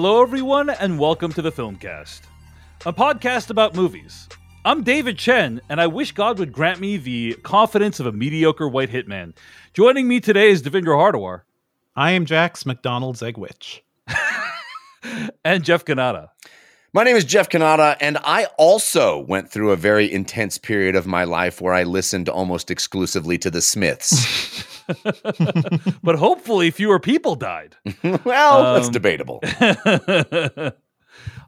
Hello, everyone, and welcome to the Filmcast, a podcast about movies. I'm David Chen, and I wish God would grant me the confidence of a mediocre white hitman. Joining me today is Devindra Hardawar. I am Jax McDonald's Egg Witch. and Jeff Cannata. My name is Jeff Cannata, and I also went through a very intense period of my life where I listened almost exclusively to the Smiths. but hopefully, fewer people died. well, that's Um, debatable.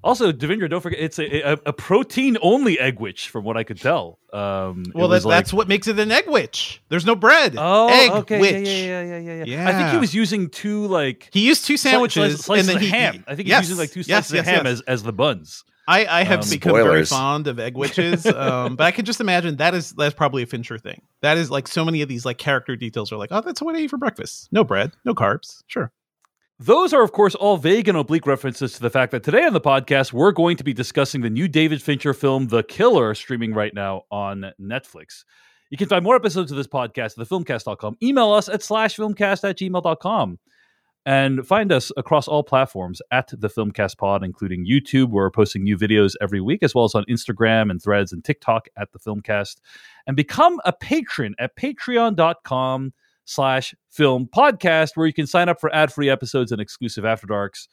also, Devindra, don't forget it's a, a, a protein only egg witch, from what I could tell. Um, Well, that, like- that's what makes it an Egg Witch. There's no bread. Oh, egg okay, Witch. Yeah, yeah, yeah, yeah, yeah, I think he was using two like He used two sandwiches slices, slices and then of he, ham. I think yes, he's using like two slices yes, of ham yes. as, as the buns. I, I have Um, become very fond of egg witches, um, but I can just imagine that is that's probably a Fincher thing. That is like so many of these like character details are like, oh, that's what I eat for breakfast. No bread, no carbs. Sure. Those are, of course, all vague and oblique references to the fact that today on the podcast, we're going to be discussing the new David Fincher film, The Killer, streaming right now on Netflix. You can find more episodes of this podcast at thefilmcast.com. Email us at slash filmcast at gmail.com. And find us across all platforms at the Filmcast Pod, including YouTube. where We're posting new videos every week, as well as on Instagram and threads and TikTok at the Filmcast. And become a patron at patreon.com slash film podcast, where you can sign up for ad-free episodes and exclusive After Darks.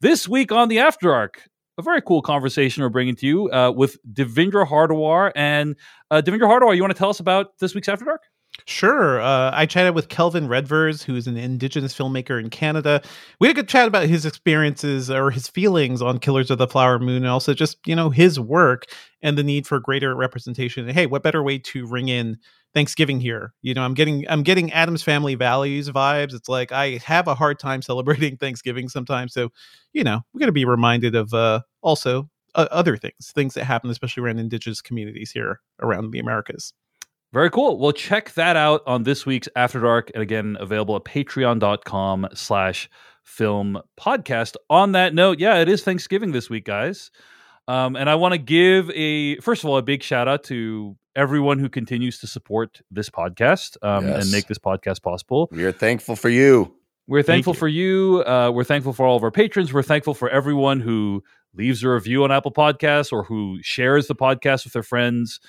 This week on the After Dark, a very cool conversation we're bringing to you uh, with Devindra Hardawar. And uh, Devindra Hardawar, you want to tell us about this week's After Dark? Sure. Uh, I chatted with Kelvin Redvers, who is an Indigenous filmmaker in Canada. We had a good chat about his experiences or his feelings on Killers of the Flower Moon, and also just you know his work and the need for greater representation. And hey, what better way to ring in Thanksgiving here? You know, I'm getting I'm getting Addams Family Values vibes. It's like I have a hard time celebrating Thanksgiving sometimes, so you know we're to be reminded of uh, also uh, other things, things that happen, especially around Indigenous communities here around the Americas. Very cool. Well, check that out on this week's After Dark. And again, available at patreon.com slash film podcast. On that note, yeah, it is Thanksgiving this week, guys. Um, and I want to give a, first of all, a big shout out to everyone who continues to support this podcast um, and make this podcast possible. We are thankful for you. We're Thank thankful you. for you. Uh, we're thankful for all of our patrons. We're thankful for everyone who leaves a review on Apple Podcasts or who shares the podcast with their friends.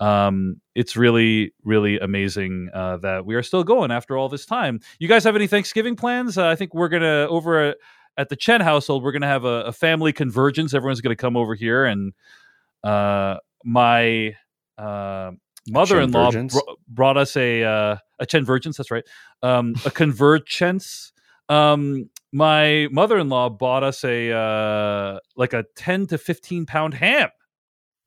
Um, it's really, really amazing uh, that we are still going after all this time. You guys have any Thanksgiving plans? Uh, I think we're gonna over at, at the Chen household. We're gonna have a, a family convergence. Everyone's gonna come over here, and uh, my uh, mother-in-law br- brought us a uh, a Chen virgins. That's right, um, a convergence. Um, my mother-in-law bought us a uh, like a ten to fifteen pound ham.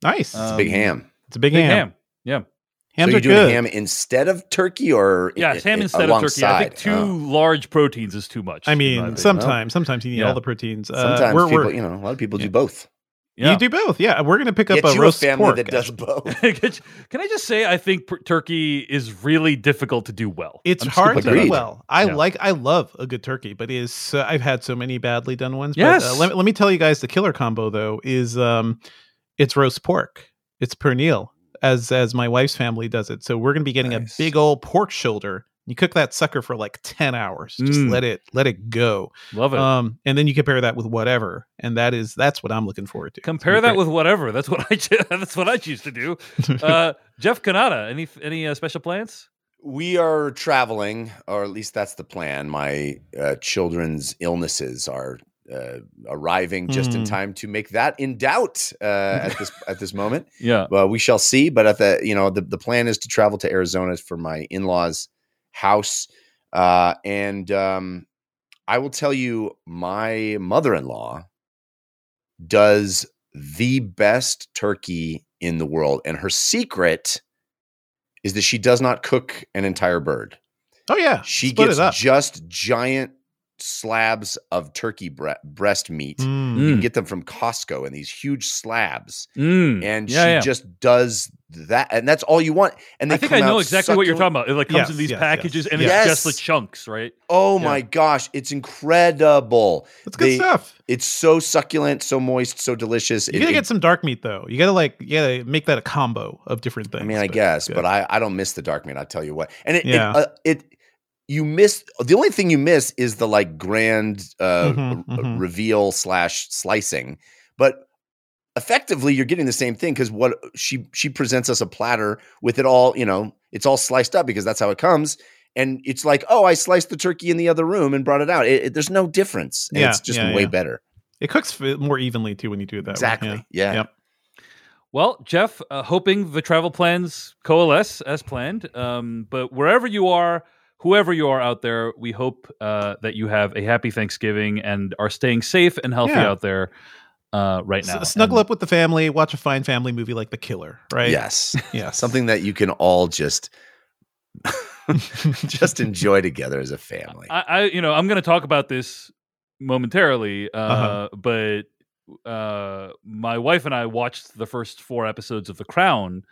Nice. Uh, Big Um, ham. It's a big, Big ham. ham. Yeah. Hams so you're doing good. ham instead of turkey, or Yeah, i- it's ham i- instead of turkey. I think alongside? two Oh. large proteins is too much. I mean, opinion. sometimes, sometimes you need Yeah. all the proteins. Uh, Sometimes we're, people, we're, you know, a lot of people Yeah. do both. yeah. You do both. Yeah, we're gonna pick up a you roast a family pork. that does both. Can I just say I think per- turkey is really difficult to do well. It's I'm hard gonna to do out well. I Yeah. like, I love a good turkey, but it is. So, I've had so many badly done ones. But, Yes. uh, let, let me tell you guys, the killer combo though is um, it's roast pork. It's pernil, as as my wife's family does it. So we're gonna be getting Nice. a big old pork shoulder. You cook that sucker for like ten hours. Just Mm. let it let it go. Love it. Um, and then you compare that with whatever, and that is that's what I'm looking forward to. Compare that with whatever. That's what I cho- that's what I choose to do. Uh, Jeff Cannata, any any uh, special plans? We are traveling, or at least that's the plan. My uh, children's illnesses are uh, arriving just in Hmm. time to make that in doubt uh, at this at this moment. Yeah. Well, we shall see. But at the you know the the plan is to travel to Arizona for my in laws' house, uh, and um, I will tell you, my mother in law does the best turkey in the world, and her secret is that she does not cook an entire bird. oh yeah, She split gets just giant slabs of turkey bre- breast meat. Mm. You can get them from Costco in these huge slabs Mm. and Yeah, she yeah. just does that and that's all you want and they I think come I know out exactly what you're talking about. It like comes in these yes, packages yes. and it's just the chunks, right? oh Yeah. my gosh it's incredible That's good They- stuff. it's so succulent so moist so delicious You It- gotta it- get some dark meat though. You gotta like, you gotta make that a combo of different things. i mean i but guess good. but i i don't miss the dark meat i tell you what and it Yeah. it, uh, it you miss the only thing you miss is the like grand uh, Mhm, r- mhm. reveal slash slicing, but effectively you're getting the same thing because what she she presents us a platter with it all you know it's all sliced up because that's how it comes and it's like oh i sliced the turkey in the other room and brought it out it, it- there's no difference and Yeah, it's just yeah, way yeah. better It cooks more evenly too when you do it that exactly way. yeah, Yep. Well, Jeff, uh, hoping the travel plans coalesce as planned. Um, but wherever you are, whoever you are out there, we hope uh, that you have a happy Thanksgiving and are staying safe and healthy Yeah. out there uh, right S- now. snuggle And- up with the family, watch a fine family movie like The Killer, right? yes Yes. something that you can all just just enjoy together as a family I, I, you know, I'm going to talk about this momentarily, uh, Uh-huh. but uh, my wife and I watched the first four episodes of The Crown,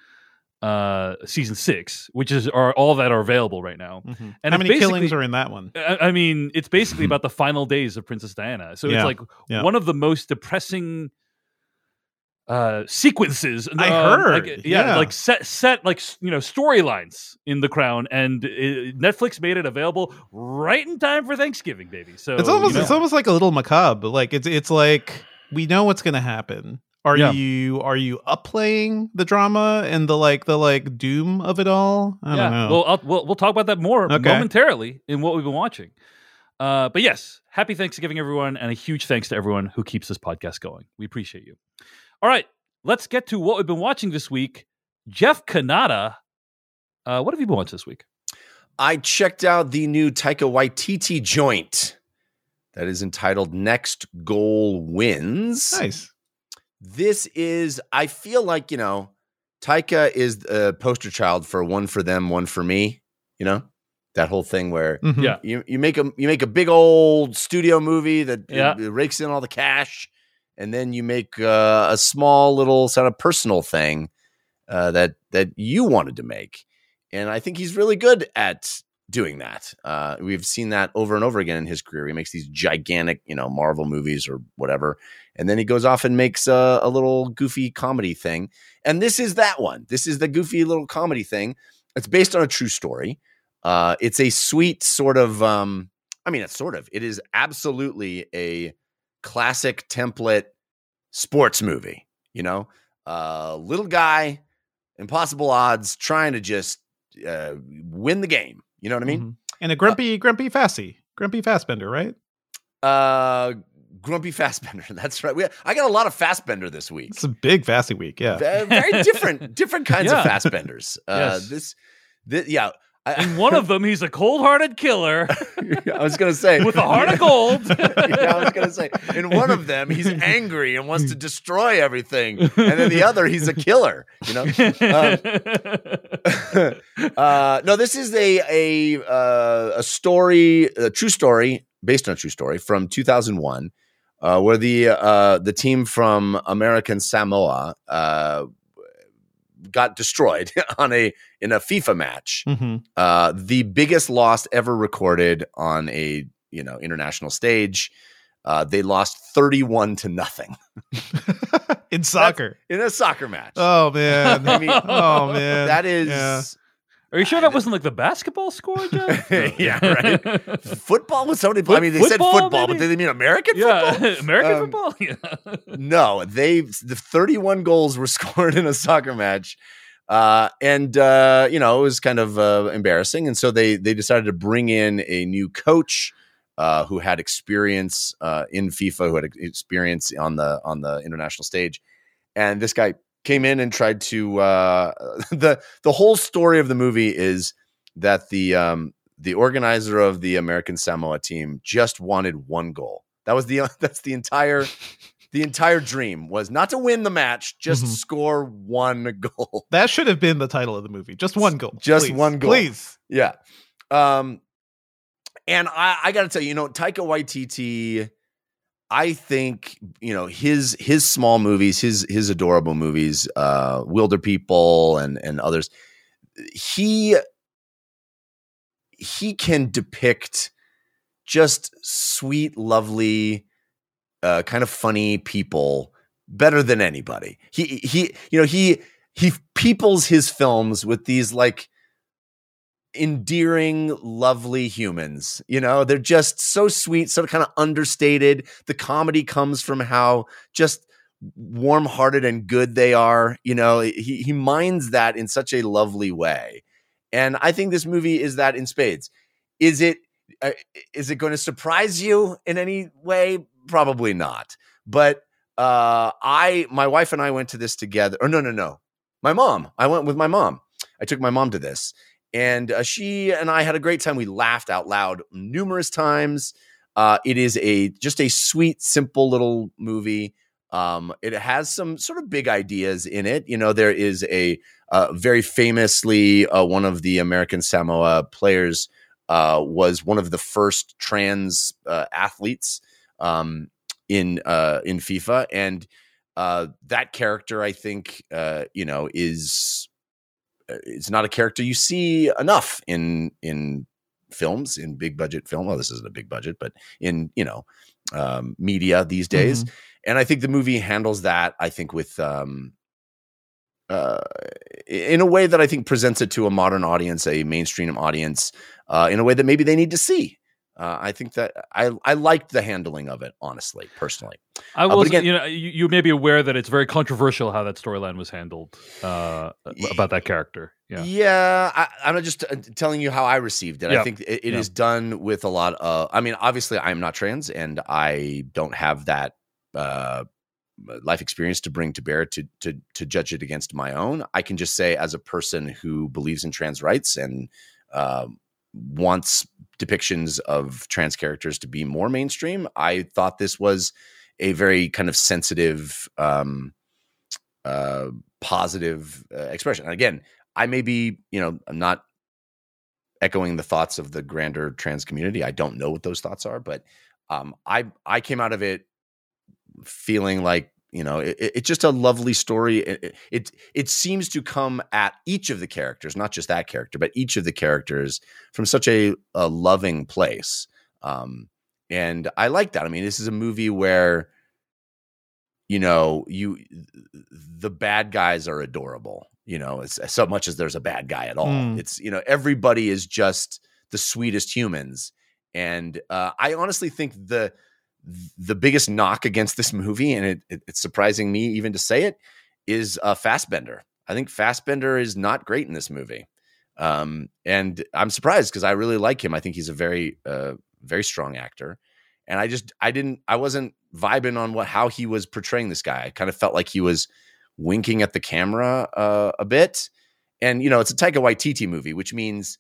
uh, season six, which is are all that are available right now. Mhm. And How many killings are in that one? I, I mean, it's basically about the final days of Princess Diana. So Yeah, it's like yeah. one of the most depressing uh sequences I um, heard, like, yeah, yeah. like set set like you know storylines in the crown and it, netflix made it available right in time for thanksgiving baby so it's almost you know, it's almost like a little macabre. Like it's it's like we know what's gonna happen. Are Yeah. you are you upplaying the drama and the like the like doom of it all? I yeah don't know. well I'll, we'll we'll talk about that more Okay. momentarily in what we've been watching uh but yes happy thanksgiving everyone and a huge thanks to everyone who keeps this podcast going we appreciate you all right let's get to what we've been watching this week jeff cannata uh what have you been watching this week I checked out the new Taika Waititi joint that is entitled Next Goal Wins. nice. This is, I feel like, you know, Taika is a poster child for one for them, one for me, you know? That whole thing where Mhm. Yeah. you, you make a you make a big old studio movie that Yeah. it rakes in all the cash, and then you make uh, a small little sort of personal thing uh, that that you wanted to make, and I think he's really good at doing that. Uh, we've seen that over and over again in his career. He makes these gigantic, you know, Marvel movies or whatever, and then he goes off and makes a, a little goofy comedy thing. And this is that one. This is the goofy little comedy thing. It's based on a true story. Uh, it's a sweet sort of. Um, I mean, it's sort of. It is absolutely a classic template sports movie. You know, uh, little guy, impossible odds, trying to just uh, win the game. You know what I mean? Mhm. And a grumpy grumpy Fassy. Grumpy Fassbender, right? Uh, Grumpy Fassbender. That's right. We, I got a lot of Fassbender this week. It's a big Fassy week, yeah. Ve- Very different, different kinds Yeah. of Fassbenders. Uh, Yes. This, this, yeah. I, in one of them he's a cold-hearted killer I was gonna say with a heart of gold yeah, I was gonna say in one of them he's angry and wants to destroy everything, and then the other he's a killer. You know. uh, no, this is a a uh, a story, a true story based on a true story from 2001, uh, where the uh, the team from American Samoa uh, got destroyed on a in a FIFA match. hmm Uh, the biggest loss ever recorded on a you know international stage. Uh, they lost 31 to nothing In soccer. in a soccer match. Oh man. I mean, oh man. that is yeah. Are you sure that wasn't like the basketball score, Jeff? Yeah, right. football with somebody. I mean, they football, said football, maybe? but did they mean American yeah, football? American Um, football. Yeah. No, they the 31 goals were scored in a soccer match. Uh, and uh, you know, it was kind of uh, embarrassing. And so they they decided to bring in a new coach uh, who had experience uh, in FIFA, who had experience on the on the international stage. And this guy came in and tried to uh, the the whole story of the movie is that the um, the organizer of the American Samoa team just wanted one goal. That was the that's the entire the entire dream was not to win the match, just Mhm. score one goal. That should have been the title of the movie. Just one goal. Just please. one goal. Please. Yeah. Um, and I, I got to tell you, you know, Taika Waititi, I think you know his his small movies, his his adorable movies, uh, Wilder People and and others. He he can depict just sweet, lovely, uh, kind of funny people better than anybody. He he you know he he peoples his films with these like endearing, lovely humans. You know, they're just so sweet, so kind of understated. The comedy comes from how just warm-hearted and good they are. You know, he he minds that in such a lovely way. And I think this movie is that in spades. Is it uh, is it going to surprise you in any way? Probably not. But uh, I, my wife and I went to this together. Or no, no, no. My mom. I went with my mom. I took my mom to this, and uh, she and I had a great time. We laughed out loud numerous times. Uh, it is a just a sweet, simple little movie. Um, it has some sort of big ideas in it. You know, there is a uh, very famously uh, one of the American Samoa players uh, was one of the first trans uh, athletes um, in in FIFA, and that character, I think, you know, is it's not a character you see enough in in films in big budget film. Well, this isn't a big budget, but in you know um, media these days. Mm-hmm. And I think the movie handles that. I think with um, uh, in a way that I think presents it to a modern audience, a mainstream audience, uh, in a way that maybe they need to see. Uh, I think that I I liked the handling of it, honestly, personally. I uh, was, again, you know, you, you, may be aware that it's very controversial how that storyline was handled uh, about that character. Yeah, yeah. I, am just uh, telling you how I received it. I think it, it is done with a lot of. I mean, obviously, I'm not trans, and I don't have that uh, life experience to bring to bear to to to judge it against my own. I can just say, as a person who believes in trans rights and um, wants depictions of trans characters to be more mainstream. I thought this was a very kind of sensitive, um, uh, positive uh, expression. And again, I may be, you know, I'm not echoing the thoughts of the grander trans community. I don't know what those thoughts are, but um, I I came out of it feeling like you know it, it's just a lovely story. It, it, it seems to come at each of the characters not just that character but each of the characters from such a, a loving place. Um, and i like that. I mean this is a movie where you know you the bad guys are adorable you know it's so much as there's a bad guy at all. Mm. it's you know everybody is just the sweetest humans. And uh, i honestly think the the biggest knock against this movie, and it, it, it's surprising me even to say it, is uh, Fassbender. I think Fassbender is not great in this movie, um, and I'm surprised because I really like him. I think he's a very, uh, very strong actor, and I just I didn't I wasn't vibing on what how he was portraying this guy. I kind of felt like he was winking at the camera uh, a bit, and you know it's a Taika Waititi movie, which means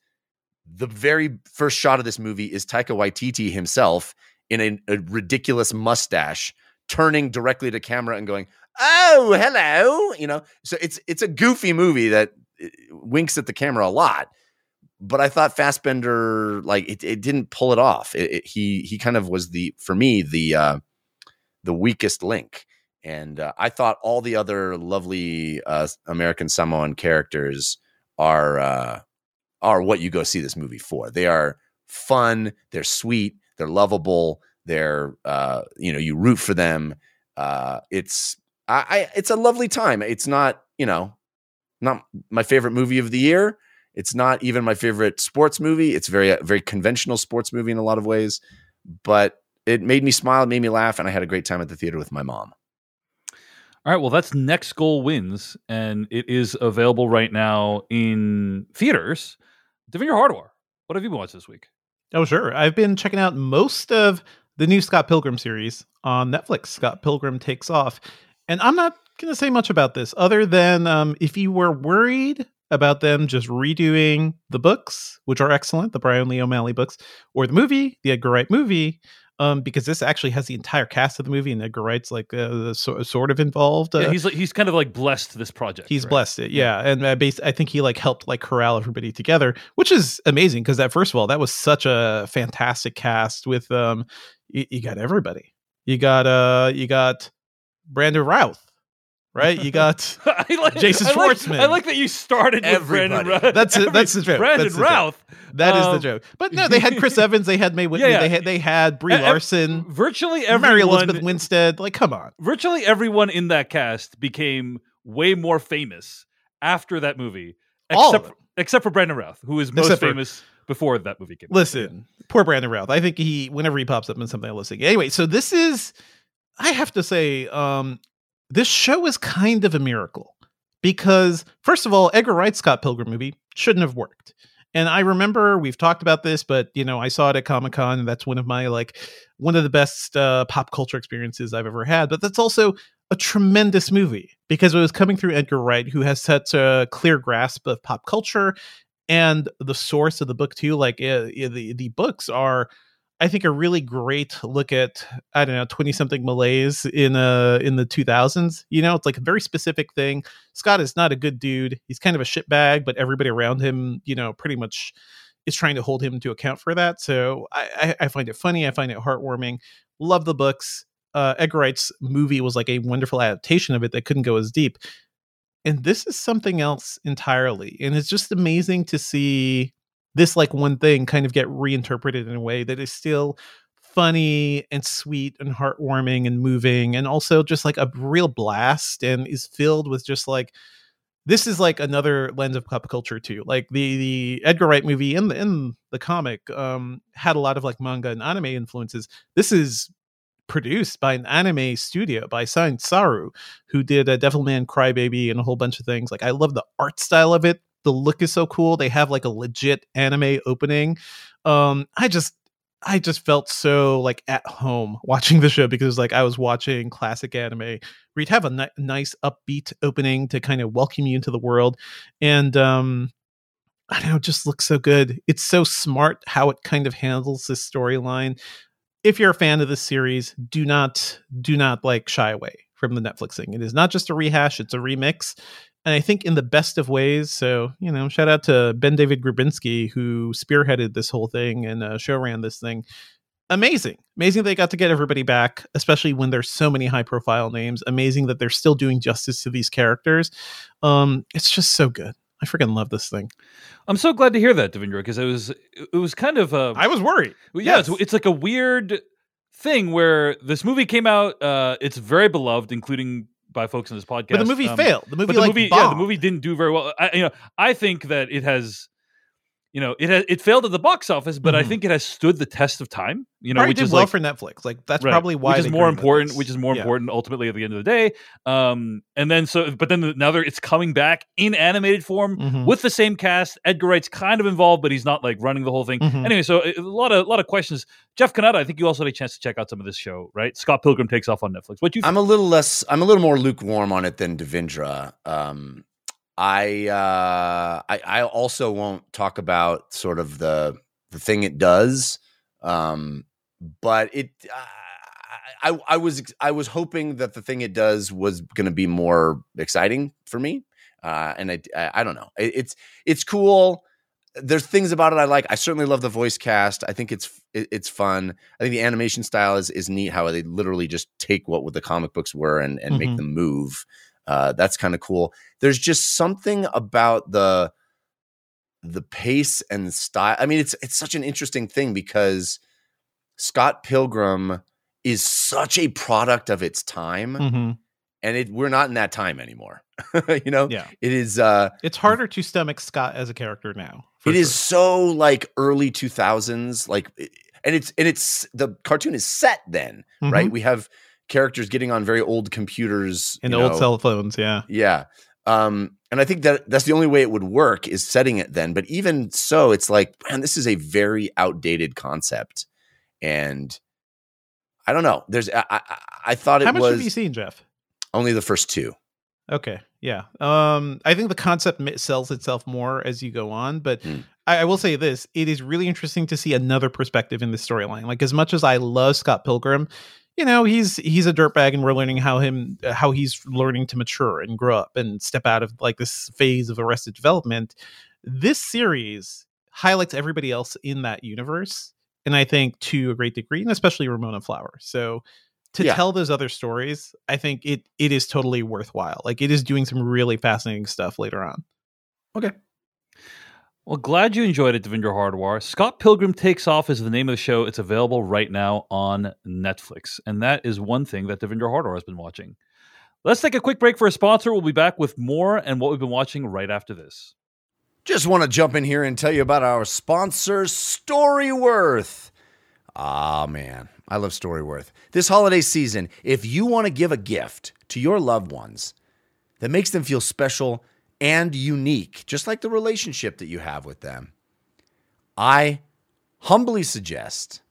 the very first shot of this movie is Taika Waititi himself in a, a ridiculous mustache turning directly to camera and going, "Oh, hello," you know. So it's it's a goofy movie that uh, winks at the camera a lot. But I thought Fassbender like it, it didn't pull it off. It, it, he he kind of was the for me the uh, the weakest link. And uh, I thought all the other lovely uh, American Samoan characters are uh, are what you go see this movie for. They are fun. They're sweet. They're lovable. They're uh, you know you root for them. Uh, it's I, I it's a lovely time. It's not you know not my favorite movie of the year. It's not even my favorite sports movie. It's very very conventional sports movie in a lot of ways, but it made me smile, it made me laugh, and I had a great time at the theater with my mom. All right, well, that's Next Goal Wins, and it is available right now in theaters. Devindra Hardawar. what have you been watching this week? Oh, sure. I've been checking out most of the new Scott Pilgrim series on Netflix. Scott Pilgrim Takes Off. And I'm not going to say much about this other than um, if you were worried about them just redoing the books, which are excellent, the Brian Lee O'Malley books, or the movie, the Edgar Wright movie, um, because this actually has the entire cast of the movie, and Edgar Wright's like uh, so, sort of involved. Uh, yeah, he's he's kind of like blessed this project. He's right? blessed it, yeah, and uh, bas- I think he like helped like corral everybody together, which is amazing because that first of all that was such a fantastic cast with um, you, you got everybody, you got uh, you got Brandon Routh, right? You got like, Jason Schwartzman. I like, I like, that you started Everybody. with Brandon Routh. That's it. That's the joke. Brandon that's the Routh. Joke. That um, is the joke. But no, they had Chris Evans. They had Mae Whitman. Yeah, yeah. They had they had Brie Larson. Virtually everyone. Mary Elizabeth Winstead. Like, come on. Virtually everyone in that cast became way more famous after that movie. Except, except for Brandon Routh, who is most Except for- famous before that movie came. out. Listen, poor Brandon Routh. I think he, whenever he pops up in something, I listen. Anyway, so this is, I have to say, um, this show is kind of a miracle because, first of all, Edgar Wright's Scott Pilgrim movie shouldn't have worked. And I remember we've talked about this, but you know, I saw it at Comic Con, and that's one of my like one of the best uh, pop culture experiences I've ever had. But that's also a tremendous movie because it was coming through Edgar Wright, who has such a clear grasp of pop culture and the source of the book too. Like uh, the the books are, I think, a really great look at I don't know twenty something Malays in uh in the two thousands. You know, it's like a very specific thing. Scott is not a good dude. He's kind of a shitbag, but everybody around him, you know, pretty much is trying to hold him to account for that. So I, I, I find it funny. I find it heartwarming. Love the books. Uh, Edgar Wright's movie was like a wonderful adaptation of it that couldn't go as deep. And this is something else entirely. And it's just amazing to see this like one thing kind of get reinterpreted in a way that is still funny and sweet and heartwarming and moving and also just like a real blast and is filled with just like this is like another lens of pop culture too. Like the the Edgar Wright movie in the in the comic um had a lot of like manga and anime influences. This is produced by an anime studio by Science Saru, who did a Devilman Crybaby and a whole bunch of things. Like I love the art style of it. The look is so cool. They have like a legit anime opening. Um I just I just felt so like at home watching the show because like I was watching classic anime you'd have a ni- nice upbeat opening to kind of welcome you into the world, and um, I don't know, it just looks so good. It's so smart how it kind of handles this storyline. If you're a fan of this series, do not do not like shy away from the Netflix thing. It is not just a rehash; it's a remix. And I think in the best of ways. So, you know, shout out to BenDavid Grabinski, who spearheaded this whole thing and uh, show ran this thing. Amazing. Amazing they got to get everybody back, especially when there's so many high profile names. Amazing that they're still doing justice to these characters. Um, it's just so good. I freaking love this thing. I'm so glad to hear that, Devindra, because it was it was kind of uh, I was worried. Well, yeah, Yes. it's, it's like a weird thing where this movie came out. Uh, it's very beloved, including by folks in this podcast. But the movie Um, failed. The movie, But the like, movie, yeah, the movie didn't do very well. I, you know, I think that it has, you know, it has, it failed at the box office, but I Mhm. think it has stood the test of time. You know, Probably which did is well like for Netflix. Like that's Right. probably why which is more important which is more Yeah. important ultimately at the end of the day um and then so but then now they're, it's coming back in animated form Mhm. with the same cast edgar wright's kind of involved but he's not like running the whole thing Mhm. anyway so a a lot of a lot of questions jeff Cannata, i think you also had a chance to check out some of this show right scott pilgrim takes off on netflix what do you think I'm a little less. I'm a little more lukewarm on it than Devindra. Um, I, uh, I I also won't talk about sort of the the thing it does, um, but it. I, I I was I was hoping that the thing it does was going to be more exciting for me, uh, and I, I I don't know. It, it's it's cool. There's things about it I like. I certainly love the voice cast. I think it's it, it's fun. I think the animation style is is neat. How they literally just take what the comic books were and and Mhm. make them move. Uh, that's kind of cool. There's just something about the the pace and style. I mean, it's it's such an interesting thing because Scott Pilgrim is such a product of its time, Mhm. and it we're not in that time anymore. you know, Yeah. it is. uh It's harder to stomach Scott as a character now. it is sure. so like early 2000s like and it's and it's the cartoon is set then right Mhm. we have characters getting on very old computers and old know. cell phones. Yeah. yeah um and i think that that's the only way it would work is setting it then but even so it's like man this is a very outdated concept and i don't know there's i i, I thought it was. How much was have you seen, Jeff? only the first two Okay, yeah. Um, I think the concept sells itself more as you go on, but Hmm. I, I will say this: it is really interesting to see another perspective in the storyline. Like as much as I love Scott Pilgrim, you know, he's he's a dirtbag, and we're learning how him how he's learning to mature and grow up and step out of like this phase of arrested development. This series highlights everybody else in that universe, and I think to a great degree, and especially Ramona Flower. So to Yeah. tell those other stories, I think it it is totally worthwhile. Like it is doing some really fascinating stuff later on. Well, glad you enjoyed it, Devindra Hardawar. Scott Pilgrim Takes Off is the name of the show. It's available right now on Netflix. And that is one thing that Devindra Hardawar has been watching. Let's take a quick break for a sponsor. We'll be back with more and what we've been watching right after this. Just want to jump in here and tell you about our sponsor, Storyworth. Ah, man, I love Storyworth. This holiday season, if you want to give a gift to your loved ones that makes them feel special and unique, just like the relationship that you have with them, I humbly suggest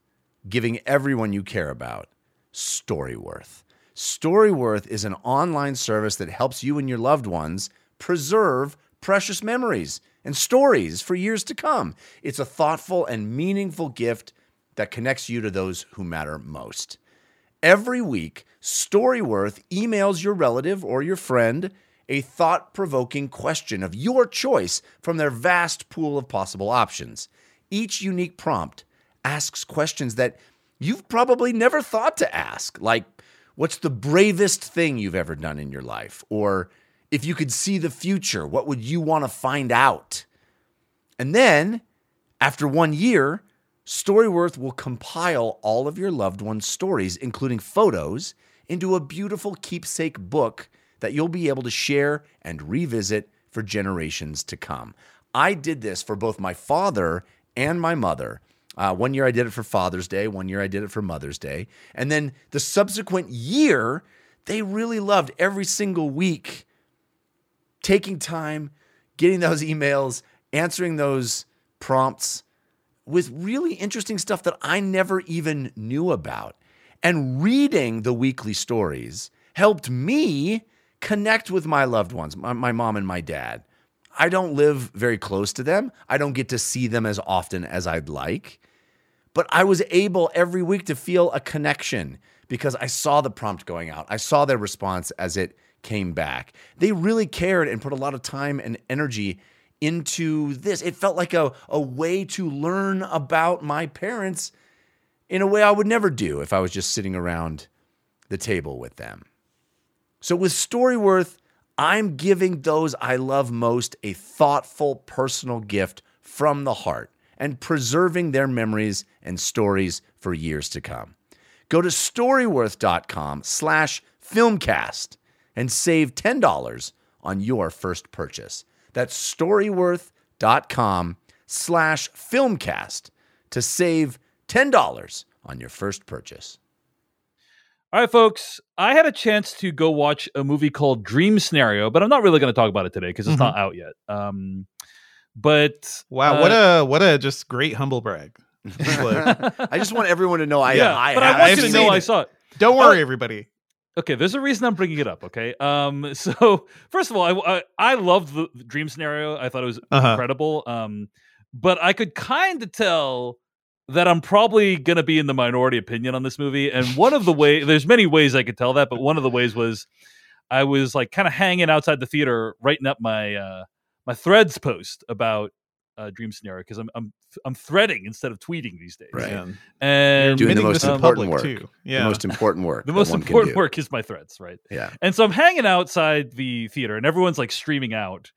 giving everyone you care about Storyworth. Storyworth is an online service that helps you and your loved ones preserve precious memories and stories for years to come. It's a thoughtful and meaningful gift that connects you to those who matter most. Every week, Storyworth emails your relative or your friend a thought provoking question of your choice from their vast pool of possible options. Each unique prompt asks questions that you've probably never thought to ask, like, What's the bravest thing you've ever done in your life? Or if you could see the future, what would you want to find out? And then, after one year, Storyworth will compile all of your loved ones' stories, including photos, into a beautiful keepsake book that you'll be able to share and revisit for generations to come. I did this for both my father and my mother. Uh, one year I did it for Father's Day, one year I did it for Mother's Day. And then the subsequent year, they really loved every single week taking time, getting those emails, answering those prompts with really interesting stuff that I never even knew about. And reading the weekly stories helped me connect with my loved ones, my, my, mom and my dad. I don't live very close to them. I don't get to see them as often as I'd like. But I was able every week to feel a connection because I saw the prompt going out. I saw their response as it came back. They really cared and put a lot of time and energy into this. It felt like a, a way to learn about my parents in a way I would never do if I was just sitting around the table with them. So with Storyworth, I'm giving those I love most a thoughtful personal gift from the heart and preserving their memories and stories for years to come. Go to storyworth.com slash filmcast and save $10 on your first purchase. That's storyworth.com slash filmcast to save $10 on your first purchase. All right, folks. I had a chance to go watch a movie called Dream Scenario, but I'm not really going to talk about it today because it's mm-hmm. not out yet. Um, but wow, uh, what a what a just great humble brag. I just want everyone to know I yeah, I, but I, I want you to know it. I saw it. Don't worry, everybody. Okay, there's a reason I'm bringing it up. Okay, um, so first of all, I I, I loved the dream scenario. I thought it was uh-huh. incredible. Um, but I could kind of tell that I'm probably going to be in the minority opinion on this movie. And one of the way, there's many ways I could tell that, but one of the ways was I was like kind of hanging outside the theater, writing up my uh, my threads post about uh, dream scenario because I'm I'm I'm threading instead of tweeting these days. Right. Yeah. And doing the most important work. Too. Yeah. The most important work. the most important work is my threads, right? Yeah. And so I'm hanging outside the theater and everyone's like streaming out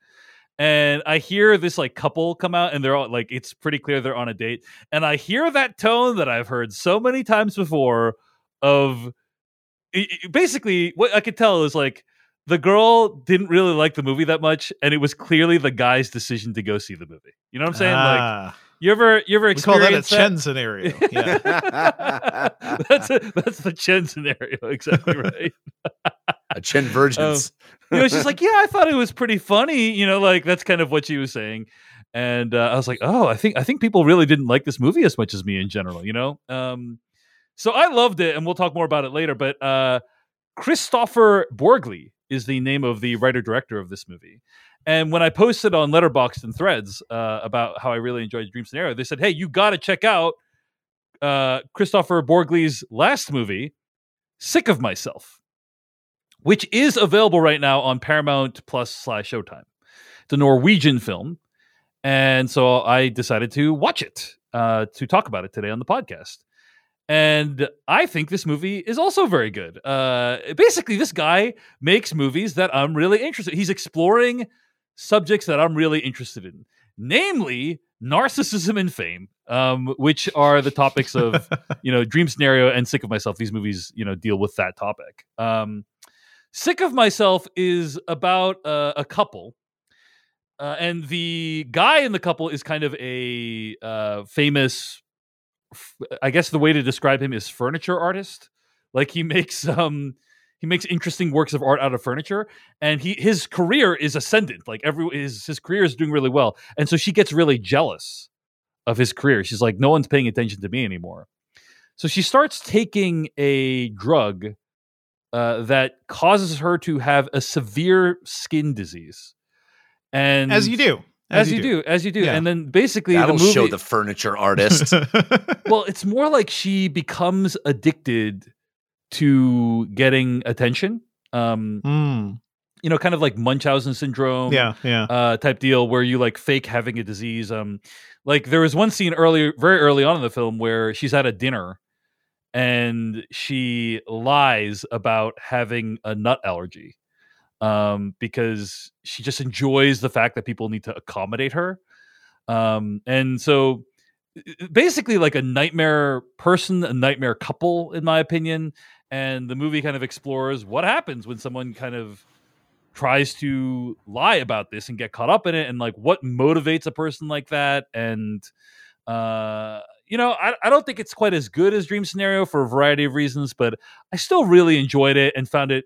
and I hear this like couple come out and they're all like it's pretty clear they're on a date and I hear that tone that I've heard so many times before of basically what I could tell is like the girl didn't really like the movie that much and it was clearly the guy's decision to go see the movie. You know what I'm saying? Ah. Like you ever you ever experienced we call that a Chen scenario? Yeah. that's a, that's the Chen scenario exactly right. a Chen virgins. You know, she's like, yeah, I thought it was pretty funny. You know, like that's kind of what she was saying. And uh, I was like, oh, I think I think people really didn't like this movie as much as me in general. You know, um, so I loved it, and we'll talk more about it later. But uh, Kristoffer Borgli is the name of the writer director of this movie. And when I posted on Letterboxd and Threads uh, about how I really enjoyed Dream Scenario, they said, "Hey, you got to check out uh, Kristoffer Borgli's last movie, Sick of Myself." Which is available right now on Paramount Plus slash Showtime. It's a Norwegian film. And so I decided to watch it uh, to talk about it today on the podcast. And I think this movie is also very good. Uh, basically, this guy makes movies that I'm really interested. In. He's exploring subjects that I'm really interested in, namely narcissism and fame, um, which are the topics of you know Dream Scenario and Sick of Myself. These movies, you know, deal with that topic. Um, Sick of Myself is about uh, a couple Uh, and the guy in the couple is kind of a uh, famous, f- I guess the way to describe him is furniture artist. Like he makes um he makes interesting works of art out of furniture, and he his career is ascendant. Like every his his career is doing really well, and so she gets really jealous of his career. She's like, no one's paying attention to me anymore. So she starts taking a drug uh, that causes her to have a severe skin disease. And as you do, as, you do. as you do, Yeah. and then basically That'll the movie. show the furniture artist. well, it's more like she becomes addicted to getting attention. Um, Mm, you know, kind of like Munchausen syndrome. yeah, yeah. uh, type deal where you like fake having a disease. Um, like there was one scene early, very early on in the film where she's at a dinner and she lies about having a nut allergy um, because she just enjoys the fact that people need to accommodate her. Um, and so basically like a nightmare person, a nightmare couple, in my opinion. And the movie kind of explores what happens when someone kind of tries to lie about this and get caught up in it and like what motivates a person like that and uh you know I, I don't think it's quite as good as dream scenario for a variety of reasons but i still really enjoyed it and found it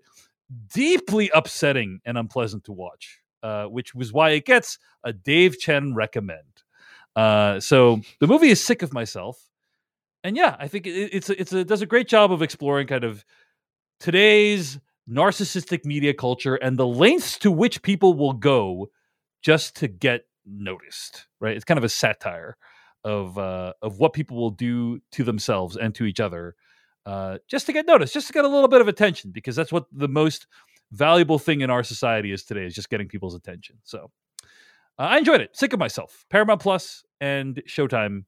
deeply upsetting and unpleasant to watch uh which was why it gets a dave chen recommend. Uh so the movie is sick of myself and yeah i think it, it's it's a, it does a great job of exploring kind of today's narcissistic media culture and the lengths to which people will go just to get noticed right? It's kind of a satire of uh of what people will do to themselves and to each other uh just to get noticed just to get a little bit of attention because that's what the most valuable thing in our society is today is just getting people's attention so uh, i enjoyed it sick of myself paramount plus and showtime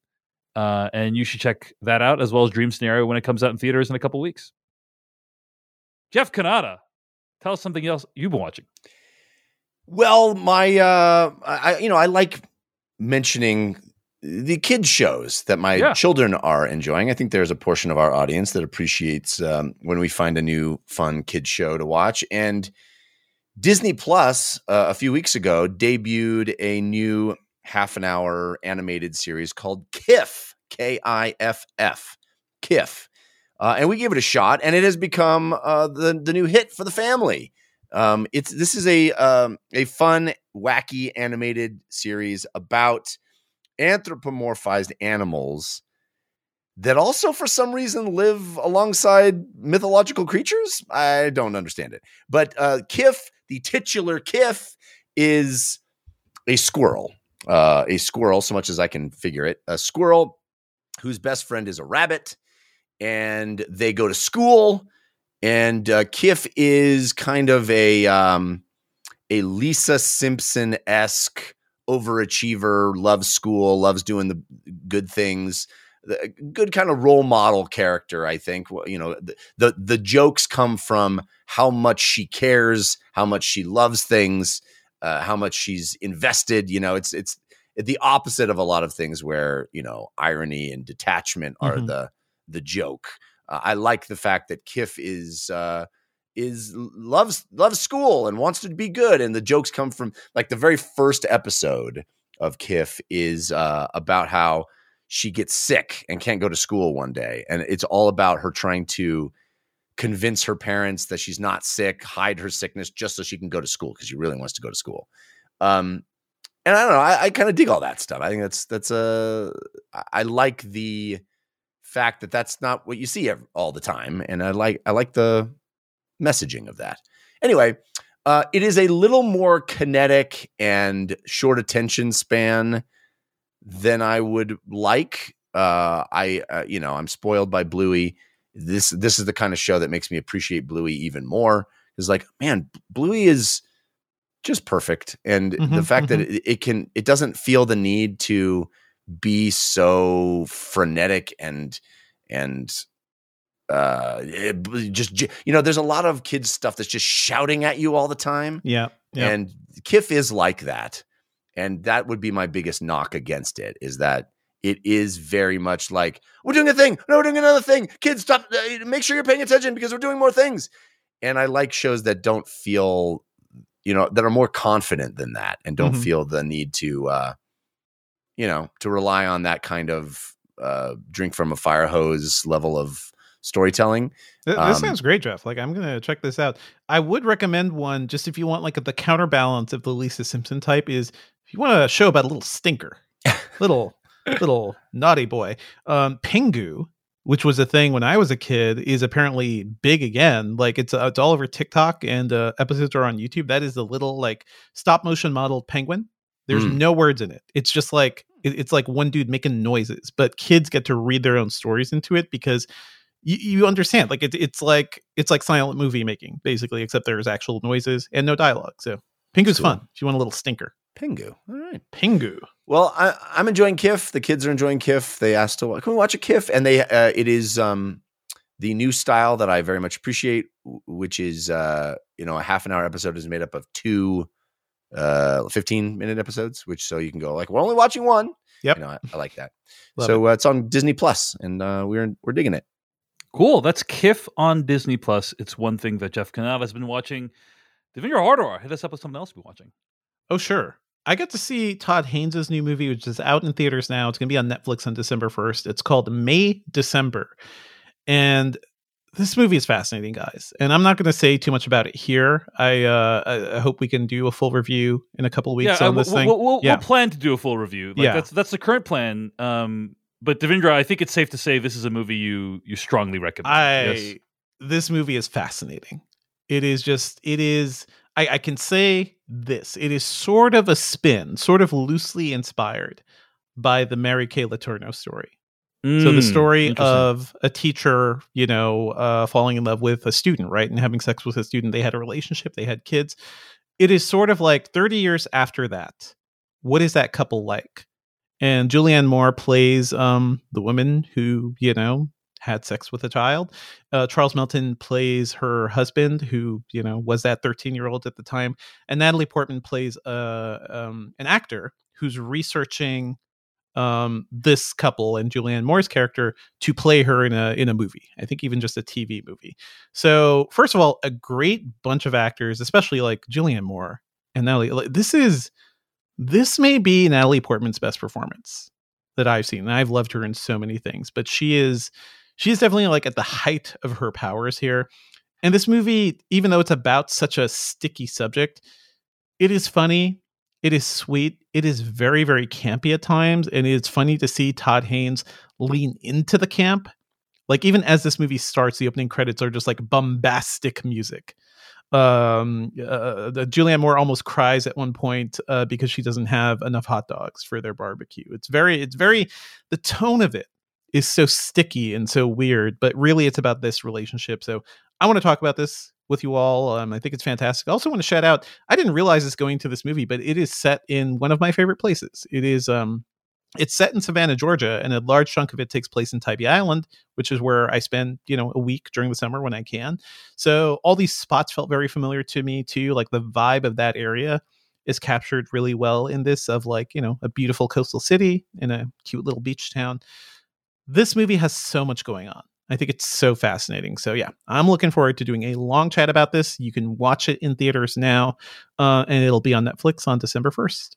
uh and you should check that out as well as dream scenario when it comes out in theaters in a couple weeks Jeff Cannata, tell us something else you've been watching. Well, my uh I you know, I like mentioning the kids shows that my Yeah. children are enjoying. I think there's a portion of our audience that appreciates um, when we find a new fun kids show to watch and Disney Plus uh, a few weeks ago debuted a new half an hour animated series called Kiff, K I F F. Kiff. Uh, and we gave it a shot and it has become uh, the the new hit for the family. Um, it's this is a um, a fun, wacky animated series about anthropomorphized animals that also, for some reason, live alongside mythological creatures. I don't understand it, but uh, Kiff, the titular Kiff, is a squirrel. Uh, a squirrel, so much as I can figure it, a squirrel whose best friend is a rabbit, and they go to school and uh, Kiff is kind of a um, a Lisa Simpson esque overachiever, loves school, loves doing the good things, the, good kind of role model character. I think Well, you know the, the the jokes come from how much she cares, how much she loves things, uh, how much she's invested. You know, it's it's the opposite of a lot of things where you know irony and detachment are Mhm. the the joke. Uh, I like the fact that Kiff is uh, is loves loves school and wants to be good, and the jokes come from like the very first episode of Kiff is uh, about how she gets sick and can't go to school one day, and it's all about her trying to convince her parents that she's not sick, hide her sickness just so she can go to school because she really wants to go to school. Um, and I don't know, I, I kind of dig all that stuff. I think that's that's a I I like the fact that that's not what you see all the time and i like i like the messaging of that. Anyway uh, it is a little more kinetic and short attention span than i would like. Uh, i uh, you know i'm spoiled by bluey. This this is the kind of show that makes me appreciate bluey even more. Is like man bluey is just perfect. And the Mhm, fact that it, it can it doesn't feel the need to be so frenetic and and uh it- just you know there's a lot of kids stuff that's just shouting at you all the time Yeah. Yeah. and Kiff is like that. And that would be my biggest knock against it is that it is very much like, we're doing a thing. No, we're doing another thing. Kids, stop. uh, Make sure you're paying attention because we're doing more things. And I like shows that don't feel you know that are more confident than that and don't Mhm. feel the need to uh you know to rely on that kind of uh drink from a fire hose level of storytelling Th- This Um, sounds great, Jeff. Like I'm gonna check this out. I would recommend one just if you want like the counterbalance of the Lisa Simpson type is if you want a show about a little stinker, little little naughty boy. Um, Pingu, which was a thing when I was a kid, is apparently big again. Like it's uh, it's all over TikTok and uh, episodes are on YouTube. That is the little like stop motion modeled penguin. There's Mm. no words in it. It's just like it's like one dude making noises, but kids get to read their own stories into it because you, you understand like it, it's like it's like silent movie making basically except there's actual noises and no dialogue so pingu's Cool. fun if you want a little stinker pingu all right pingu Well, I, I'm enjoying Kiff. The kids are enjoying Kiff. They asked to wa- can we watch a Kiff, and they uh, it is um, the new style that I very much appreciate, which is uh, you know a half an hour episode is made up of two uh 15 minute episodes, which so you can go like we're only watching one. Yep. you know I, I like that. Love so uh, it's on Disney Plus, and uh, we're we're digging it. Cool. That's Kiff on Disney Plus. It's one thing that Jeff Cannata has been watching. Devindra Hardawar, hit us up with something else you've been watching. oh sure i got to see todd haynes' new movie which is out in theaters now it's going to be on netflix on december 1st it's called may december and this movie is fascinating guys and i'm not going to say too much about it here i uh I, hope we can do a full review in a couple of weeks yeah, on uh, this we'll, thing We'll, we'll, Yeah. we'll plan to do a full review. Like Yeah. that's that's the current plan. Um, but Devindra, I think it's safe to say this is a movie you you strongly recommend. I Yes. this movie is fascinating. It is just it is I, I can say this. It is sort of a spin, sort of loosely inspired by the Mary Kay Letourneau story. so the Mm, story of a teacher, you know, uh, falling in love with a student, right, and having sex with a student. They had a relationship. They had kids. It is sort of like thirty years after that. What is that couple like? And Julianne Moore plays um, the woman who, you know, had sex with a child. Uh, Charles Melton plays her husband, who you know was that thirteen-year-old at the time, and Natalie Portman plays uh, um, an actor who's researching um, this couple and Julianne Moore's character to play her in a in a movie. I think even just a TV movie. So first of all, a great bunch of actors, especially like Julianne Moore and Natalie. This is this may be Natalie Portman's best performance that I've seen. And I've loved her in so many things, but she is she is definitely like at the height of her powers here. And this movie, even though it's about such a sticky subject, it is funny. It is sweet. It is very, very campy at times. And it's funny to see Todd Haynes lean into the camp. Like, even as this movie starts, the opening credits are just like bombastic music. Um, uh, the Julianne Moore almost cries at one point uh, because she doesn't have enough hot dogs for their barbecue. It's very, it's very, the tone of it is so sticky and so weird, but really it's about this relationship. So I want to talk about this with you all. Um, I think it's fantastic. I also want to shout out, I didn't realize this going to this movie, but it is set in one of my favorite places. It is, um, it's set in Savannah, Georgia, and a large chunk of it takes place in Tybee Island, which is where I spend, you know, a week during the summer when I can. So all these spots felt very familiar to me too. Like the vibe of that area is captured really well in this of like, you know, a beautiful coastal city in a cute little beach town. This movie has so much going on. I think it's so fascinating. So yeah, I'm looking forward to doing a long chat about this. You can watch it in theaters now, uh, and it'll be on Netflix on December 1st.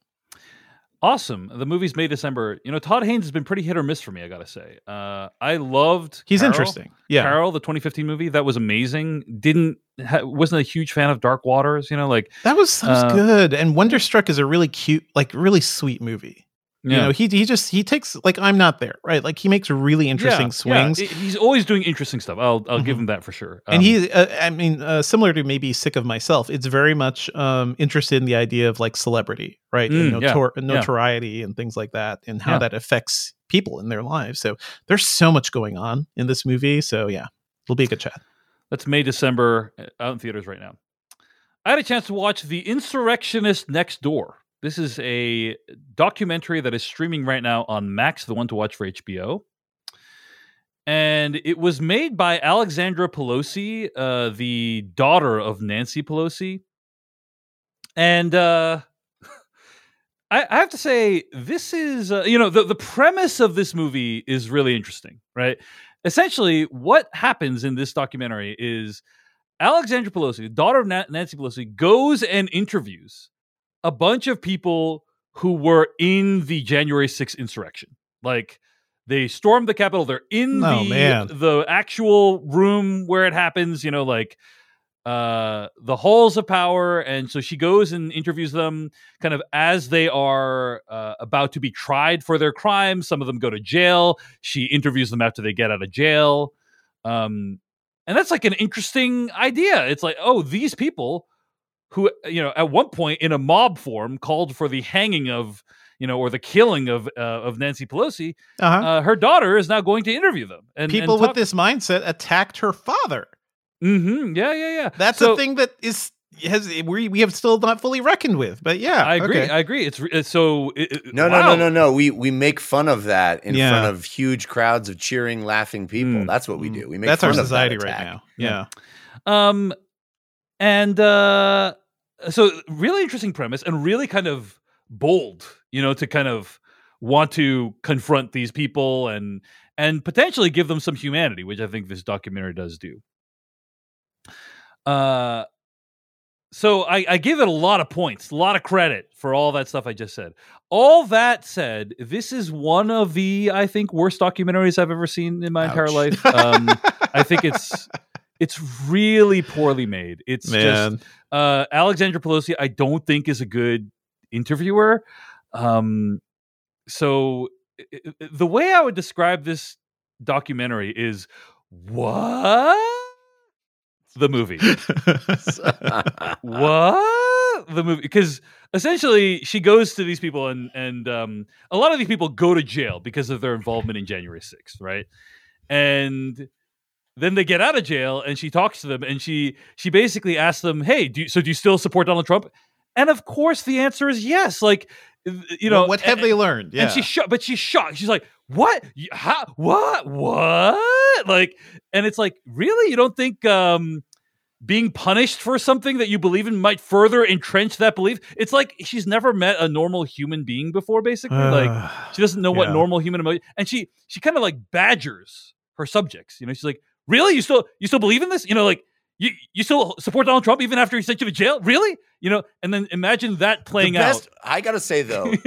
Awesome. The movie's May December. You know, Todd Haynes has been pretty hit or miss for me. I gotta say. Uh, I loved. He's Carol. interesting. Yeah. Carol, the 2015 movie, that was amazing. Didn't ha- wasn't a huge fan of Dark Waters. You know, like That was, that was Uh, good. And Wonderstruck is a really cute, like really sweet movie. Yeah. You know, he he just he takes like I'm not there, right? Like he makes really interesting Yeah, swings. Yeah. He's always doing interesting stuff. I'll I'll give Mhm. him that for sure. and Um, he uh, i mean uh, similar to maybe sick of myself it's very much um interested in the idea of like celebrity right and Mm, yeah, notor- yeah. notoriety and things like that and how that affects people in their lives so there's so much going on in this movie so yeah it'll be a good chat That's May, December, uh, out in theaters right now. I had a chance to watch The Insurrectionist Next Door. This is a documentary that is streaming right now on Max, the one to watch for HBO. And it was made by Alexandra Pelosi, uh, the daughter of Nancy Pelosi. And uh, I, I have to say, this is, uh, you know, the, the premise of this movie is really interesting, right? essentially what happens in this documentary is Alexandra Pelosi, daughter of Na- Nancy Pelosi, goes and interviews a bunch of people who were in the January 6th insurrection. Like they stormed the Capitol. They're in Oh, the man. the actual room where it happens. You know, like uh the halls of power and so she goes and interviews them kind of as they are uh, about to be tried for their crimes some of them go to jail she interviews them after they get out of jail um and that's like an interesting idea it's like oh these people who you know at one point in a mob form called for the hanging of you know or the killing of uh, of Nancy Pelosi Uh-huh. uh, her daughter is now going to interview them and People and with talk- this mindset attacked her father. Mhm, yeah yeah yeah That's So- a thing that is has we we have still not fully reckoned with. But yeah, I agree. okay. I agree. It's, it's so. It, it- No, wow. no, no, no, no. We we make fun of that in Yeah. front of huge crowds of cheering, laughing people. Mm. That's what we Mm. do. We make That's fun our of that society right now. Yeah. Yeah. Um, and uh, so really interesting premise and really kind of bold. You know, to kind of want to confront these people and and potentially give them some humanity, which I think this documentary does do. Uh. So I, I give it a lot of points, a lot of credit for all that stuff I just said. All that said, this is one of the I think worst documentaries I've ever seen in my entire life. Um, I think it's it's really poorly made. It's Man. just uh, Alexandra Pelosi. I don't think is a good interviewer. Um, so the way I would describe this documentary is what the movie what the movie because essentially she goes to these people and and um a lot of these people go to jail because of their involvement in january 6th right and then they get out of jail and she talks to them and she she basically asks them hey do you, so do you still support donald trump and of course the answer is yes like you know Well, what have and- they learned? Yeah. and she's shocked, but she's shocked. She's like, "What? How? What? What?" Like, and it's like, really? You don't think um, being punished for something that you believe in might further entrench that belief? It's like she's never met a normal human being before. Basically, like she doesn't know what normal human emotion, and she she kind of like badgers her subjects. You know, she's like, "Really? You still you still believe in this? You know, like." You, you still support Donald Trump even after he sent you to jail? Really? You know, and then imagine that playing the best, I gotta say though,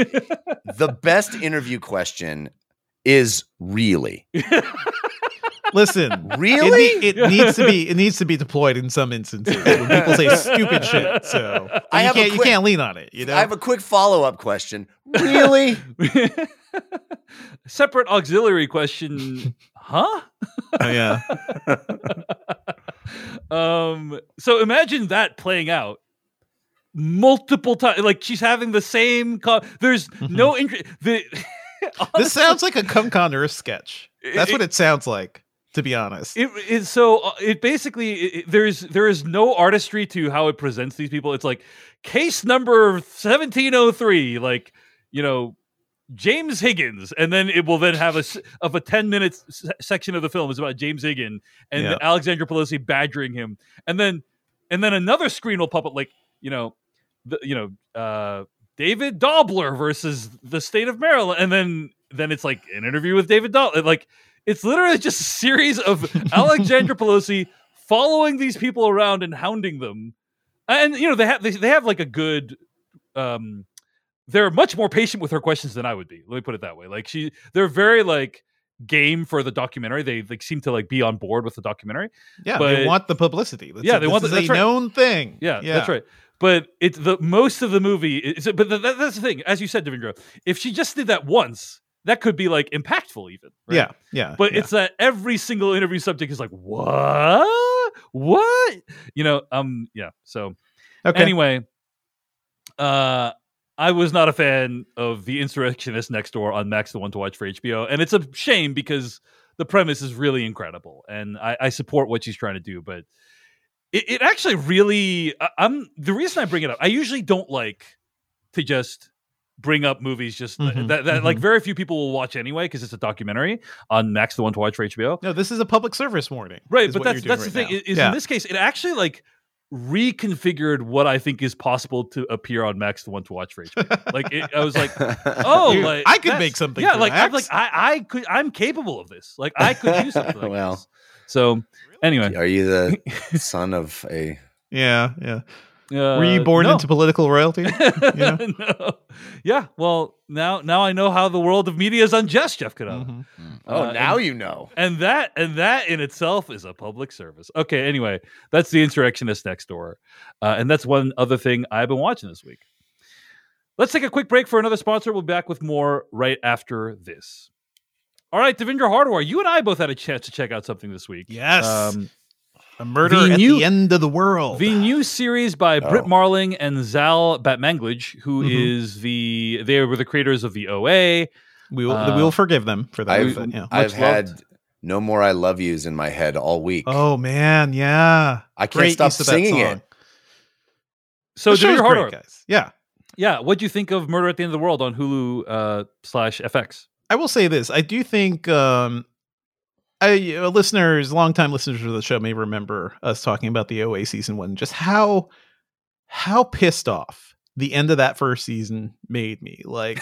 the best interview question is really, Listen, really. It, it needs to be it needs to be deployed in some instances when people say stupid shit. So I you can't you can't lean on it. You know, I have a quick follow up question. Really? Separate auxiliary question, huh? Oh, yeah. um so imagine that playing out multiple times like she's having the same co- there's no interest the Mm-hmm. This sounds like a Come Con Earth sketch. That's what it sounds like, to be honest. it is so uh, it basically it, there's there is no artistry to how it presents these people it's like case number 1703 like you know James Higgins, and then it will then have a of a ten minute s- section of the film is about James Higgins and Yeah. Alexandra Pelosi badgering him, and then and then another screen will pop up like you know, the, you know, uh, David Dobler versus the state of Maryland, and then then it's like an interview with David Dobler, like it's literally just a series of Alexandra Pelosi following these people around and hounding them, and you know they have they, they have like a good um they're much more patient with her questions than I would be. Let me put it that way. Like she, they're very like game for the documentary. They like seem to like be on board with the documentary. Yeah, but- they want the publicity. That's Yeah, a- they want the- that's a right. known thing. Yeah, yeah, that's right. But it's the most of the movie. Is, but th- that, that's the thing, as you said, Devindra. If she just did that once, that could be like impactful, even. right? Yeah, yeah. But yeah. it's that every single interview subject is like, what, what, you know? Um, yeah. So okay. Anyway, uh, I was not a fan of the Insurrectionist Next Door on Max the One to Watch for HBO, and it's a shame because the premise is really incredible, and I, I support what she's trying to do. But it, it actually really, I, I'm the reason I bring it up. I usually don't like to just bring up movies just Mhm, that, that like mhm. very few people will watch anyway because it's a documentary on Max the One to Watch for HBO. no, this is a public service warning. Right, but what that's you're the doing thing. right Is now. in this case, it actually like reconfigured what I think is possible to appear on Max the one to watch for HBO. like it, I was like, oh, You- like I could make something Yeah, for like I'm like I I could I'm capable of this. Like I could do something like Well. this. So anyway, Are you the son of a? Yeah, yeah. Uh, Were you born no. into political royalty? Yeah. no. Yeah. Well, now now I know how the world of media is unjust, Jeff Cannata. Mhm. Oh, Uh, now you know. And that and that in itself is a public service. Okay, anyway, that's the insurrectionist next door. Uh, and that's one other thing I've been watching this week. Let's take a quick break for another sponsor. We'll be back with more right after this. All right, Devindra Hardawar, you and I both had a chance to check out something this week. Yes. Um, A murder the at new- the end of the world. the new series by Brit Oh. Marling and Zal Batmanglij, who is Mhm. the they were the creators of the OA. we will uh, we will forgive them for that. I've, but, yeah. I've had no more "I love yous" in my head all week. Oh man, yeah. I can't Great stop use of singing it. So the show's Devindra great, guys. Yeah. yeah, What do you think of Murder at the End of the World on Hulu uh, slash FX? I will say this. I do think um I uh, listeners, longtime listeners of the show may remember us talking about the OA season one, just how how pissed off the end of that first season made me. Like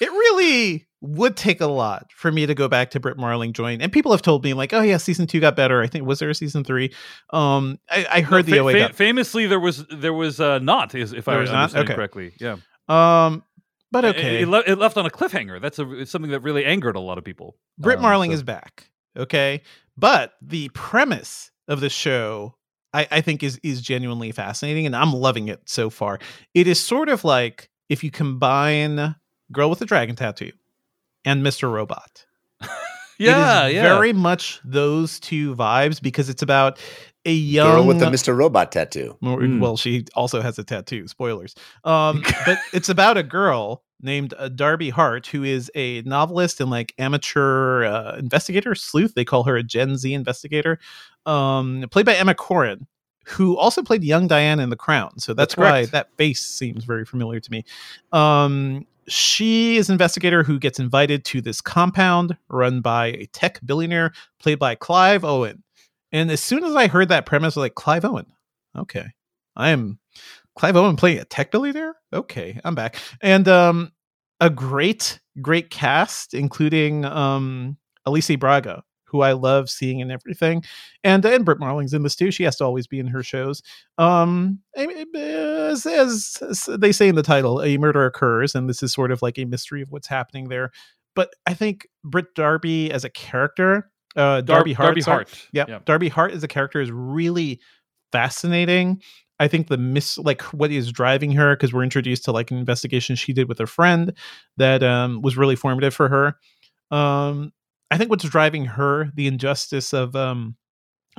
it really would take a lot for me to go back to Brit Marling join. And people have told me like, oh yeah, season two got better. I think was there a season three? Um I, I heard the Fa- OA fa- got famously, there was there was uh, not, is- if There I was not? understand Okay. correctly. Yeah, um but okay. It, le- it left on a cliffhanger. That's a, it's something that really angered a lot of people. Brit Um, Marling so- is back. Okay. But the premise of the show, I, I think, is is genuinely fascinating, and I'm loving it so far. It is sort of like if you combine Girl with a Dragon Tattoo and Mr. Robot. Yeah, it is yeah. very much those two vibes because it's about a young Girl with a Mr. Robot tattoo. Well, Mm. she also has a tattoo. Spoilers. Um, but it's about a girl named uh, Darby Hart who is a novelist and like amateur uh, investigator sleuth. They call her a Gen Z investigator. Um, played by Emma Corrin, who also played young Diane in The Crown. So that's, That's why correct. that face seems very familiar to me. Um, she is an investigator who gets invited to this compound run by a tech billionaire played by Clive Owen. And as soon as I heard that premise, I was like, Clive Owen. Okay. I am Clive Owen playing a tech billionaire. Okay, I'm back. And um a great, great cast, including um Alicia Braga, who I love seeing in everything. And and Brit Marling's in this too. She has to always be in her shows. Um as, as, as they say in the title, a murder occurs, and this is sort of like a mystery of what's happening there. But I think Brit Darby as a character, uh Dar- Darby Hart, Darby sorry, Hart. yeah, Yeah. Darby Hart as a character is really fascinating. I think the miss like what is driving her because we're introduced to like an investigation she did with her friend that um, was really formative for her. Um, I think what's driving her the injustice of um,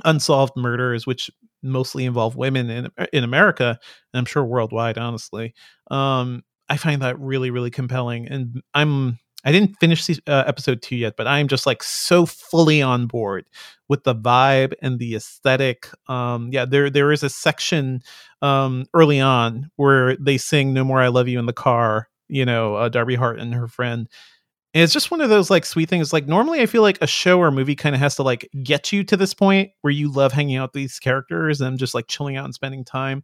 unsolved murders, which mostly involve women in in America, and I'm sure worldwide. Honestly, um, I find that really really compelling, and I'm I didn't finish uh, episode two yet, but I'm just like so fully on board with the vibe and the aesthetic. Um, yeah, there there is a section um, early on where they sing "No More I Love You" in the car. You know, uh, Darby Hart and her friend. And it's just one of those like sweet things. Like normally, I feel like a show or movie kind of has to like get you to this point where you love hanging out with these characters and just like chilling out and spending time.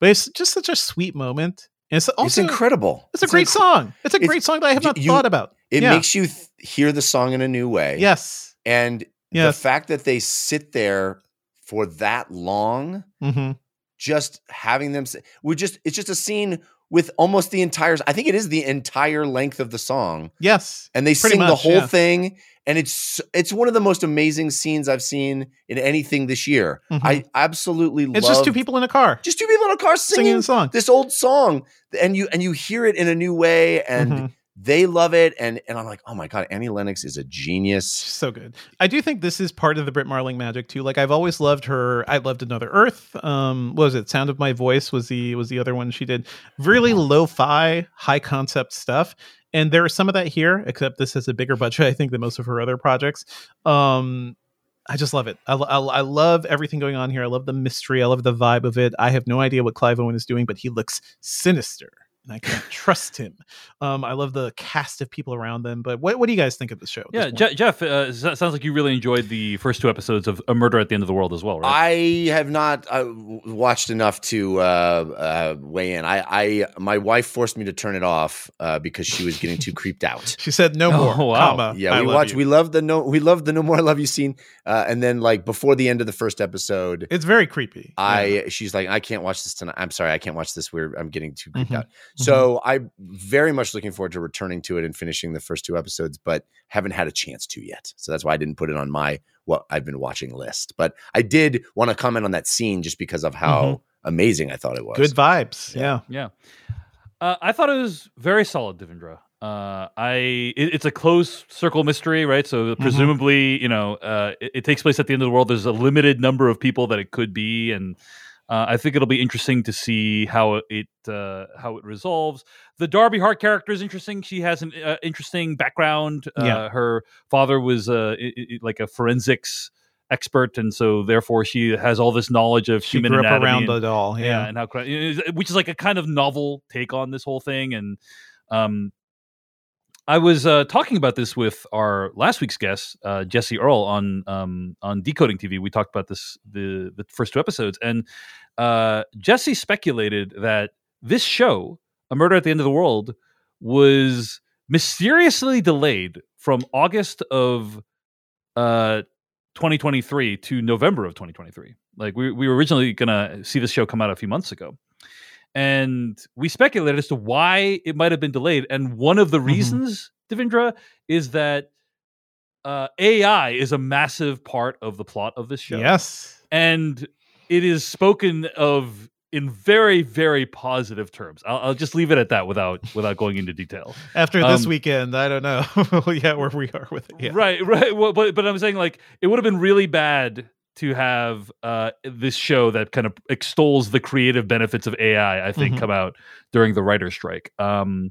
But it's just such a sweet moment. And it's also it's incredible. it's a great inc- song. It's a it's- great song that I have not you- thought about. It Yeah. makes you th- hear the song in a new way. Yes. And Yes. the fact that they sit there for that long, hmm just having them, we just, it's just a scene with almost the entire, I think it is the entire length of the song. Yes. And they sing the whole yeah. thing. And it's, it's one of the most amazing scenes I've seen in anything this year. Mhm. I absolutely love it. It's just two people in a car just two people in a car singing singing the song. this old song and you and you hear it in a new way and Mhm. They love it and and I'm like oh my god Annie Lennox is a genius so good. I do think this is part of the Brit Marling magic too. Like I've always loved her. I loved Another Earth. Um, what was it? Sound of My Voice was the was the other one she did. Really lo-fi, high concept stuff. And there is some of that here, except this has a bigger budget, I think, than most of her other projects. Um, I just love it. I, I, I love everything going on here. I love the mystery. I love the vibe of it. I have no idea what Clive Owen is doing, but he looks sinister and I can't trust him. Um, I love the cast of people around them. But what, what do you guys think of the show? Yeah. Je- Jeff, uh, sounds like you really enjoyed the first two episodes of A Murder at the End of the World as well, right? I have not uh, watched enough to uh, uh, weigh in. I, I, my wife forced me to turn it off uh, because she was getting too creeped out. she said no Oh, more. wow. Comma, Yeah, we love watched. you. We loved the no. We loved the no more I love you scene, uh, and then like before the end of the first episode, It's very creepy. I Yeah. she's like, I can't watch this tonight. I'm sorry, I can't watch this. We're I'm getting too creeped Mhm. out. So I'm very much looking forward to returning to it and finishing the first two episodes, but haven't had a chance to yet. So that's why I didn't put it on my what I've been watching list. But I did want to comment on that scene just because of how amazing I thought it was. good vibes. Yeah. Yeah. Yeah, uh, I thought it was very solid, Devindra. Uh, I it, it's a closed circle mystery, right? So presumably, you know, uh, it, it takes place at the end of the world. There's a limited number of people that it could be, and uh, I think it'll be interesting to see how it uh, how it resolves. The Darby Hart character is interesting. She has an uh, interesting background. Uh, Yeah. Her father was uh, i- i- like a forensics expert, and so therefore she has all this knowledge of She human grew up anatomy around and- it all. yeah, Yeah. and how which is like a kind of novel take on this whole thing and um I was uh, talking about this with our last week's guest, uh, Jesse Earl, on um, on Decoding TV. We talked about this the the first two episodes, and uh, Jesse speculated that this show, A Murder at the End of the World, was mysteriously delayed from August of uh, 2023 to November of 2023. Like we we were originally gonna see this show come out a few months ago, and we speculated as to why it might have been delayed. And one of the Mhm. reasons, Devindra, is that uh, AI is a massive part of the plot of this show Yes. and it is spoken of in very very positive terms i'll, I'll just leave it at that without without going into detail After this Um, weekend, I don't know. yeah, where we are with it. Yeah. right right well, but but i'm saying like it would have been really bad to have uh this show that kind of extols the creative benefits of ai i think Mhm. come out during the writer's strike um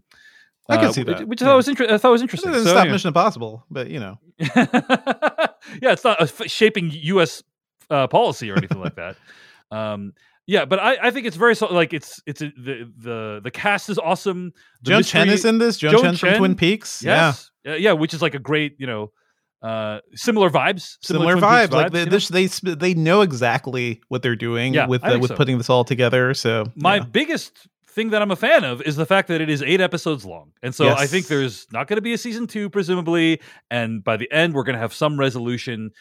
I can uh, see that, which I yeah. thought was inter- I thought was interesting. doesn't So stop anyway. Mission Impossible, but you know. yeah, it's not uh, f- shaping U.S. Uh, policy or anything like that. Um, yeah, but I, I think it's very like it's it's a, the the the cast is awesome. The Joan Chen is in this. Joan, Joan Chen, from Twin Peaks. Yes, yeah, yeah, which is like a great you know uh similar vibes, Similar, Peaks vibes. Like they, this, they they know exactly what they're doing Yeah, with uh, with so. putting this all together. So my yeah. biggest thing that I'm a fan of is the fact that it is eight episodes long. And so I think there's not going to be a season two, presumably. And by the end, we're going to have some resolution,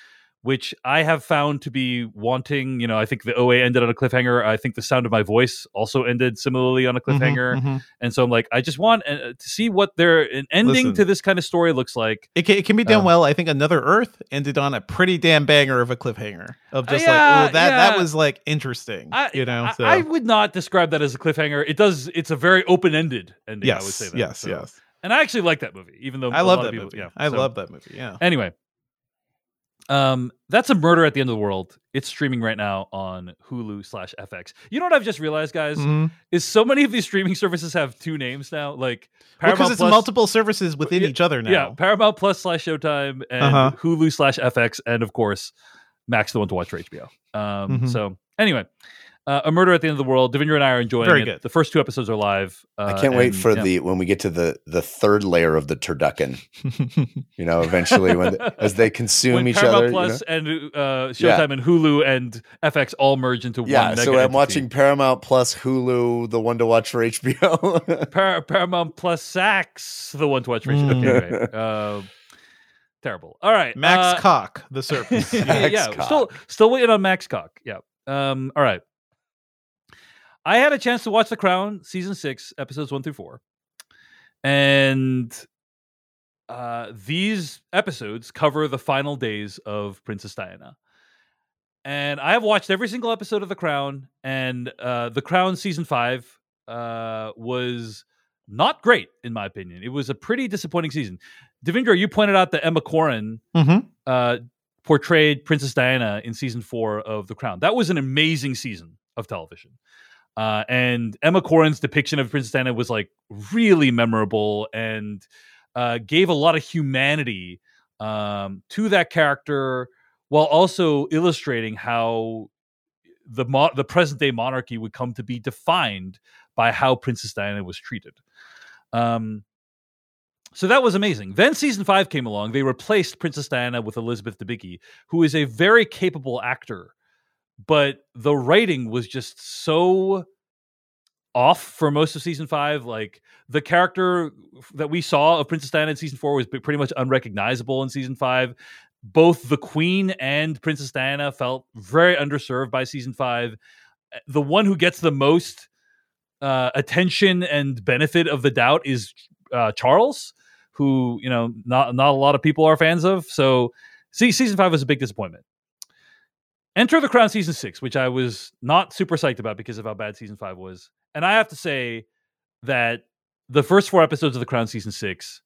which I have found to be wanting. You know, I think the OA ended on a cliffhanger. I think The Sound of My Voice also ended similarly on a Mhm, cliffhanger. mhm. And so I'm like, I just want uh, to see what their an ending Listen. to this kind of story looks like. It can, it can be done Um, well. I think Another Earth ended on a pretty damn banger of a cliffhanger of just yeah, like, oh, that that was like interesting, I, you know. I, so I would not describe that as a cliffhanger. It does. It's a very open ended ending. yes, I would say that. yes, So- yes. And I actually like that movie, even though I a love lot that of people, movie. Yeah, I so- love that movie. Yeah. Anyway, um, that's a murder at the end of the world. It's streaming right now on Hulu slash FX. You know what I've just realized, guys, Mhm. is so many of these streaming services have two names now, like Paramount because it's Plus- multiple services within Yeah, each other now. Yeah, Paramount Plus slash Showtime and Uh-huh. Hulu slash FX, and of course Max, the one to watch for HBO. Um, Mhm. So anyway. Uh, a murder at the end of the world. Devindra and I are enjoying Very it. good. The first two episodes are live. Uh, I can't wait and, for yeah. the when we get to the the third layer of the turducken. You know, eventually when as they consume when each Paramount other. you Plus know? and uh, Showtime Yeah. and Hulu and FX all merge into Yeah, one. so mega I'm entity. watching Paramount Plus, Hulu, the one to watch for HBO. Par- Paramount Plus Sax, the one to watch. for Mm. Okay, anyway, uh, terrible. All right, Max uh, Cock, the service. yeah, yeah, Cock. still still waiting on Max Cock. Yeah. Um. All right. I had a chance to watch The Crown season six, episodes one through four, and uh, these episodes cover the final days of Princess Diana. And I have watched every single episode of The Crown, and uh, The Crown season five uh, was not great in my opinion. It was a pretty disappointing season. Devindra, you pointed out that Emma Corrin Mhm. uh, portrayed Princess Diana in season four of The Crown. That was an amazing season of television. Uh, and Emma Corrin's depiction of Princess Diana was like really memorable and uh, gave a lot of humanity um, to that character while also illustrating how the mo- the present day monarchy would come to be defined by how Princess Diana was treated. Um, so that was amazing. Then season five came along. They replaced Princess Diana with Elizabeth Debicki, who is a very capable actor, but the writing was just so off for most of season five. Like the character that we saw of Princess Diana in season four was pretty much unrecognizable in season five. Both the Queen and Princess Diana felt very underserved by season five. The one who gets the most uh, attention and benefit of the doubt is uh, Charles, who you know not not a lot of people are fans of. So, see, season five was a big disappointment. Enter the Crown season six, which I was not super psyched about because of how bad season five was. And I have to say that the first four episodes of the Crown season six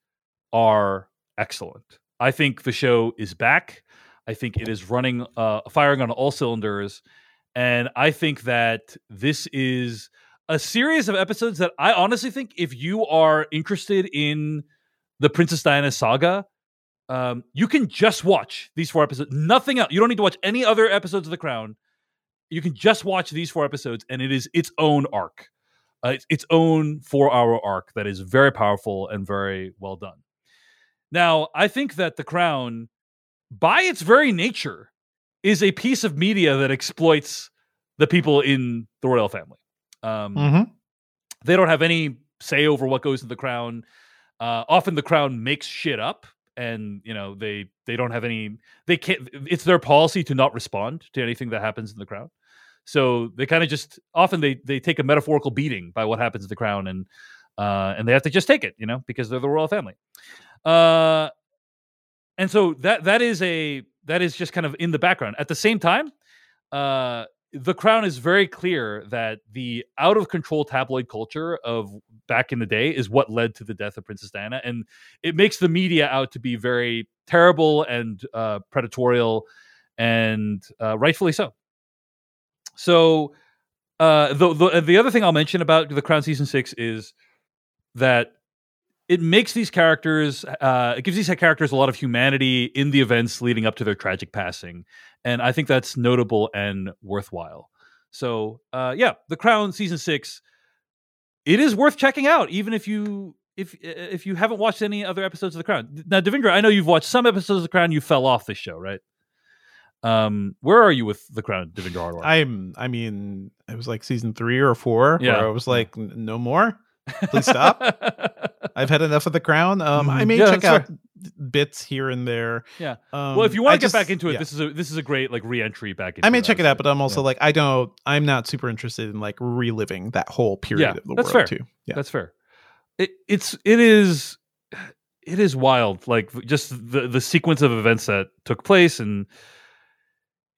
are excellent. I think the show is back. I think it is running, uh, firing on all cylinders. And I think that this is a series of episodes that I honestly think if you are interested in the Princess Diana saga, um, you can just watch these four episodes. Nothing else. You don't need to watch any other episodes of The Crown. You can just watch these four episodes, and it is its own arc, uh, it's its own four-hour arc that is very powerful and very well done. Now, I think that The Crown, by its very nature, is a piece of media that exploits the people in the royal family. Um, Mm-hmm. They don't have any say over what goes in the crown. Uh, often the crown makes shit up, and you know they they don't have any. They can't. It's their policy to not respond to anything that happens in the crown. So they kind of just often they they take a metaphorical beating by what happens in the crown, and uh, and they have to just take it, you know, because they're the royal family. Uh, and so that that is a that is just kind of in the background. At the same time, uh, the crown is very clear that the out of control tabloid culture of back in the day is what led to the death of princess diana and it makes the media out to be very terrible and uh, predatorial and uh, rightfully so. So uh, the, the the other thing i'll mention about the crown season six is that it makes these characters uh, it gives these characters a lot of humanity in the events leading up to their tragic passing and i think that's notable and worthwhile so uh, yeah the crown season six it is worth checking out even if you if if you haven't watched any other episodes of the crown now devindra i know you've watched some episodes of the crown you fell off this show right um where are you with the crown devindra Hardawar? I'm. I mean, it was like season three or four Yeah. where I was like, no more. Please stop. I've had enough of the crown. Um, I Mhm. may Yeah, check out bits here and there. Yeah. Um, well if you want to get just- back into it yeah. this is a this is a great like re-entry back into I may check it out, but I'm also Yeah. like, I don't. I'm not super interested in like reliving that whole period Yeah, of the that's world fair. too. Yeah. That's fair. It, it's it is it is wild. Like just the the sequence of events that took place, and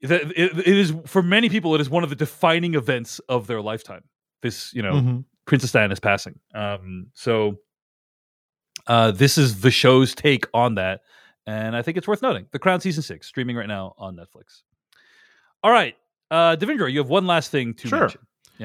that it, it is for many people, it is one of the defining events of their lifetime. This you know Mhm. Princess Diana's passing. Um, so uh, this is the show's take on that, and I think it's worth noting. The Crown season six streaming right now on Netflix. All right, uh, Devindra, you have one last thing to Sure. mention.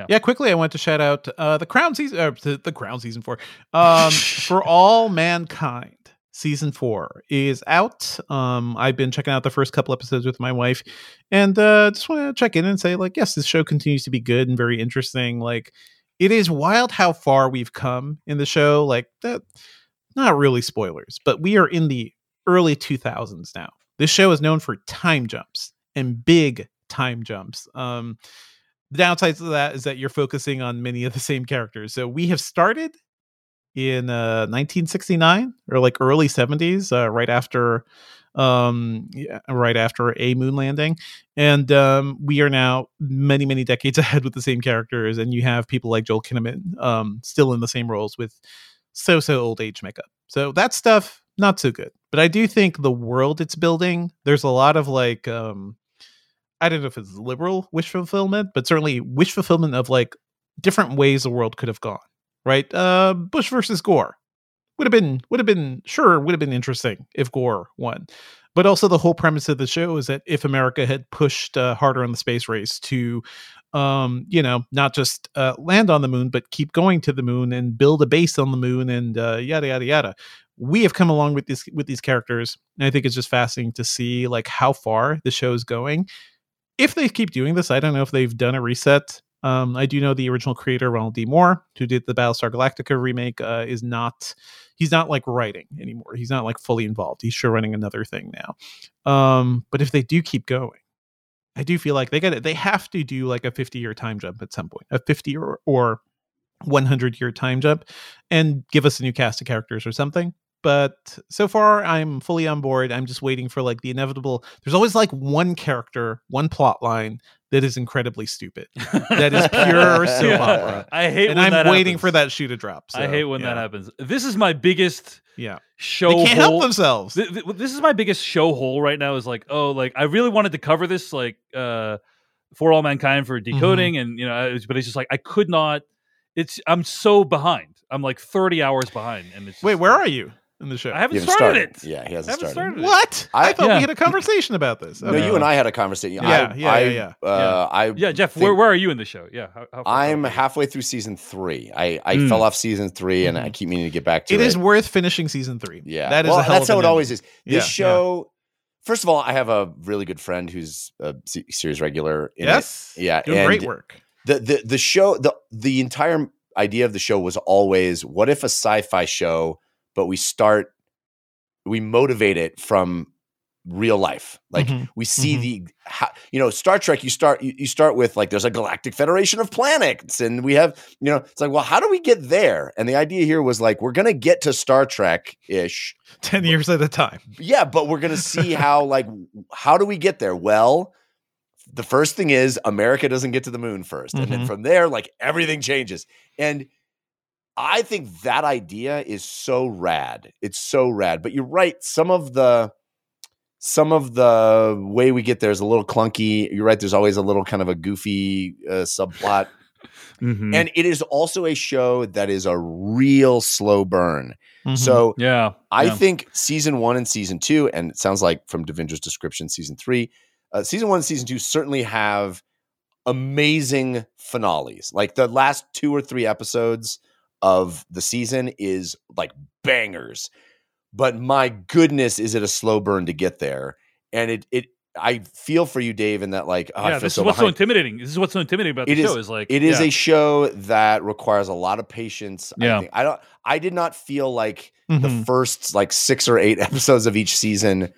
Yeah, quickly, I want to shout out uh, the Crown season, uh, the, the Crown season four, um, for all mankind. Season four is out. Um, I've been checking out the first couple episodes with my wife, and uh, just want to check in and say, like, yes, this show continues to be good and very interesting. Like, it is wild how far we've come in the show. Like that, not really spoilers, but we are in the early 2000s now. This show is known for time jumps and big time jumps. Um, the downsides of that is that you're focusing on many of the same characters. So we have started in uh, 1969 or like early 70s, uh, right after, um, yeah, right after a moon landing, and um, we are now many many decades ahead with the same characters. And you have people like Joel Kinnaman um, still in the same roles with so so old age makeup. So that stuff not so good. But I do think the world it's building, there's a lot of like um I don't know if it's liberal wish fulfillment, but certainly wish fulfillment of like different ways the world could have gone. Right? Uh Bush versus Gore. Would have been would have been sure would have been interesting if Gore won. But also the whole premise of the show is that if America had pushed uh, harder on the space race to um you know not just uh, land on the moon but keep going to the moon and build a base on the moon and uh, yada yada yada we have come along with these with these characters and i think it's just fascinating to see like how far the show is going if they keep doing this, I don't know if they've done a reset. Um, I do know the original creator Ronald D. Moore, who did the Battlestar Galactica remake, uh, is not he's not like writing anymore. He's not like fully involved. He's sure running another thing now. Um, but if they do keep going, I do feel like they got it. they have to do like a 50 year time jump at some point, a 50 or, or 100 year time jump, and give us a new cast of characters or something. But so far, I'm fully on board. I'm just waiting for like the inevitable. There's always like one character, one plot line that is incredibly stupid. That is pure soap Yeah. opera. I hate and I'm waiting happens. for that shoe to drop. I hate when yeah. that happens. This is my biggest Yeah, show. they can't hole. help themselves. Th- th- this is my biggest show hole right now. Is like, oh, like I really wanted to cover this, like, uh, for all mankind for Mm-hmm. decoding, and you know, but it's just like I could not. It's I'm so behind. I'm like 30 hours behind, and it's Wait, where like- are you in the show? I haven't haven't started, it. Yeah, he hasn't started. started. it. What? I, I- thought Yeah. we had a conversation about this. No, you and I had a conversation. Yeah, I, yeah, I, yeah, yeah. Uh, I Yeah, Jeff, think- where where are you in the show? Yeah, how, how I'm halfway through season three. I, I Mm. fell off season 3 and I Mhm. keep meaning to get back to It it. is worth finishing season three. Yeah, that is. well, a hell that's of how an it always is. This Yeah, yeah. show. First of all, I have a really good friend who's a series regular. In Yes. it. yeah, Doing and great work. the the the show the the entire idea of the show was always what if a sci-fi show, but we start we motivate it from real life like Mhm. we see Mhm. the how, you know star trek you start you, you start with like there's a galactic federation of planets and we have you know it's like well how do we get there and the idea here was like we're gonna get to star trek ish Ten years at a time. yeah but we're gonna see how like how do we get there well the first thing is america doesn't get to the moon 1st and then Mhm. from there like everything changes and i think that idea is so rad it's so rad but you're right some of the some of the way we get there is a little clunky you're right there's always a little kind of a goofy uh, subplot Mhm. and it is also a show that is a real slow burn Mhm. so yeah, I yeah. think season one and season two, and it sounds like from Devindra's description, season three, uh, season one and season two certainly have amazing finales. Like the last two or three episodes of the season is like bangers. But my goodness, is it a slow burn to get there? And it it I feel for you, Dave, in that like oh, yeah. This so is what's so intimidating. This is what's so intimidating about the It is- show. Is like It is yeah. a show that requires a lot of patience. Yeah. I, think. I don't. I did not feel like the Mhm. first like six or eight episodes of each season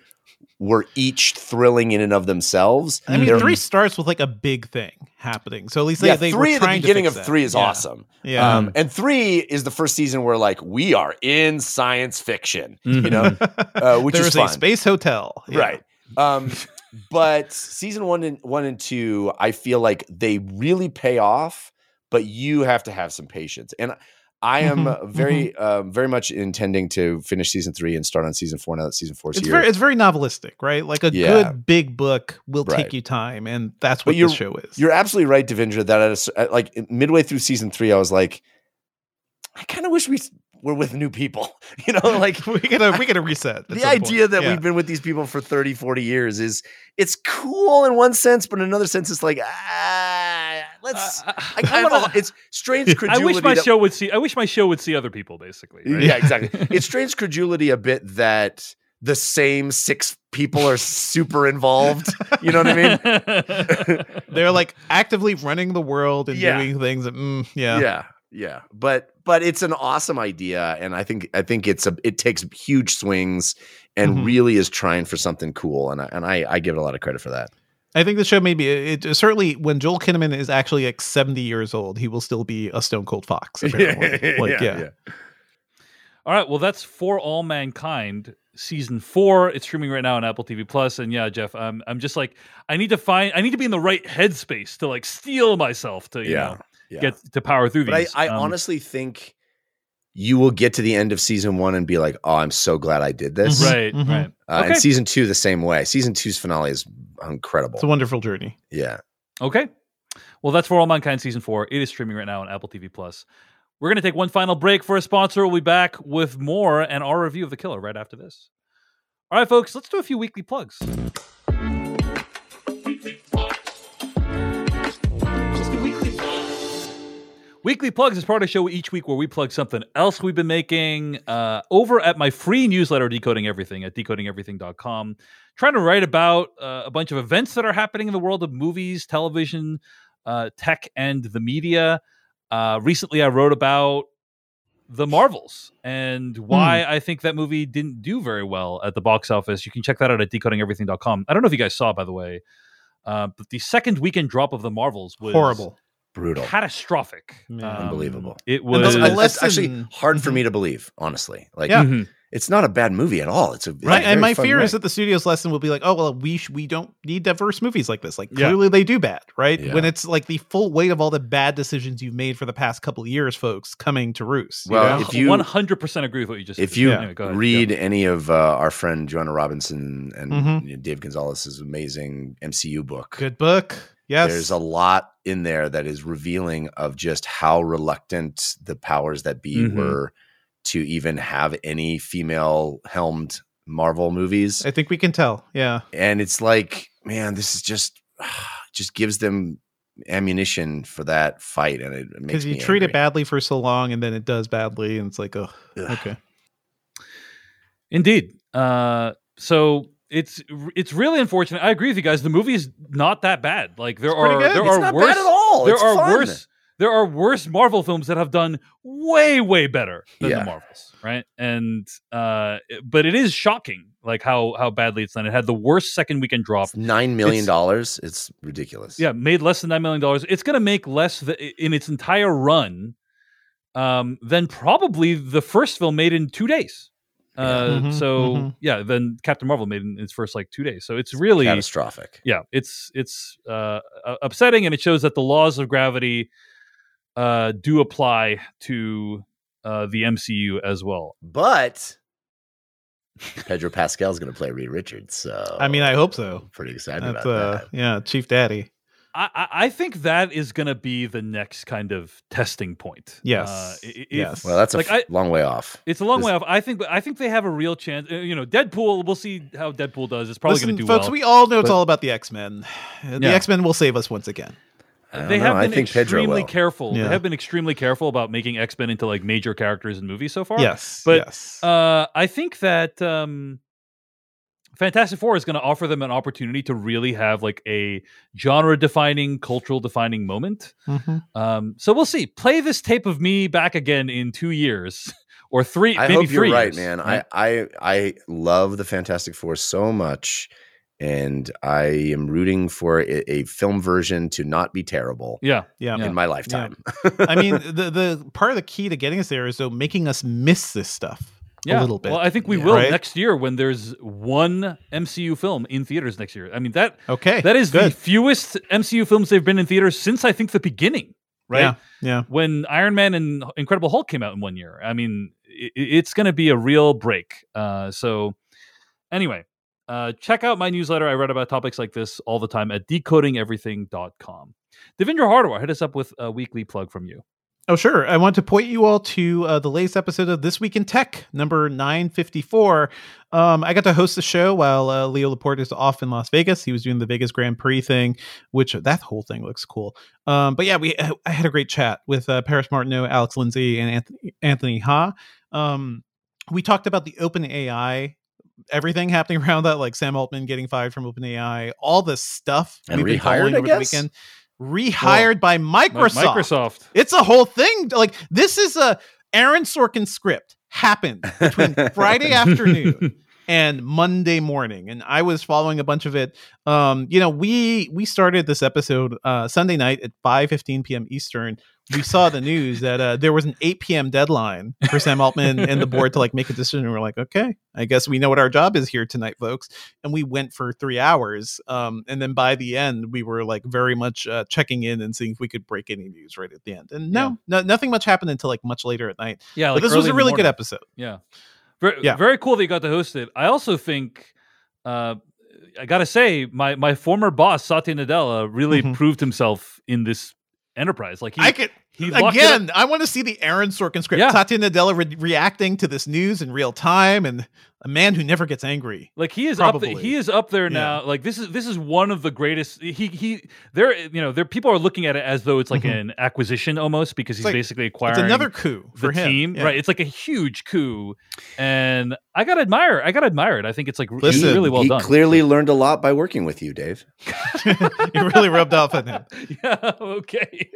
were each thrilling in and of themselves. I mean, They're- three starts with like a big thing happening. So at least they, yeah, they three were at the beginning of that. three is Yeah. awesome. Yeah. Um, and three is the first season where like we are in science fiction, you Mhm. know, uh, which There's is a space hotel. Yeah. right? Um, but season one and one and two, I feel like they really pay off, but you have to have some patience. And I am Mhm, very, um, very much intending to finish season three and start on season four now that season four is It's here. very it's very novelistic, right? Like a Yeah. good big book will Right. take you time, and that's what you're- show is. You're absolutely right, Devindra. That at a at like midway through season three, I was like, I kind of wish we were with new people. You know, like we gotta we gotta reset. the some point. idea that Yeah. we've been with these people for 30, 40 years is it's cool in one sense, but in another sense, it's like, ah, let's. Uh, I, I wanna- of, it's strange I wish my that- show would see. I wish my show would see other people. Basically, right? Yeah, exactly. it's strange credulity a bit that the same six people are super involved. You know what I mean? They're like actively running the world and Yeah. doing things. That, mm, yeah. yeah yeah but but it's an awesome idea and i think i think it's a it takes huge swings and Mhm. really is trying for something cool and I, and I i give it a lot of credit for that I think the show maybe it, it certainly when Joel Kinnaman is actually like seventy years old, he will still be a stone cold fox. Apparently. like yeah. All right. Well, that's for all mankind. Season four. It's streaming right now on Apple TV Plus. And yeah, Jeff, I'm I'm just like I need to find. I need to be in the right headspace to like steel myself to you Yeah, know yeah. get to power through but i. I Um, honestly think you will get to the end of season one and be like oh i'm so glad i did this Mhm. right, Mhm. right. uh, Okay. and season two the same way season two's finale is incredible It's a wonderful journey. yeah Okay. Well, that's for all mankind season four. It is streaming right now on Apple TV Plus. We're going to take one final break for a sponsor. We'll be back with more and our review of the killer right after this. All right, folks, let's do a few weekly plugs. Weekly plugs is part of the show each week where we plug something else we've been making uh, over at my free newsletter, Decoding Everything, at decodingeverything.com. Trying to write about uh, a bunch of events that are happening in the world of movies, television, uh, tech, and the media. Uh, recently, I wrote about the Marvels and why Hmm. I think that movie didn't do very well at the box office. You can check that out at decodingeverything.com. I don't know if you guys saw, by the way, uh, but the second weekend drop of the Marvels was Horrible. Brutal. catastrophic. Yeah. Unbelievable. It And was the It's- it's actually hard for me to believe, honestly. Like, Yeah. Mhm. it's not a bad movie at all. It's a it's a Right, and my fun fear is that the studio's lesson will be like, oh well, we sh- we don't need diverse movies like this. Like Yeah. clearly they do bad, right? Yeah. When it's like the full weight of all the bad decisions you've made for the past couple of years, folks, coming to roost. you Well, know? if you- 100% agree with what you just said. if said. you Anyway, ahead. read any of uh, our friend Joanna Robinson and Mhm. Dave Gonzales's amazing MCU book, good book, yes. there's a lot in there that is revealing of just how reluctant the powers that be Mhm. were to even have any female helmed Marvel movies. I think we can tell. Yeah, and it's like, man, this is just just gives them ammunition for that fight, and it, it makes because you me treat it badly for so long, and then it does badly, and it's like, oh, Ugh. okay. Indeed. Uh, so it's it's really unfortunate. I agree with you guys. The movie is not that bad. Like there It's are good. there It's are not worse bad at all. there It's are fun. worse there are worse Marvel films that have done way way better than Yeah. the Marvels, right? And uh, but it is shocking, like how how badly it's done. It had the worst second weekend drop. It's nine million It's- dollars. It's ridiculous. Yeah, made less than nine million dollars. It's going to make less th- in its entire run um, than probably the first film made in two days. Uh, Mhm, so mhm. yeah, then Captain Marvel made in its first like two days. So it's really catastrophic. yeah, it's it's uh, uh, upsetting, and it shows that the laws of gravity uh, do apply to uh, the MCU as well. But Pedro Pascal's going to play Reed Richards. So I mean, I hope so. I'm pretty excited That's about uh, that. yeah, Chief Daddy. I, I I think that is going to be the next kind of testing point. Yes, Uh, i- i- yes. Well, that's a like, f- I- long way off. It's a long This- way off. I think, I think they have a real chance. uh, You know, Deadpool. We'll see how Deadpool does. It's probably going to do well. folks, well. we all know it's But- all about the X Men. The Yeah. X Men will save us once again. I don't they know. have I been think extremely careful. Yeah. They have been extremely careful about making X Men into like major characters in movies so far. Yes, But, yes. Uh, I think that um, Fantastic Four is going to offer them an opportunity to really have like a genre-defining, cultural-defining moment. Mhm. Um, so we'll see. Play this tape of me back again in two years or three. I maybe hope you're three right, years, man. right? I, I I love the Fantastic Four so much, and I am rooting for a, a film version to not be terrible yeah. Yeah. Yeah. in my lifetime. I mean, the the part of the key to getting us there is though making us miss this stuff Yeah. a little bit. Well, I think we Yeah. will Right? next year when there's one MCU film in theaters next year. I mean that okay, that is the fewest MCU films they've been in theaters since I think the beginning, right? Yeah, yeah. When Iron Man and Incredible Hulk came out in one year. I mean, i it's going to be a real break. Uh, so anyway, uh, check out my newsletter. I write about topics like this all the time at decodingeverything.com. Devindra Hardawar, hit us up with a weekly plug from you. Oh, sure. I want to point you all to uh, the latest episode of This Week in Tech, number 954. Um, I got to host the show while uh, Leo Laporte is off in Las Vegas. He was doing the Vegas Grand Prix thing, which that whole thing looks cool. Um, but yeah, we I had a great chat with uh, Paris Martineau, Alex Lindsay, and Anthony, Anthony Ha. Um, we talked about the Open AI. Everything happening around that, like Sam Altman getting fired from OpenAI, all the stuff And we've been rehired, over the weekend, rehired by Microsoft. Microsoft. It's a whole thing. Like this is a Aaron Sorkin script happened between Friday afternoon and Monday morning, and I was following a bunch of it. Um, you know, we we started this episode uh, Sunday night at five fifteen p.m. Eastern. We saw the news that uh, there was an eight p.m. deadline for Sam Altman and the board to like make a decision. we're like, okay, I guess we know what our job is here tonight, folks. And we went for three hours, um, and then by the end, we were like very much uh, checking in and seeing if we could break any news right at the end. And no, no nothing much happened until like much later at night. Yeah, But this was a really good episode. Yeah. Very, Yeah. very cool that you got to host it. I also think, uh, I got to say, my, my former boss, Satya Nadella, really Mhm. proved himself in this enterprise. Like, he, I could he locked it up- Again, I want to see the Aaron Sorkin script. Yeah. Satya Nadella re- reacting to this news in real time, and a man who never gets angry. Like he is up. Probably. he is up there Yeah. now. Like this is this is one of the greatest. He he. There you know there people are looking at it as though it's like Mhm. an acquisition almost because he's like- basically It's acquiring another coup the for him. team. Yeah. Right. It's like a huge coup, and I gotta admire. I gotta admire it. I think it's like really, Listen, really well he done. clearly learned a lot by working with you, Dave. you really rubbed off on him. yeah. Okay.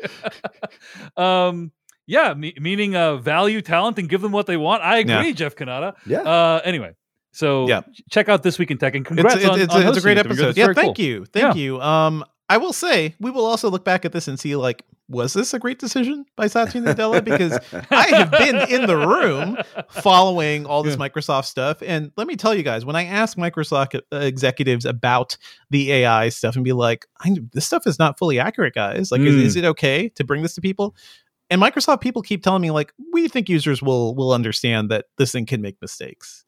um. Yeah. Me- meaning uh, value talent and give them what they want. I agree, Yeah. Jeff Cannata. Yeah. Uh. Anyway. So Yeah. check out this week in tech and It's, congrats it's, on, it's, on a, it's a great episode. Yeah, thank cool. you, thank you. Um, I will say we will also look back at this and see like, was this a great decision by Satya Nadella? Because I have been in the room following all this Microsoft stuff. And let me tell you guys, when I ask Microsoft uh, executives about the AI stuff and be like, I, this stuff is not fully accurate, guys. Like, Mm. is, is it okay to bring this to people? And Microsoft people keep telling me like, we think users will will understand that this thing can make mistakes.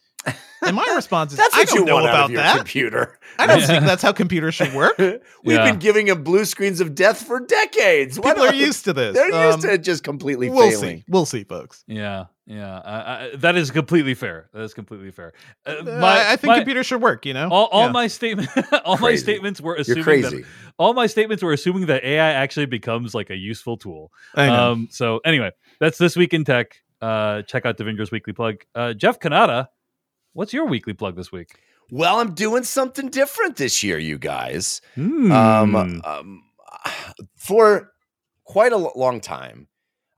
And my response is, That's I don't you know want out about of your that. computer. I don't think that's how computers should work. We've Yeah. been giving them blue screens of death for decades. Why People are not- used to this. They're used Um, to it just completely We'll failing. see. We'll see, folks. Yeah, yeah, I, I, that is completely fair. That is completely fair. Uh, Uh, my- I think my- computers should work. You know, all, all Yeah. my statement, all my statements were You're assuming crazy. that all my statements were assuming that AI actually becomes like a useful tool. Um, so anyway, that's this week in tech. Uh, check out Devindra's weekly plug. Uh, Jeff Cannata, what's your weekly plug this week? Well, I'm doing something different this year, you guys. Hmm. Um, um, for quite a long time,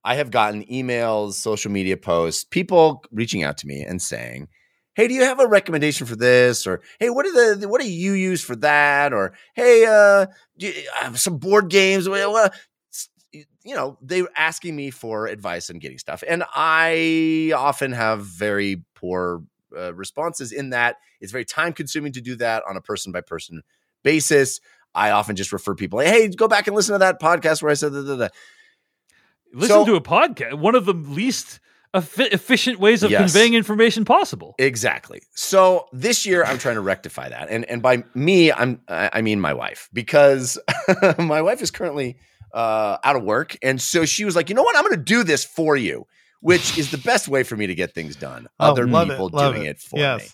I have gotten emails, social media posts, people reaching out to me and saying, "Hey, do you have a recommendation for this?" Or "Hey, what are the what do you use for that?" Or "Hey, uh, you, I have some board games." You know, they were asking me for advice and getting stuff, and I often have very poor uh, responses in that it's very time consuming to do that on a person by person basis. I often just refer people, hey, go back and listen to that podcast where I said, da. Listen so- to a podcast. One of the least effi- efficient ways of Yes. conveying information possible. Exactly. So this year I'm trying to rectify that. And and by me, I'm I I mean my wife, because my wife is currently uh, out of work. And so she was like, you know what? I'm gonna do this for you, which is the best way for me to get things done. Oh, Other love it, people love doing it. it, for Yes. me.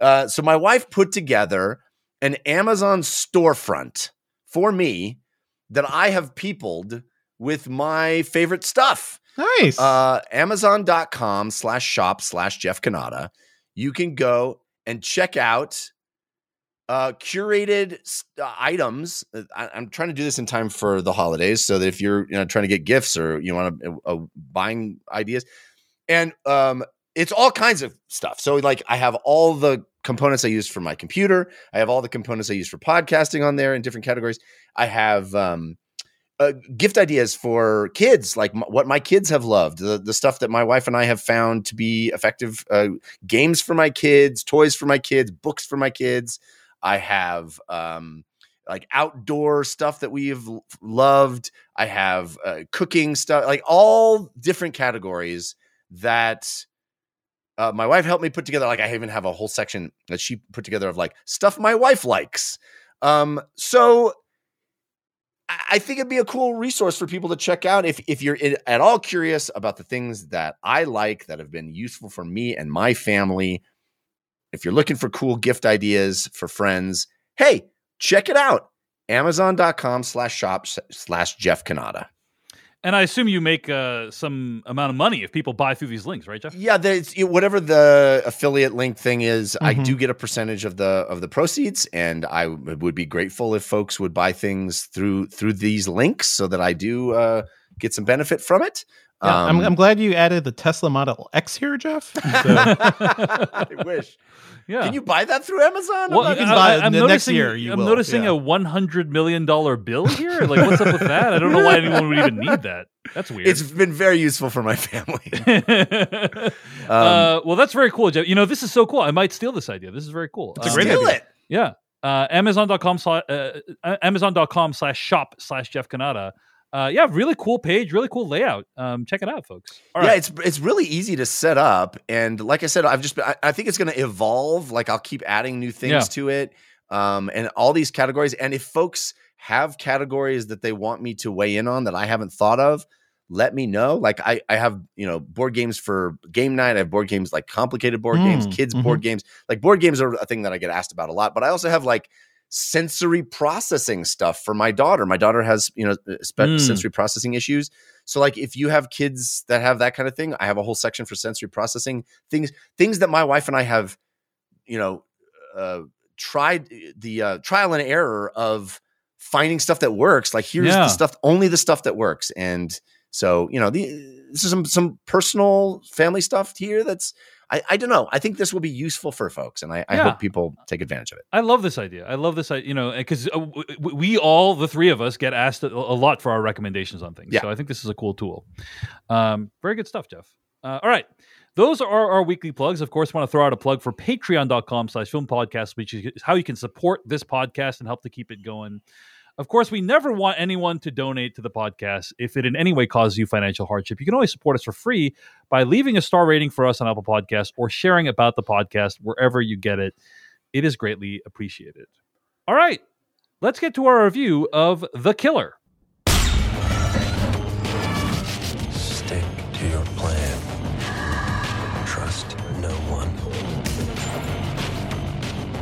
Uh, so my wife put together an Amazon storefront for me that I have peopled with my favorite stuff. nice. Uh, Amazon.com slash shop slash Jeff Cannata. You can go and check out uh, curated uh, items. Uh, I, I'm trying to do this in time for the holidays so that if you're you know trying to get gifts or you want to uh, buying ideas, and um, it's all kinds of stuff. So like I have all the components I use for my computer. I have all the components I use for podcasting on there in different categories. I have um, uh, gift ideas for kids, like m- what my kids have loved, the, the stuff that my wife and I have found to be effective uh, games for my kids, toys for my kids, books for my kids. I have um, like outdoor stuff that we have loved. I have uh, cooking stuff, like all different categories that uh, my wife helped me put together. Like I even have a whole section that she put together of like stuff my wife likes. Um, so I think it'd be a cool resource for people to check out if if you're at all curious about the things that I like that have been useful for me and my family. If you're looking for cool gift ideas for friends, hey, check it out. Amazon.com slash shop slash Jeff Cannata. And I assume you make uh, some amount of money if people buy through these links, right, Jeff? Yeah, there's you- whatever the affiliate link thing is, I Mhm. do get a percentage of the of the proceeds, and I w- would be grateful if folks would buy things through through these links so that I do uh, get some benefit from it. Yeah, I'm, Um, I'm glad you added the Tesla Model X here, Jeff. So- I wish. Yeah. Can you buy that through Amazon? Well, You can I- buy I, it am the next noticing, year, you I'm will, noticing yeah. a 100 million dollar bill here. Like, what's up with that? I don't know why anyone would even need that. That's weird. it's been very useful for my family. uh, well, that's very cool, Jeff. You know, this is so cool. I might steal this idea. This is very cool. It's a Um, great Steal idea. it. Yeah. Uh, Amazon.com slash uh, uh, Amazon.com slash shop slash Jeff Cannata. Uh, yeah, really cool page, really cool layout. Um, check it out, folks. All yeah, right. it's it's really easy to set up, and like I said, I've just been, I, I think it's going to evolve. Like I'll keep adding new things Yeah. to it, um, and all these categories. And if folks have categories that they want me to weigh in on that I haven't thought of, let me know. Like I, I have, you know, board games for game night. I have board games like complicated board games, Mm, kids mhm. board games. Like board games are a thing that I get asked about a lot. But I also have like sensory processing stuff for my daughter. My daughter has, you know, spe- Mm. sensory processing issues. So like if you have kids that have that kind of thing, I have a whole section for sensory processing things, things that my wife and I have, you know, uh, tried the uh, trial and error of finding stuff that works. Like here's Yeah. the stuff, only the stuff that works. And so, you know, the, this is some some personal family stuff here. That's I, I don't know. I think this will be useful for folks, and I, I Yeah. hope people take advantage of it. I love this idea. I love this, i- you know, because uh, we all, the three of us, get asked a, lot for our recommendations on things. Yeah. So I think this is a cool tool. Um, very good stuff, Jeff. Uh, all right. Those are our weekly plugs. Of course, want to throw out a plug for patreon.com slash film podcast, which is how you can support this podcast and help to keep it going. Of course, we never want anyone to donate to the podcast if it in any way causes you financial hardship. You can always support us for free by leaving a star rating for us on Apple Podcasts or sharing about the podcast wherever you get it. It is greatly appreciated. All right, let's get to our review of The Killer. Stick to your plan. Trust no one.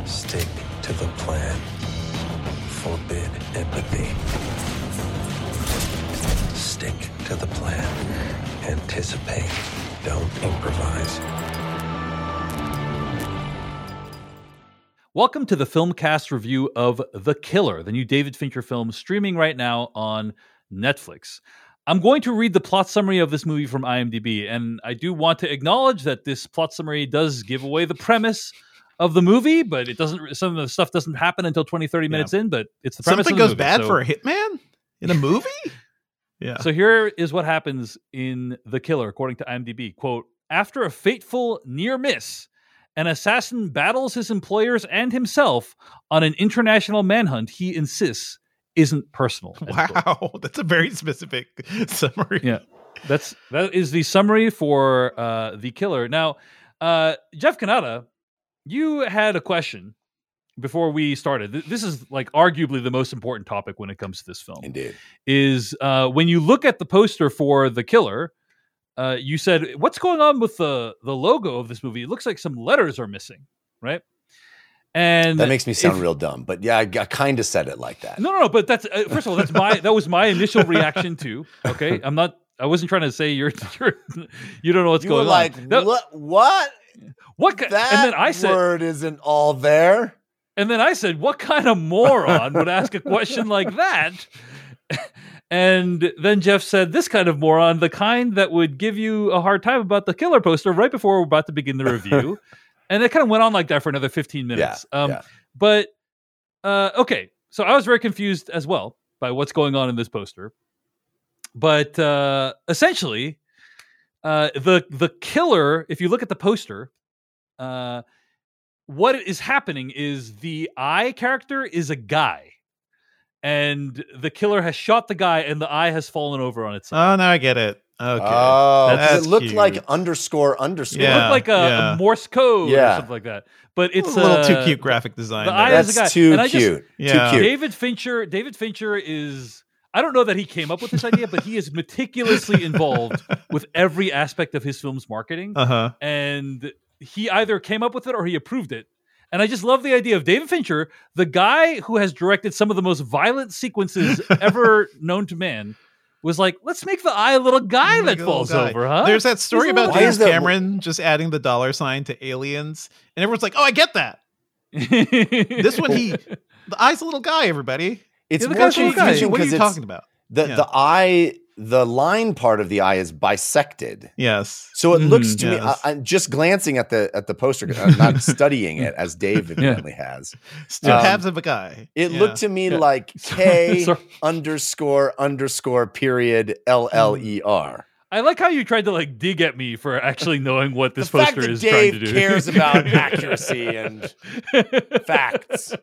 Stick to the plan. Stick to the plan. Anticipate. Don't improvise. Welcome to the Filmcast review of The Killer, the new David Fincher film streaming right now on Netflix. I'm going to read the plot summary of this movie from IMDb, and I do want to acknowledge that this plot summary does give away the premise of the movie, but it doesn't. Some of the stuff doesn't happen until 20, 30 minutes in, but it's the premise. Something of the goes movie, bad so- for a hitman in a movie. yeah. So here is what happens in The Killer, according to IMDb. Quote, after a fateful near miss, an assassin battles his employers and himself on an international manhunt he insists isn't personal. end quote. wow, that's a very specific summary. Yeah. That's that is the summary for uh The Killer. Now, uh Jeff Cannata, you had a question before we started. This is like arguably the most important topic when it comes to this film. Indeed. is uh, when you look at the poster for the killer, uh, you said, "What's going on with the the logo of this movie? It looks like some letters are missing, right?" And That makes me sound if- real dumb, but yeah, I, I kind of said it like that. No, no, no. But that's uh, first of all, that's my that was my initial reaction too. Okay, I'm not. I wasn't trying to say you're you're you don't know what's you were going like, on. like what? What? what? ki- That and then I said, word isn't all there. And then I said, "What kind of moron would ask a question like that?" And then Jeff said, "This kind of moron, the kind that would give you a hard time about the killer poster right before we're about to begin the review." and it kind of went on like that for another 15 minutes. um, yeah. But uh, okay, so I was very confused as well by what's going on in this poster. But uh, essentially, uh, the the killer, if you look at the poster, uh, what is happening is the eye character is a guy, and the killer has shot the guy, and the eye has fallen over on its side. Oh, now I get it. Okay. Oh, That's it looked like cute. underscore underscore. it Yeah, looked like a, a. Morse code or something like that. But it's a little uh, too cute graphic design. the there. eye is a guy. Too And I just- cute. Yeah. Too cute. David Fincher. David Fincher is. I don't know that he came up with this idea, but he is meticulously involved with every aspect of his film's marketing, Uh huh. and he either came up with it or he approved it. And I just love the idea of David Fincher, the guy who has directed some of the most violent sequences ever known to man, was like, "Let's make the eye a little guy that a little falls guy. over, huh?" There's that story a about James is that- Cameron just adding the dollar sign to aliens, and everyone's like, "Oh, I get that." This one, he the eye's a little guy. Everybody, It's Yeah, more guy's a little guy. confusing what are you because talking about? the Yeah. the eye, the line part of the eye is bisected. Yes. So it looks Mhm, to me, yes. I, I'm just glancing at the at the poster, 'cause I'm not studying it as Dave evidently has. Still Um, halves of a guy. It Yeah. looked to me Yeah. like K underscore underscore period L L E R. I like how you tried to like dig at me for actually knowing what this The fact poster that is trying to do. cares about accuracy and facts.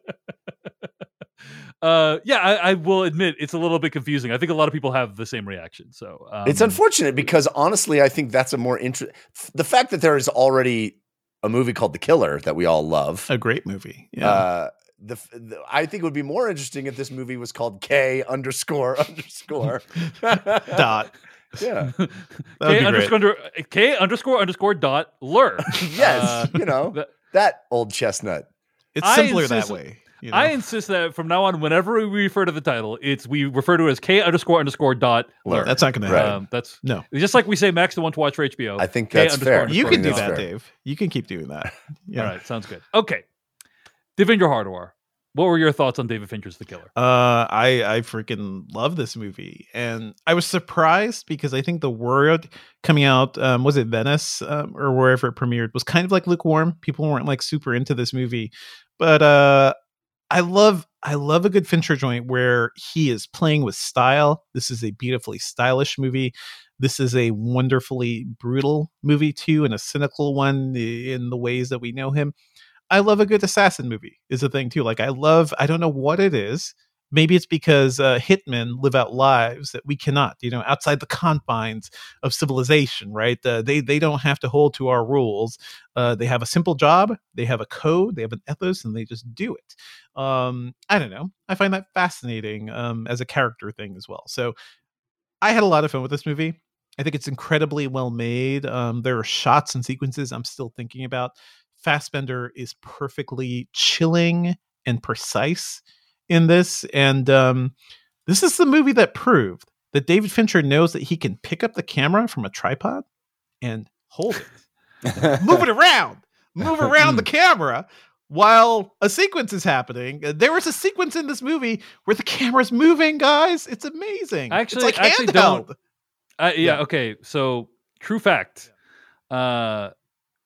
Uh, yeah, I, I will admit it's a little bit confusing. I think a lot of people have the same reaction. So um, it's unfortunate because honestly, I think that's a more interest. The fact that there is already a movie called The Killer that we all love. A great movie. Yeah. Uh, the, the I think it would be more interesting if this movie was called K underscore underscore Dot. Yeah. would K underscore under, K underscore underscore dot lur. yes. Uh, you know that- that old chestnut. It's I simpler that way. You know? I insist that from now on, whenever we refer to the title, it's we refer to it as K underscore underscore dot lur. That's not going to happen. Um, that's No. just like we say Max the one to watch for HBO. I think K that's underscore fair. underscore You can do that, fair. Dave. You can keep doing that. Yeah. All right, sounds good. Okay, Devindra Hardawar, what were your thoughts on David Fincher's The Killer? Uh, I I freaking love this movie, and I was surprised because I think the word coming out um, was it Venice um, or wherever it premiered was kind of like lukewarm. People weren't like super into this movie, but uh, I love I love a good Fincher joint where he is playing with style. This is a beautifully stylish movie. This is a wonderfully brutal movie too, and a cynical one in the ways that we know him. I love a good assassin movie is a thing too. Like I love I don't know what it is. Maybe it's because uh, hitmen live out lives that we cannot, you know, outside the confines of civilization, right? Uh, they they don't have to hold to our rules. Uh, they have a simple job, they have a code, they have an ethos, and they just do it. Um, I don't know. I find that fascinating um, as a character thing as well. So I had a lot of fun with this movie. I think it's incredibly well made. Um, there are shots and sequences I'm still thinking about. Fassbender is perfectly chilling and precise in this, and um, this is the movie that proved that David Fincher knows that he can pick up the camera from a tripod and hold it, move it around, move around the camera while a sequence is happening. There was a sequence in this movie where the camera's moving, guys. It's amazing. Actually- it's like actually handheld. don't- Uh, yeah, Yeah. Okay. So, true fact. Uh,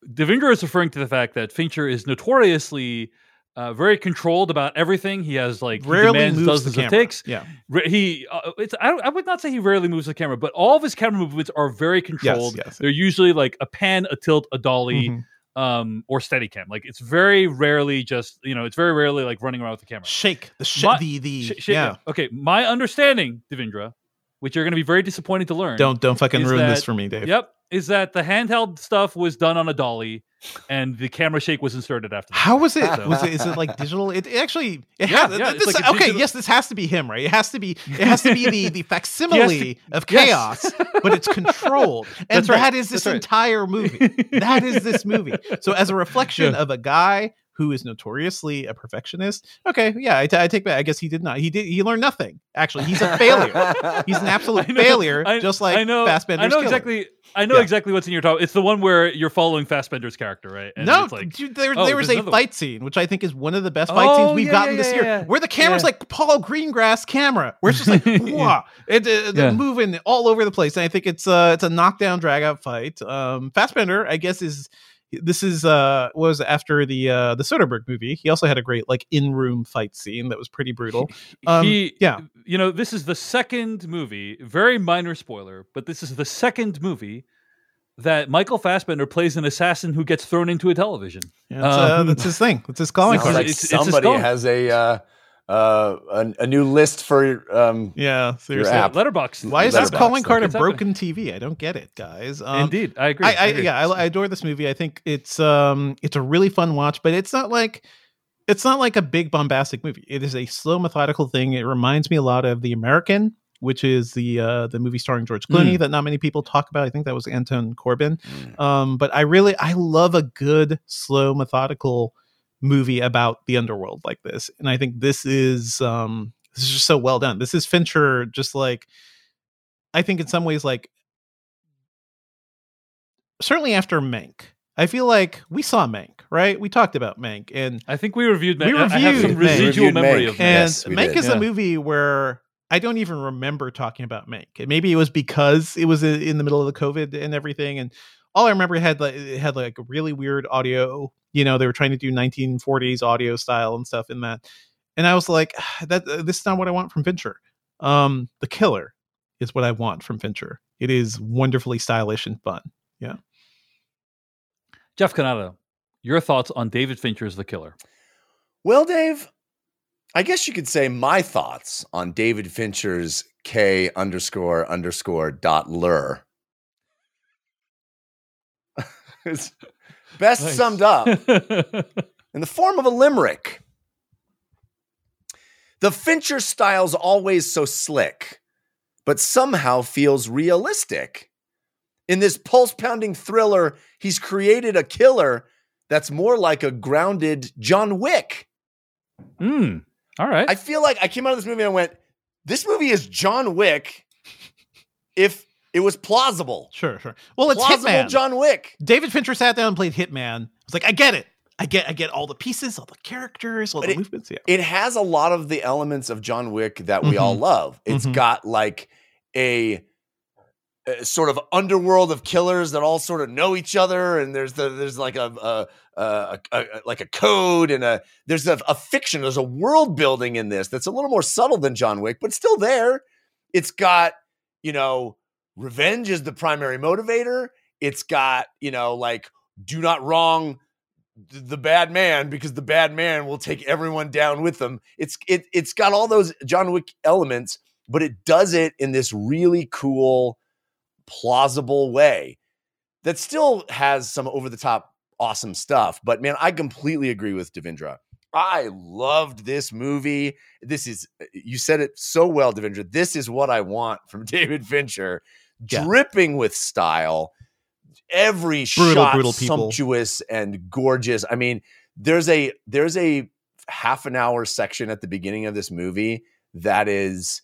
Devindra is referring to the fact that Fincher is notoriously uh, very controlled about everything. He has like he Rarely demands moves the dozens of camera. takes. Yeah. He, uh, it's, I, don't, I would not say he rarely moves the camera, but all of his camera movements are very controlled. yes. yes. They're usually like a pan, a tilt, a dolly, Mhm. um, or steady cam. Like it's very rarely just you know, it's very rarely like running around with the camera. Shake the sh- My- the the Sh- sh- yeah. Okay, my understanding, Devindra, which you're going to be very disappointed to learn. Don't don't fucking ruin this for me, Dave. Yep, is that the handheld stuff was done on a dolly, and the camera shake was inserted after. that. How was it? So- Was it? Is it like digital? It, it actually. It Yeah, has, yeah, this- like okay, digital- yes, this has to be him, right? It has to be. It has to be the the facsimile of chaos, yes. but it's controlled, and right, that is this right. entire movie. That is this movie. So, as a reflection Yeah. of a guy who is notoriously a perfectionist, okay, yeah, I, take back. I guess he did not. He did. He learned nothing. Actually, he's a failure. He's an absolute I know- failure, I- just like I know, Fassbender's I know Killer. exactly. I know Yeah. exactly what's in your top. It's the one where you're following Fassbender's character, right? And no, it's like, dude, there, oh, there was a fight scene, which I think is one of the best fight Oh, scenes we've yeah, gotten yeah, this year, where the camera's like Paul Greengrass camera, where it's just like, wow, it, uh, they're Yeah. moving all over the place. And I think it's uh, it's a knockdown, drag out fight. Um, Fassbender, I guess, is this is uh was after the uh the Soderbergh movie. He also had a great like in room fight scene that was pretty brutal. Um, he, yeah. you know, this is the second movie. Very minor spoiler, but this is the second movie that Michael Fassbender plays an assassin who gets thrown into a television. That's, uh, Um, that's his thing. That's his calling Sounds Sounds card. like it's- it's a somebody skull. has a uh, uh, a, a new list for um, yeah, seriously. app. Letterboxd. Why is this calling card a broken TV? I don't get it, guys. Um, Indeed, I agree. I, I agree. yeah, I, I adore this movie. I think it's um it's a really fun watch, but it's not like it's not like a big bombastic movie. It is a slow, methodical thing. It reminds me a lot of The American, which is the uh the movie starring George Clooney that not many people talk about. I think that was Anton Corbijn. Mm. Um, but I really I love a good, slow, methodical movie about the underworld like this, and I think this is um this is just so well done. This is Fincher, just like I think in some ways like certainly after Mank. I feel like we saw Mank, right? We talked about Mank, and I think we reviewed. We I- I have some reviewed Mank. residual Reviewed memory Mank. of that. and Yes, Mank did. is Yeah. a movie where I don't even remember talking about Mank. And Maybe it was because it was in the middle of the COVID and everything, and all I remember had like it had like a really weird audio. You know, they were trying to do 1940s audio style and stuff in that, and I was like, that uh, this is not what I want from Fincher. Um, The Killer is what I want from Fincher. It is wonderfully stylish and fun. Yeah. Jeff Cannata, your thoughts on David Fincher's The Killer? Well, Dave, I guess you could say my thoughts on David Fincher's K underscore underscore dot lur. It's best Nice. summed up in the form of a limerick. The Fincher style's always so slick, but somehow feels realistic. In this pulse pounding thriller, he's created a killer that's more like a grounded John Wick. Hmm. All right. I feel like I came out of this movie and I went, this movie is John Wick if it was plausible. Sure, sure. Well, it's plausible Hitman. John Wick. David Fincher sat down and played Hitman. I was like, I get it. I get, I get all the pieces, all the characters, all But the it- movements. Yeah. It has a lot of the elements of John Wick that we all Mhm. love. It's Mhm. got like a, a sort of underworld of killers that all sort of know each other, and there's the there's like a, a, a, like a code and a there's a fiction. There's a world building in this that's a little more subtle than John Wick, but still there. It's got you know revenge is the primary motivator. It's got you know like do not wrong the bad man because the bad man will take everyone down with them. It's it it's got all those John Wick elements, but it does it in this really cool, plausible way that still has some over the top awesome stuff. But man, I completely agree with Devindra. I loved this movie. This is you said it so well, Devindra. This is what I want from David Fincher, Yeah. dripping with style. Every Brutal, shot brutal sumptuous and gorgeous. I mean, there's a there's a half an hour section at the beginning of this movie that is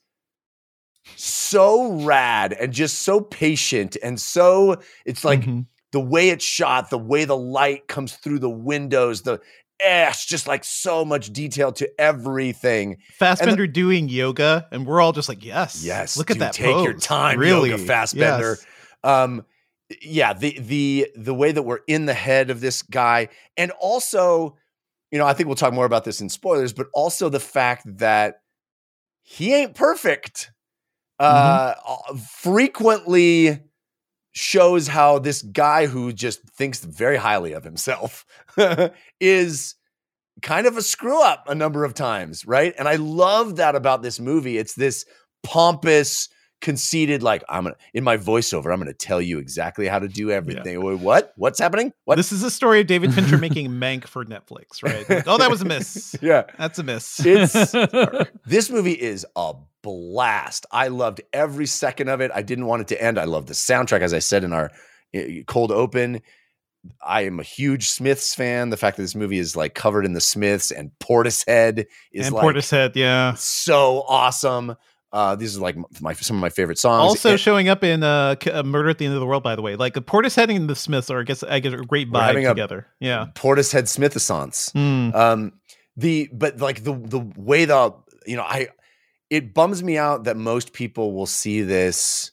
so rad and just so patient and so it's like Mhm. the way it's shot, the way the light comes through the windows, the it's just like so much detail to everything. Fassbender doing yoga, and we're all just like, yes, Yes, Look at that. Take your pose. time, really, yoga Fassbender. Yes. Um, yeah, the the the way that we're in the head of this guy, and also, you know, I think we'll talk more about this in spoilers, but also the fact that he ain't perfect. Uh, frequently shows how this guy who just thinks very highly of himself is kind of a screw up a number of times, right? And I love that about this movie. It's this pompous, conceited, like I'm gonna in my voiceover, I'm gonna tell you exactly how to do everything. Wait, What? What's happening? What? This is a story of David Fincher making Mank for Netflix, right? Like, oh, that was a miss. yeah. That's a miss. It's this movie is a blast. I loved every second of it. I didn't want it to end. I love the soundtrack, as I said in our uh, cold open. I am a huge Smiths fan. The fact that this movie is like covered in the Smiths and Portishead is and like Portishead, yeah. so awesome. Uh, these are like my some of my favorite songs. Also And showing up in uh, uh, Murder at the End of the World, by the way. Like the Portishead and the Smiths are, I guess, I get a great vibe together. yeah. Portishead Smithissance. Mm. Um, the but like the the way the you know I it bums me out that most people will see this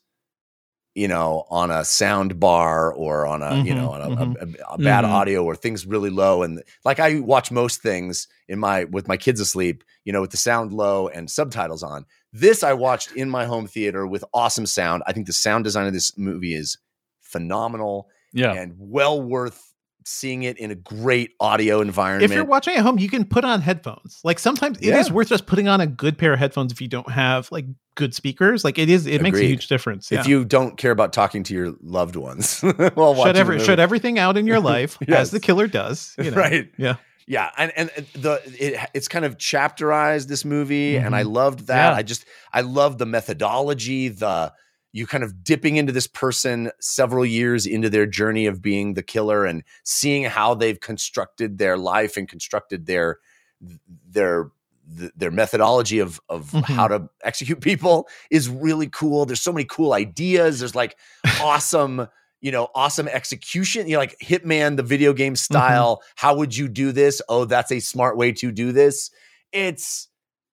you know on a sound bar or on a you Mhm, know on a, mhm. a, a bad Mhm. audio or things really low and like I watch most things in my with my kids asleep you know with the sound low and subtitles on this I watched in my home theater with awesome sound I think the sound design of this movie is phenomenal yeah. and well worth seeing it in a great audio environment If you're watching at home, you can put on headphones. Like sometimes it is Yeah. worth just putting on a good pair of headphones if you don't have like good speakers. Like it is, it makes a huge difference. if you don't care about talking to your loved ones while watching shut the every movie. shut everything out in your life Yes. as the killer does. You know? right Yeah. Yeah and and the it, it's kind of chapterized this movie and i Mhm. loved that Yeah. i just i love the methodology the you kind of dipping into this person several years into their journey of being the killer and seeing how they've constructed their life and constructed their their their methodology of of Mhm. how to execute people is really cool. There's so many cool ideas. There's like awesome, you know, awesome execution. You know, like Hitman, the video game style. How would you do this? Oh, that's a smart way to do this. It's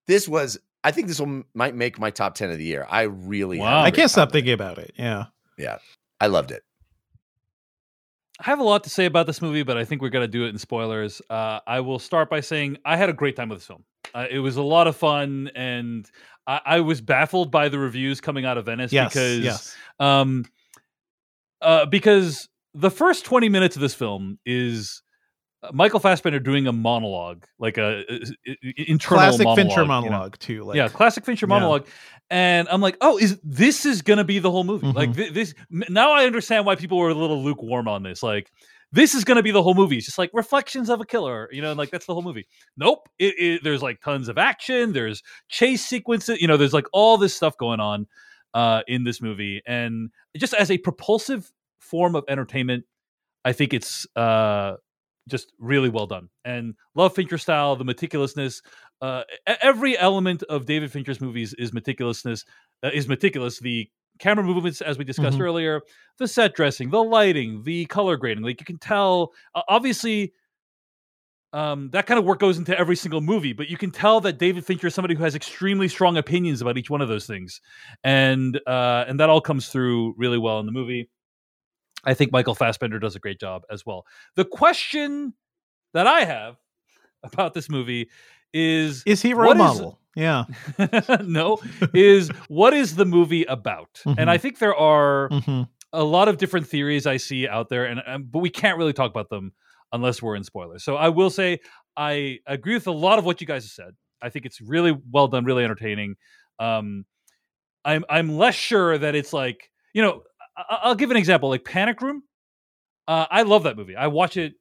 this was. I think this will m- might make my top ten of the year. I really, Wow. I can't stop thinking about it. Yeah. Yeah. I loved it. I have a lot to say about this movie, but I think we're going to do it in spoilers. Uh, I will start by saying I had a great time with this film. Uh, it was a lot of fun, and I, I was baffled by the reviews coming out of Venice Yes. because, yes. um, uh, because the first twenty minutes of this film is Michael Fassbender doing a monologue, like a, a- a- internal Classic monologue, Fincher you know? monologue too. Like yeah, classic Fincher yeah. monologue. And I'm like, oh, is this is gonna be the whole movie? Like Mhm. thi- this now I understand why people were a little lukewarm on this. Like this is gonna be the whole movie. It's just like reflections of a killer, you know, and, like that's the whole movie. Nope. It, it, there's like tons of action. There's chase sequences. You know, there's like all this stuff going on. Uh, in this movie, and just as a propulsive form of entertainment, I think it's uh, just really well done. And love Fincher style, the meticulousness. Uh, every element of David Fincher's movies is meticulousness. Uh, is meticulous. The camera movements, as we discussed Mhm. earlier, the set dressing, the lighting, the color grading. Like you can tell, obviously. Um, that kind of work goes into every single movie, but you can tell that David Fincher is somebody who has extremely strong opinions about each one of those things, and uh, and that all comes through really well in the movie. I think Michael Fassbender does a great job as well. The question that I have about this movie is Is he role is- model? Yeah. no is what is the movie about? Mhm. And I think there are hmm a lot of different theories I see out there, and um, but we can't really talk about them unless we're in spoilers. So I will say I agree with a lot of what you guys have said. I think it's really well done, really entertaining. Um, I'm I'm less sure that it's like you know I- I'll give an example like Panic Room. Uh, I love that movie. I watch it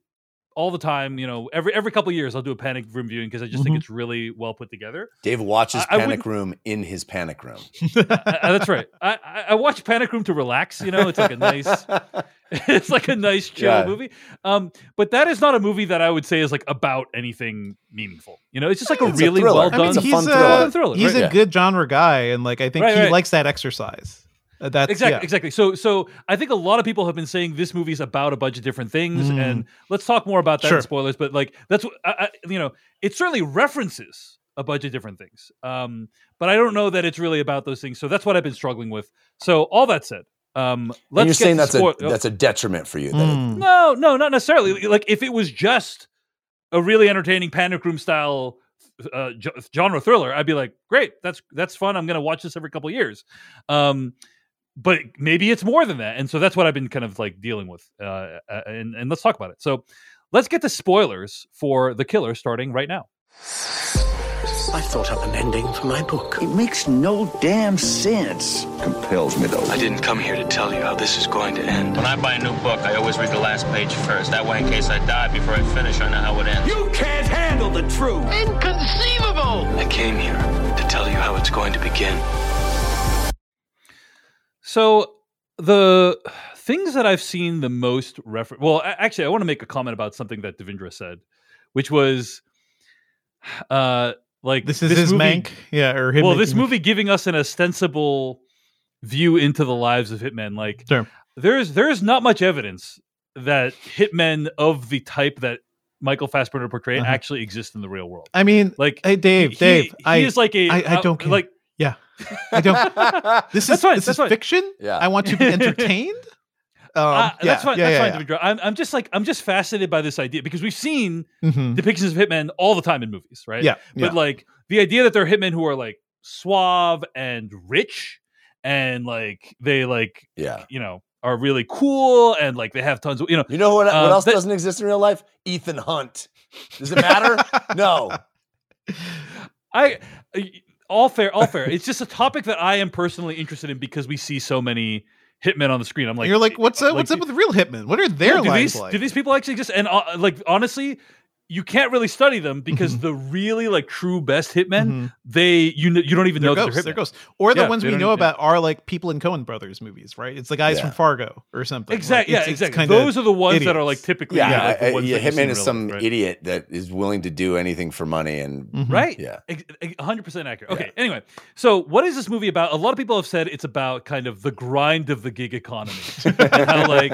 all the time. You know, every every couple of years I'll do a Panic Room viewing because I just think Mhm. it's really well put together. Dave watches I- I Panic Room in his panic room. Uh, that's right. I, I I watch Panic Room to relax. You know, it's like a nice. it's like a nice chill Yeah. movie. Um, but that is not a movie that I would say is like about anything meaningful. You know, it's just like a It's a really thriller. well I done. mean, it's a he's fun a, thriller. Thriller, he's right, a yeah. good genre guy, and like I think Right, he right. likes that exercise. Uh, That's exactly, yeah. exactly. So, so I think a lot of people have been saying this movie's about a bunch of different things, Mm. and let's talk more about that Sure. in spoilers. But like, that's what I, I, you know, it certainly references a bunch of different things. Um, but I don't know that it's really about those things. So that's what I've been struggling with. So all that said, um, let's and you're get saying that's spoil- a that's a detriment for you. That it- Mm. No, no, not necessarily. Like if it was just a really entertaining panic room style uh, genre thriller, I'd be like, great, that's that's fun. I'm going to watch this every couple years. Um, but maybe it's more than that, and so that's what I've been kind of like dealing with. Uh, uh, and and let's talk about it. So let's get the spoilers for the killer starting right now. I thought up an ending for my book. It makes no damn sense. Compels me though. I didn't come here to tell you how this is going to end. When I buy a new book, I always read the last page first. That way, in case I die before I finish, I know how it ends. You can't handle the truth. Inconceivable! I came here to tell you how it's going to begin. So the things that I've seen the most refer well, actually, I want to make a comment about something that Devindra said, which was, uh, like This is his movie- mank. Yeah, or well, this movie giving us an ostensible view into the lives of hitmen. Like, Sure. there's there's not much evidence that hitmen of the type that Michael Fassbender portrayed Uh-huh. actually exist in the real world. I mean, Like, hey Dave, he, Dave, he I, is like a I- I uh, don't care. like yeah, I don't. This is fine, this is fine. fiction. Yeah. I want to be entertained. Um, Uh, yeah, that's fine. Yeah, that's yeah, fine, Devindra. I'm, I'm just like I'm just fascinated by this idea because we've seen yeah. Mhm. depictions of hitmen all the time in movies, right? Yeah, But yeah. like the idea that they're hitmen who are like suave and rich and like they like yeah. you know are really cool and like they have tons of you know You know what? what Uh, else that- doesn't exist in real life? Ethan Hunt. Does it matter? no. I all fair, all fair. it's just a topic that I am personally interested in because we see so many hitmen on the screen. I'm like, You're like, what's up? like, what's up with the real hitmen? What are their yeah, do lives these like? do these people actually exist? And uh, like honestly, you can't really study them because Mm-hmm. the really like true best hitmen, Mhm. they you kn- you don't even They're know ghosts. they're They're hitmen. ghosts. Or the Yeah, ones we know even- about are like people in Coen Brothers movies, right? It's the guys Yeah. from Fargo or something. Exactly. Like, yeah, it's- it's exactly. Those are the ones that are like typically Yeah, like, the I- I- yeah, that you see in Hitman is some life, right? idiot that is willing to do anything for money and Mhm. right? Yeah. Ex- ex- 100% accurate. Okay, anyway, so what is this movie about? A lot of people have said it's about kind of the grind of the gig economy and how like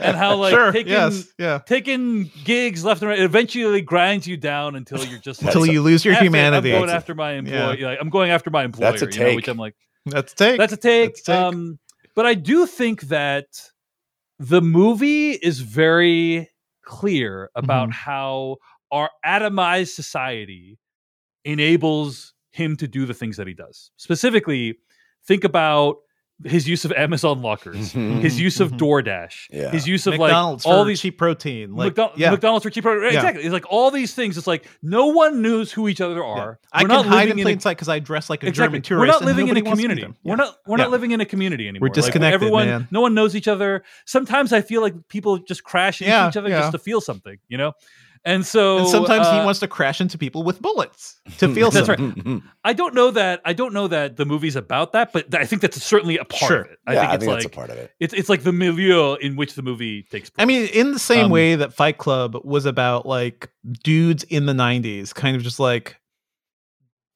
and how like sure. taking yes. Yeah. taking gigs left and right it eventually grinds you down until you're just like, Until you lose your "F humanity. I'm going That's after my employee. Like, I'm going after my employer. That's a You know, which take. I'm like, a take. that's a take. That's a take. Um, but I do think that the movie is very clear about Mhm. how our atomized society enables him to do the things that he does. Specifically, think about his use of Amazon lockers, his use of Mhm. DoorDash, Yeah. his use of McDonald's like all for these cheap protein. Like, McDonald's, yeah. McDonald's for cheaper. Right, Yeah. Exactly. It's like all these things. It's like no one knows who each other yeah. are. I We're can not hide in plain sight because I dress like a Exactly. German tourist. We're not living in a nobody wants to meet community. them. We're not. We're Yeah. not living in a community anymore. We're disconnected, everyone, man. no one knows each other. Sometimes I feel like people just crash into Yeah, each other yeah. just to feel something, you know. And so and sometimes he uh, wants to crash into people with bullets to feel That's something. I don't know that I don't know that the movie's about that, but I think that's certainly a part Sure. of it. I yeah, think I it's think like that's a part of it. it's it's like the milieu in which the movie takes place. I mean, in the same Um, way that Fight Club was about like dudes in the 90s, kind of just like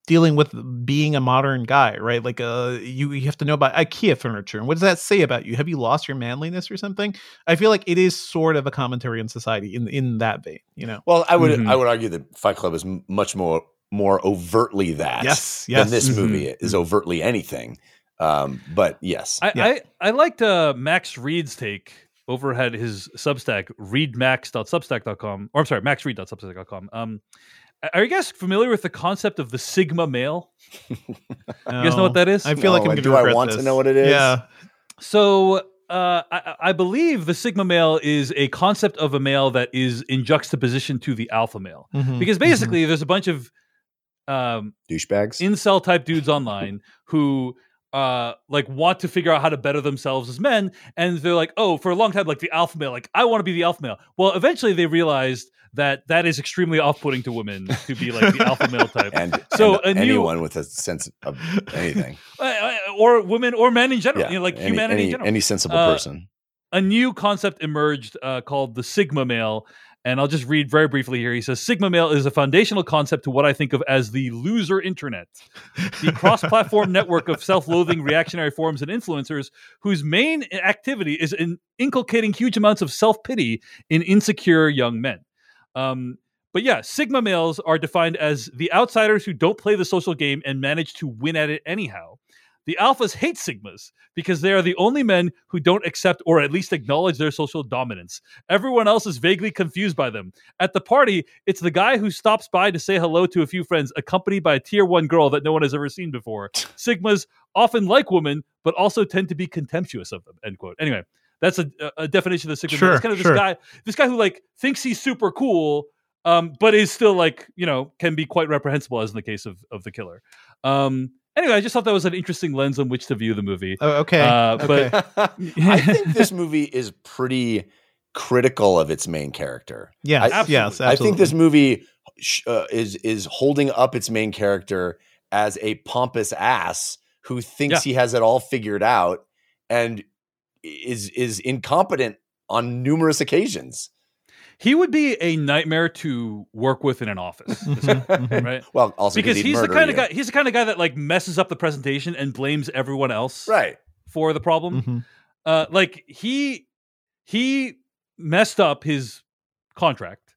dealing with being a modern guy, right? Like uh you, you have to know about IKEA furniture. And what does that say about you? Have you lost your manliness or something? I feel like it is sort of a commentary on society in in that vein, you know. Well, I would Mhm. I would argue that Fight Club is m- much more more overtly that Yes, yes. than yes. this Mhm. movie is overtly anything. Um, but yes, I, yeah. I I liked uh, Max Read's take over at his Substack, readmax.substack.com, or I'm sorry, maxread.substack.com. Um, are you guys familiar with the concept of the Sigma male? You guys know what that is? I feel like I'm and going do I regret want to know what it is? Yeah. So uh, I, I believe the Sigma male is a concept of a male that is in juxtaposition to the alpha male. Mhm, Because mhm. basically, there's a bunch of um, douchebags. incel type dudes online who uh like want to figure out how to better themselves as men and they're like oh for a long time like the alpha male like i want to be the alpha male well eventually they realized that that is extremely off-putting to women to be like the alpha male type and So and a new- anyone with a sense of anything, Uh, uh, or women or men in general yeah, you know like any, humanity any, in general any sensible Uh, person. a new concept emerged uh, called the Sigma male. And I'll just read very briefly here. He says Sigma male is a foundational concept to what I think of as the loser internet, the cross platform network of self loathing reactionary forums and influencers whose main activity is in inculcating huge amounts of self pity in insecure young men. Um, but yeah, Sigma males are defined as the outsiders who don't play the social game and manage to win at it anyhow. The alphas hate Sigmas because they are the only men who don't accept or at least acknowledge their social dominance. Everyone else is vaguely confused by them. At the party, it's the guy who stops by to say hello to a few friends, accompanied by a tier one girl that no one has ever seen before. Sigmas often like women, but also tend to be contemptuous of them. End quote. Anyway, that's a, a definition of the Sigma. Sure, it's kind of this sure. guy, this guy who like thinks he's super cool, um, but is still like you know can be quite reprehensible, as in the case of of the killer. Um, anyway, I just thought that was an interesting lens on which to view the movie. Oh, okay. Uh, okay. but- I think this movie is pretty critical of its main character. yes, I- yes, I think this movie sh- uh, is is holding up its main character as a pompous ass who thinks Yeah. he has it all figured out and is is incompetent on numerous occasions. he would be a nightmare to work with in an office, Mhm, mhm. right? Well, also Because he's the murder kind of guy. He's the kind of guy that like messes up the presentation and blames everyone else right? for the problem. Mhm. Uh, like he he messed up his contract,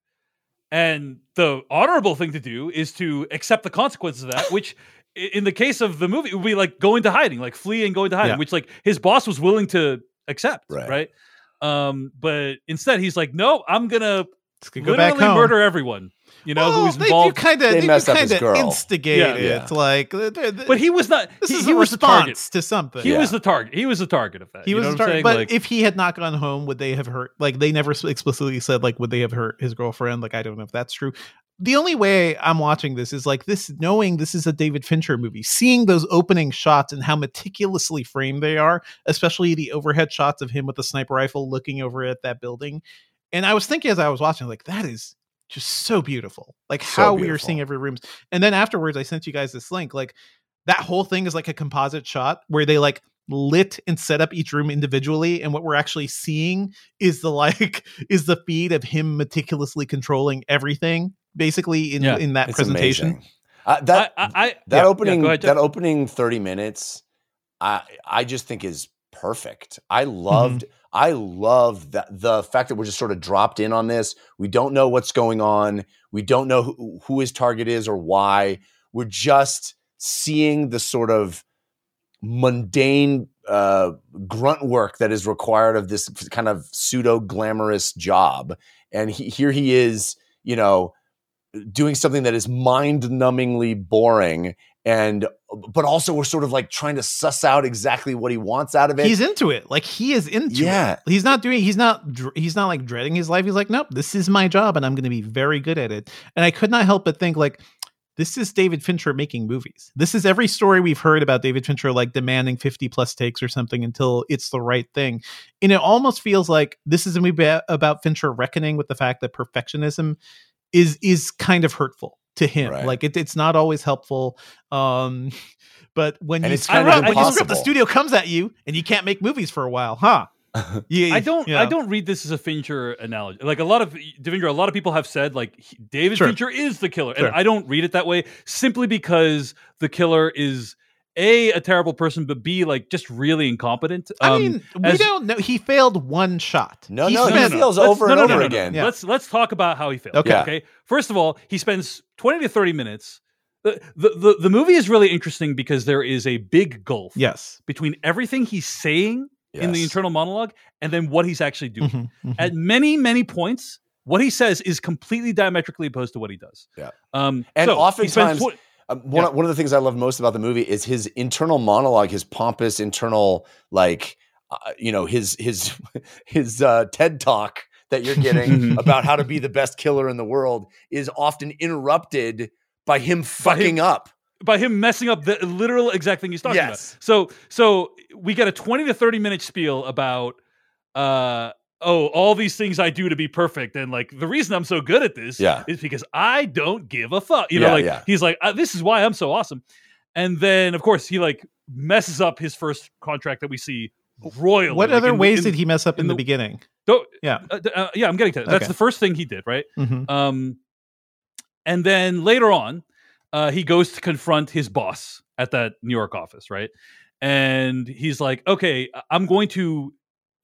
and the honorable thing to do is to accept the consequences of that. which, in the case of the movie, would be like going to hiding, like flee and go into hiding. Yeah. Which like his boss was willing to accept, Right. right? Um, but instead he's like, no, I'm gonna Just gonna go literally back murder everyone. You know Well, who's they, involved. kind of They they, messed up his kind of girl. instigate Yeah. it. Yeah. Like, they're- they're- but he was not. this he, is he a was response to something. He Yeah. was the target. He was the target of that. He You was know the target. But Like- if he had not gone home, would they have hurt? Like, they never explicitly said, like, would they have hurt his girlfriend? Like, I don't know if that's true. The only way I'm watching this is like this, knowing this is a David Fincher movie, seeing those opening shots and how meticulously framed they are, especially the overhead shots of him with the sniper rifle looking over at that building. And I was thinking as I was watching, like, that is just so beautiful. Like So how we are seeing every room. And then afterwards, I sent you guys this link. Like that whole thing is like a composite shot where they like lit and set up each room individually and what we're actually seeing is the like is the feed of him meticulously controlling everything basically in Yeah. in that presentation. Uh, that I, I, I that yeah, yeah, opening go ahead, that opening 30 minutes i i just think is perfect. I loved i love that the fact that we're just sort of dropped in on this. We don't know what's going on. We don't know who, who his target is or why. We're just seeing the sort of mundane uh, grunt work that is required of this kind of pseudo glamorous job. And he, here he is you know doing something that is mind-numbingly boring and but also we're sort of like trying to suss out exactly what he wants out of it. He's into it. Like he is into Yeah. it he's not doing he's not he's not like dreading his life. He's like nope this is my job and i'm going to be very good at it. And i could not help but think like this is david fincher making movies this is every story we've heard about david fincher like demanding 50 plus takes or something until it's the right thing and it almost feels like this is a movie about fincher reckoning with the fact that perfectionism is is kind of hurtful to him. Right. Like it, it's not always helpful. Um, but when And you it's kind of up, when you screw the studio comes at you and you can't make movies for a while, huh? Yeah, I don't. yeah. I don't read this as a Fincher analogy. Like a lot of Devindra, a lot of people have said, like he- David Sure. Fincher is the killer, Sure. and I don't read it that way. Simply because the killer is a a terrible person, but b like just really incompetent. I Um, mean, we as- don't know. He failed one shot. No, He no, he spent- fails Let's- over no, and no, over no, no, no. again. Yeah. Let's let's talk about how he failed. Okay. Yeah. Okay. First of all, he spends twenty to thirty minutes. The, the the the movie is really interesting because there is a big gulf Yes. between everything he's saying in the internal monologue and then what he's actually doing. Mhm, mhm. At many many points, what he says is completely diametrically opposed to what he does. Yeah. Um, And so oftentimes- tw- Um, one, Yeah. one of the things I love most about the movie is his internal monologue, his pompous internal, like, uh, you know, his his his uh, TED talk that you're getting about how to be the best killer in the world is often interrupted by him fucking up. By him messing up the literal exact thing he's talking Yes. about. So so we get a 20 to 30 minute spiel about uh oh all these things I do to be perfect and like the reason I'm so good at this Yeah. is because I don't give a fuck. You know Yeah, like yeah. he's like uh, this is why I'm so awesome. And then of course he like messes up his first contract that we see royally. What like, other in ways in- did he mess up in, in the, the- beginning? don't- Yeah. uh, uh, yeah, I'm getting to that. That's Okay. the first thing he did, right? Mhm. Um, and then later on, uh, he goes to confront his boss at that New York office, right? And he's like, "Okay, I'm going to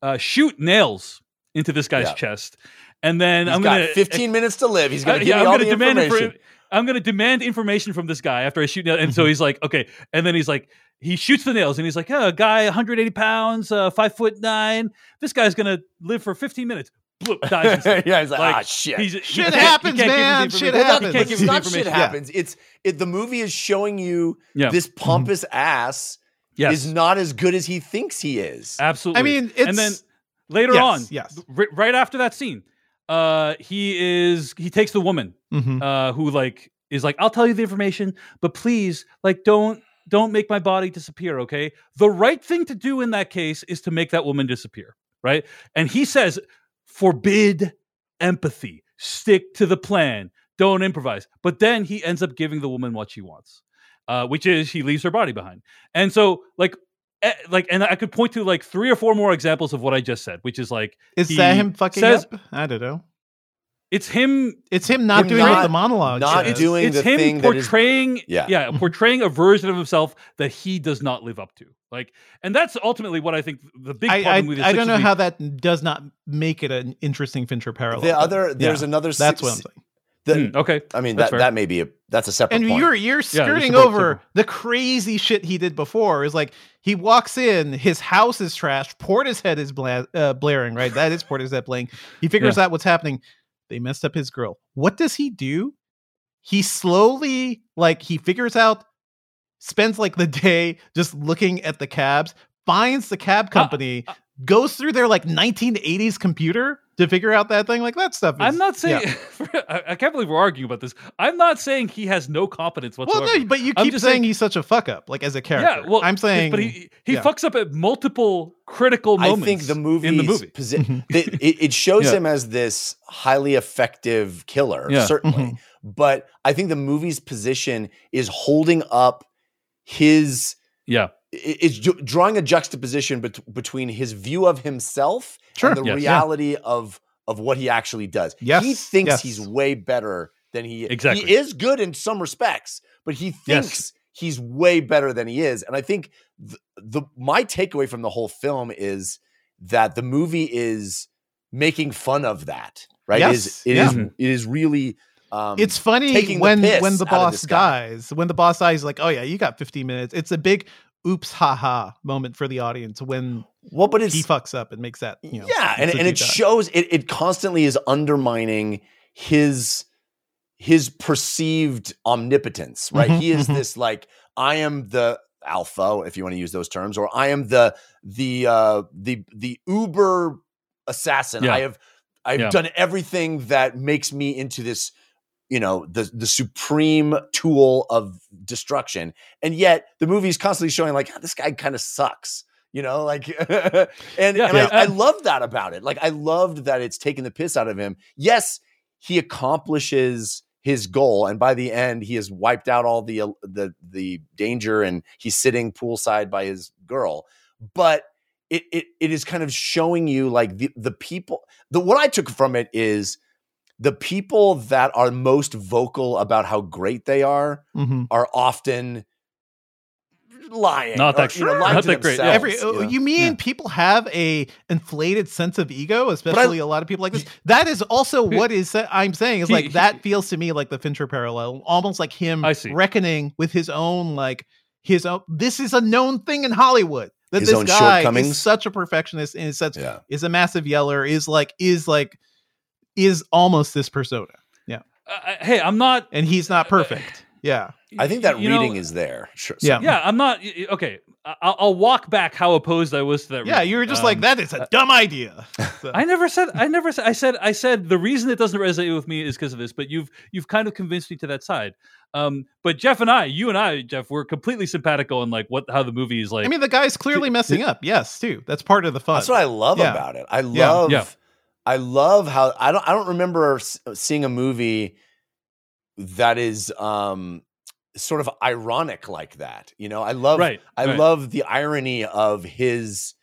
uh, shoot nails into this guy's Yeah. chest, and then He's I'm going to 15 minutes to live. He's uh, going to yeah, I'm gonna the demand information. infor- I'm going to demand information from this guy after I shoot nails. And Mm-hmm. so he's like, okay. And then he's like, he shoots the nails and he's like, oh, a guy 180 pounds, uh, five foot nine. This guy's going to live for 15 minutes. Bloop, dies. yeah, he's like, Like, ah, shit. He's, Shit he happens, can't give him the man. Shit Well, happens. He can't It's the not shit information. Yeah. happens. It's it, the movie is showing you Yeah. this pompous ass Yes. is not as good as he thinks he is. Absolutely. I mean, and then later Yes, on, yes. ri- right after that scene, uh, he is he takes the woman Mhm. uh, who like is like, I'll tell you the information, but please, like, don't don't make my body disappear. Okay, the right thing to do in that case is to make that woman disappear, right? And he says, forbid empathy, stick to the plan, don't improvise. But then he ends up giving the woman what she wants, uh, which is he leaves her body behind. And so, like. eh, Like and I could point to like three or four more examples of what I just said, which is like Is he that him fucking says- up? I don't know. it's him It's him not doing not- the monologue not says. doing it's the him thing that is- portraying Yeah. yeah portraying a version of himself that he does not live up to like and that's ultimately what i think the big I, problem with I, I don't know how how that does not make it an interesting Fincher parallel. The other, there's yeah, another. That's six- what I'm saying. the- Hmm, okay I mean, That's that fair. that may be a that's a separate And point. you're you're skirting separate- over separate. the crazy shit he did before. Is like he walks in, his house is trashed, Portishead is bla- uh, blaring, right? That is Portishead playing. He figures out what's happening. They messed up his girl. What does he do? He slowly, like, he figures out, spends like the day just looking at the cabs, finds the cab uh, company, uh goes through their like 1980s computer to figure out that thing. Like that stuff. Is, i'm not saying yeah. I, I can't believe we're arguing about this i'm not saying he has no competence Well, whatsoever no, but you keep saying, saying- he's such a fuck up, like as a character. yeah well I'm saying, but he he yeah. fucks up at multiple critical moments. I moments think the movie in the movie posi- mm-hmm. the, it, it shows Yeah. him as this highly effective killer, Yeah. certainly. Mhm. But I think the movie's position is holding up his yeah i- is drawing a juxtaposition bet- between his view of himself Sure. and the Yes. Yeah. reality of of what he actually does. Yes. He thinks Yes. he's way better than he Exactly. He is good in some respects, but he thinks he's way better than he is. And I think the, the my takeaway from the whole film is that the movie is making fun of that. Right? It is Yes. it Yeah. is it is really um it's funny taking the when when the boss dies. When the boss dies, like, oh yeah, you got 15 minutes. It's a big oops, haha moment for the audience when well, but he fucks up and makes that. You know, yeah and, and it shows it, it constantly is undermining his his perceived omnipotence right he is this like i am the alpha if you want to use those terms or i am the the uh the the uber assassin Yeah. i have i've Yeah. done everything that makes me into this you know the the supreme tool of destruction. And yet the movie's constantly showing like "Ah, this guy kind of sucks you know like and, Yeah. and I, I love that about it. Like i loved that it's taking the piss out of him. Yes he accomplishes his goal and by the end he has wiped out all the the the danger and he's sitting poolside by his girl. But it it, it is kind of showing you like the the people the what i took from it is the people that are most vocal about how great they are Mhm. are often lying Not that- or, you know, lying not that great, yeah. Every you oh, know? you mean Yeah. people have a inflated sense of ego, especially a lot of people like this. That is also what is I'm saying is like he- that feels to me like the Fincher parallel, almost like him I see. reckoning with his own like his own. This is a known thing in Hollywood that His this own guy is such a perfectionist and is such yeah is a massive yeller. Is like is like is almost this persona, Uh, hey, I'm not. and he's not perfect. Yeah, i think that you know, reading is there sure Yeah. Yeah, I'm not. y- y- Okay, I- I'll, I'll walk back how opposed I was to that. yeah. reading. You were just Um, like that is a dumb idea. So- I never said. I never said. I said. I said the reason it doesn't resonate with me is because of this. But you've you've kind of convinced me to that side. Um, but Jeff and I, you and I, Jeff, we're completely simpatico on like what how the movie is like. I mean, the guy's clearly messing up. Yes, too. That's part of the fun. That's what I love Yeah. about it. I Yeah. love, Yeah. I love how I don't. I don't remember seeing a movie that is um sort of ironic like that. You know, I love. right. I right. love the irony of his.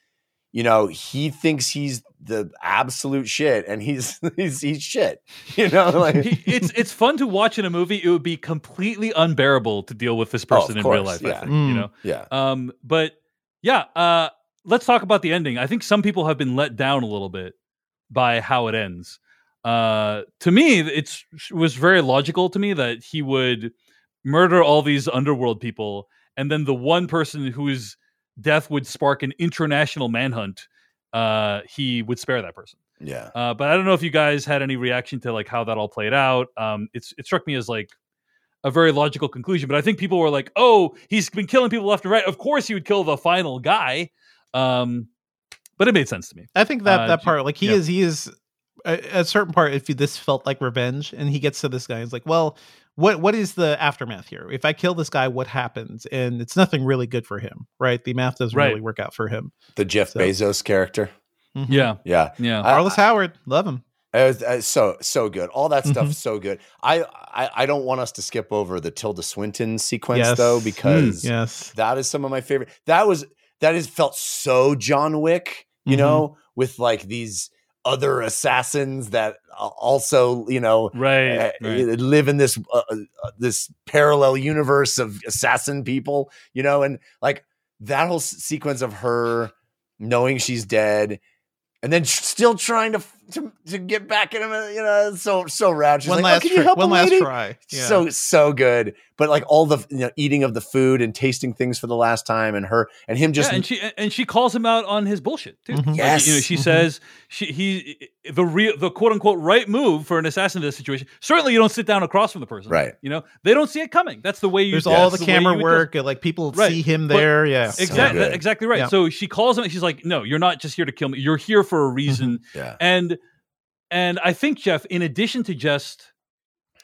You know, he thinks he's the absolute shit, and he's he's he's shit. You know, like He- it's it's fun to watch in a movie. It would be completely unbearable to deal with this Oh, person in real course, life. I yeah. think, Mm. you know. yeah, Um, but yeah, uh, let's talk about the ending. I think some people have been let down a little bit by how it ends. Uh, to me, it's it was very logical to me that he would murder all these underworld people, and then the one person whose death would spark an international manhunt, uh, he would spare that person. yeah. Uh, but I don't know if you guys had any reaction to like how that all played out. Um, it's it struck me as like a very logical conclusion, but I think people were like, "Oh, he's been killing people left and right. Of course, he would kill the final guy." Um, but it made sense to me. I think that Uh, that part, like he yeah. is, he is at a certain part. If this felt like revenge, and he gets to this guy, he's like, "Well, what what is the aftermath here? If I kill this guy, what happens?" And it's nothing really good for him, right? The math doesn't Right. really work out for him. The Jeff So- Bezos character. Mhm. Yeah, Yeah, yeah. I- Arliss Howard, love him. It was, uh, so so good. All that stuff Mhm. is so good. I, I I don't want us to skip over the Tilda Swinton sequence Yes. though Mm, because Yes, that is some of my favorite. That was that is felt so John Wick, you Mhm. know, with like these other assassins that also you know right, uh, right. live in this uh, uh, this parallel universe of assassin people, you know, and like that whole sequence of her knowing she's dead and then still trying to, to to get back at him, you know, so so rad. She's one like, "Oh, last can you try. help One him, last lady?" try. Yeah. So so good, but like all the you know eating of the food and tasting things for the last time, and her and him just yeah, and she and she calls him out on his bullshit too. Mhm. Like, Yes. you know, she Mhm. says she he the real the quote unquote right move for an assassin in this situation. Certainly, you don't sit down across from the person, Right. You know, they don't see it coming. That's the way you. there's all the way camera you would kill- work, and like people Right. see him But- there. Yeah, Exactly, good. exactly right. Yeah. So she calls him. She's like, "No, you're not just here to kill me. You're here for a reason." yeah And and I think Jeff, in addition to just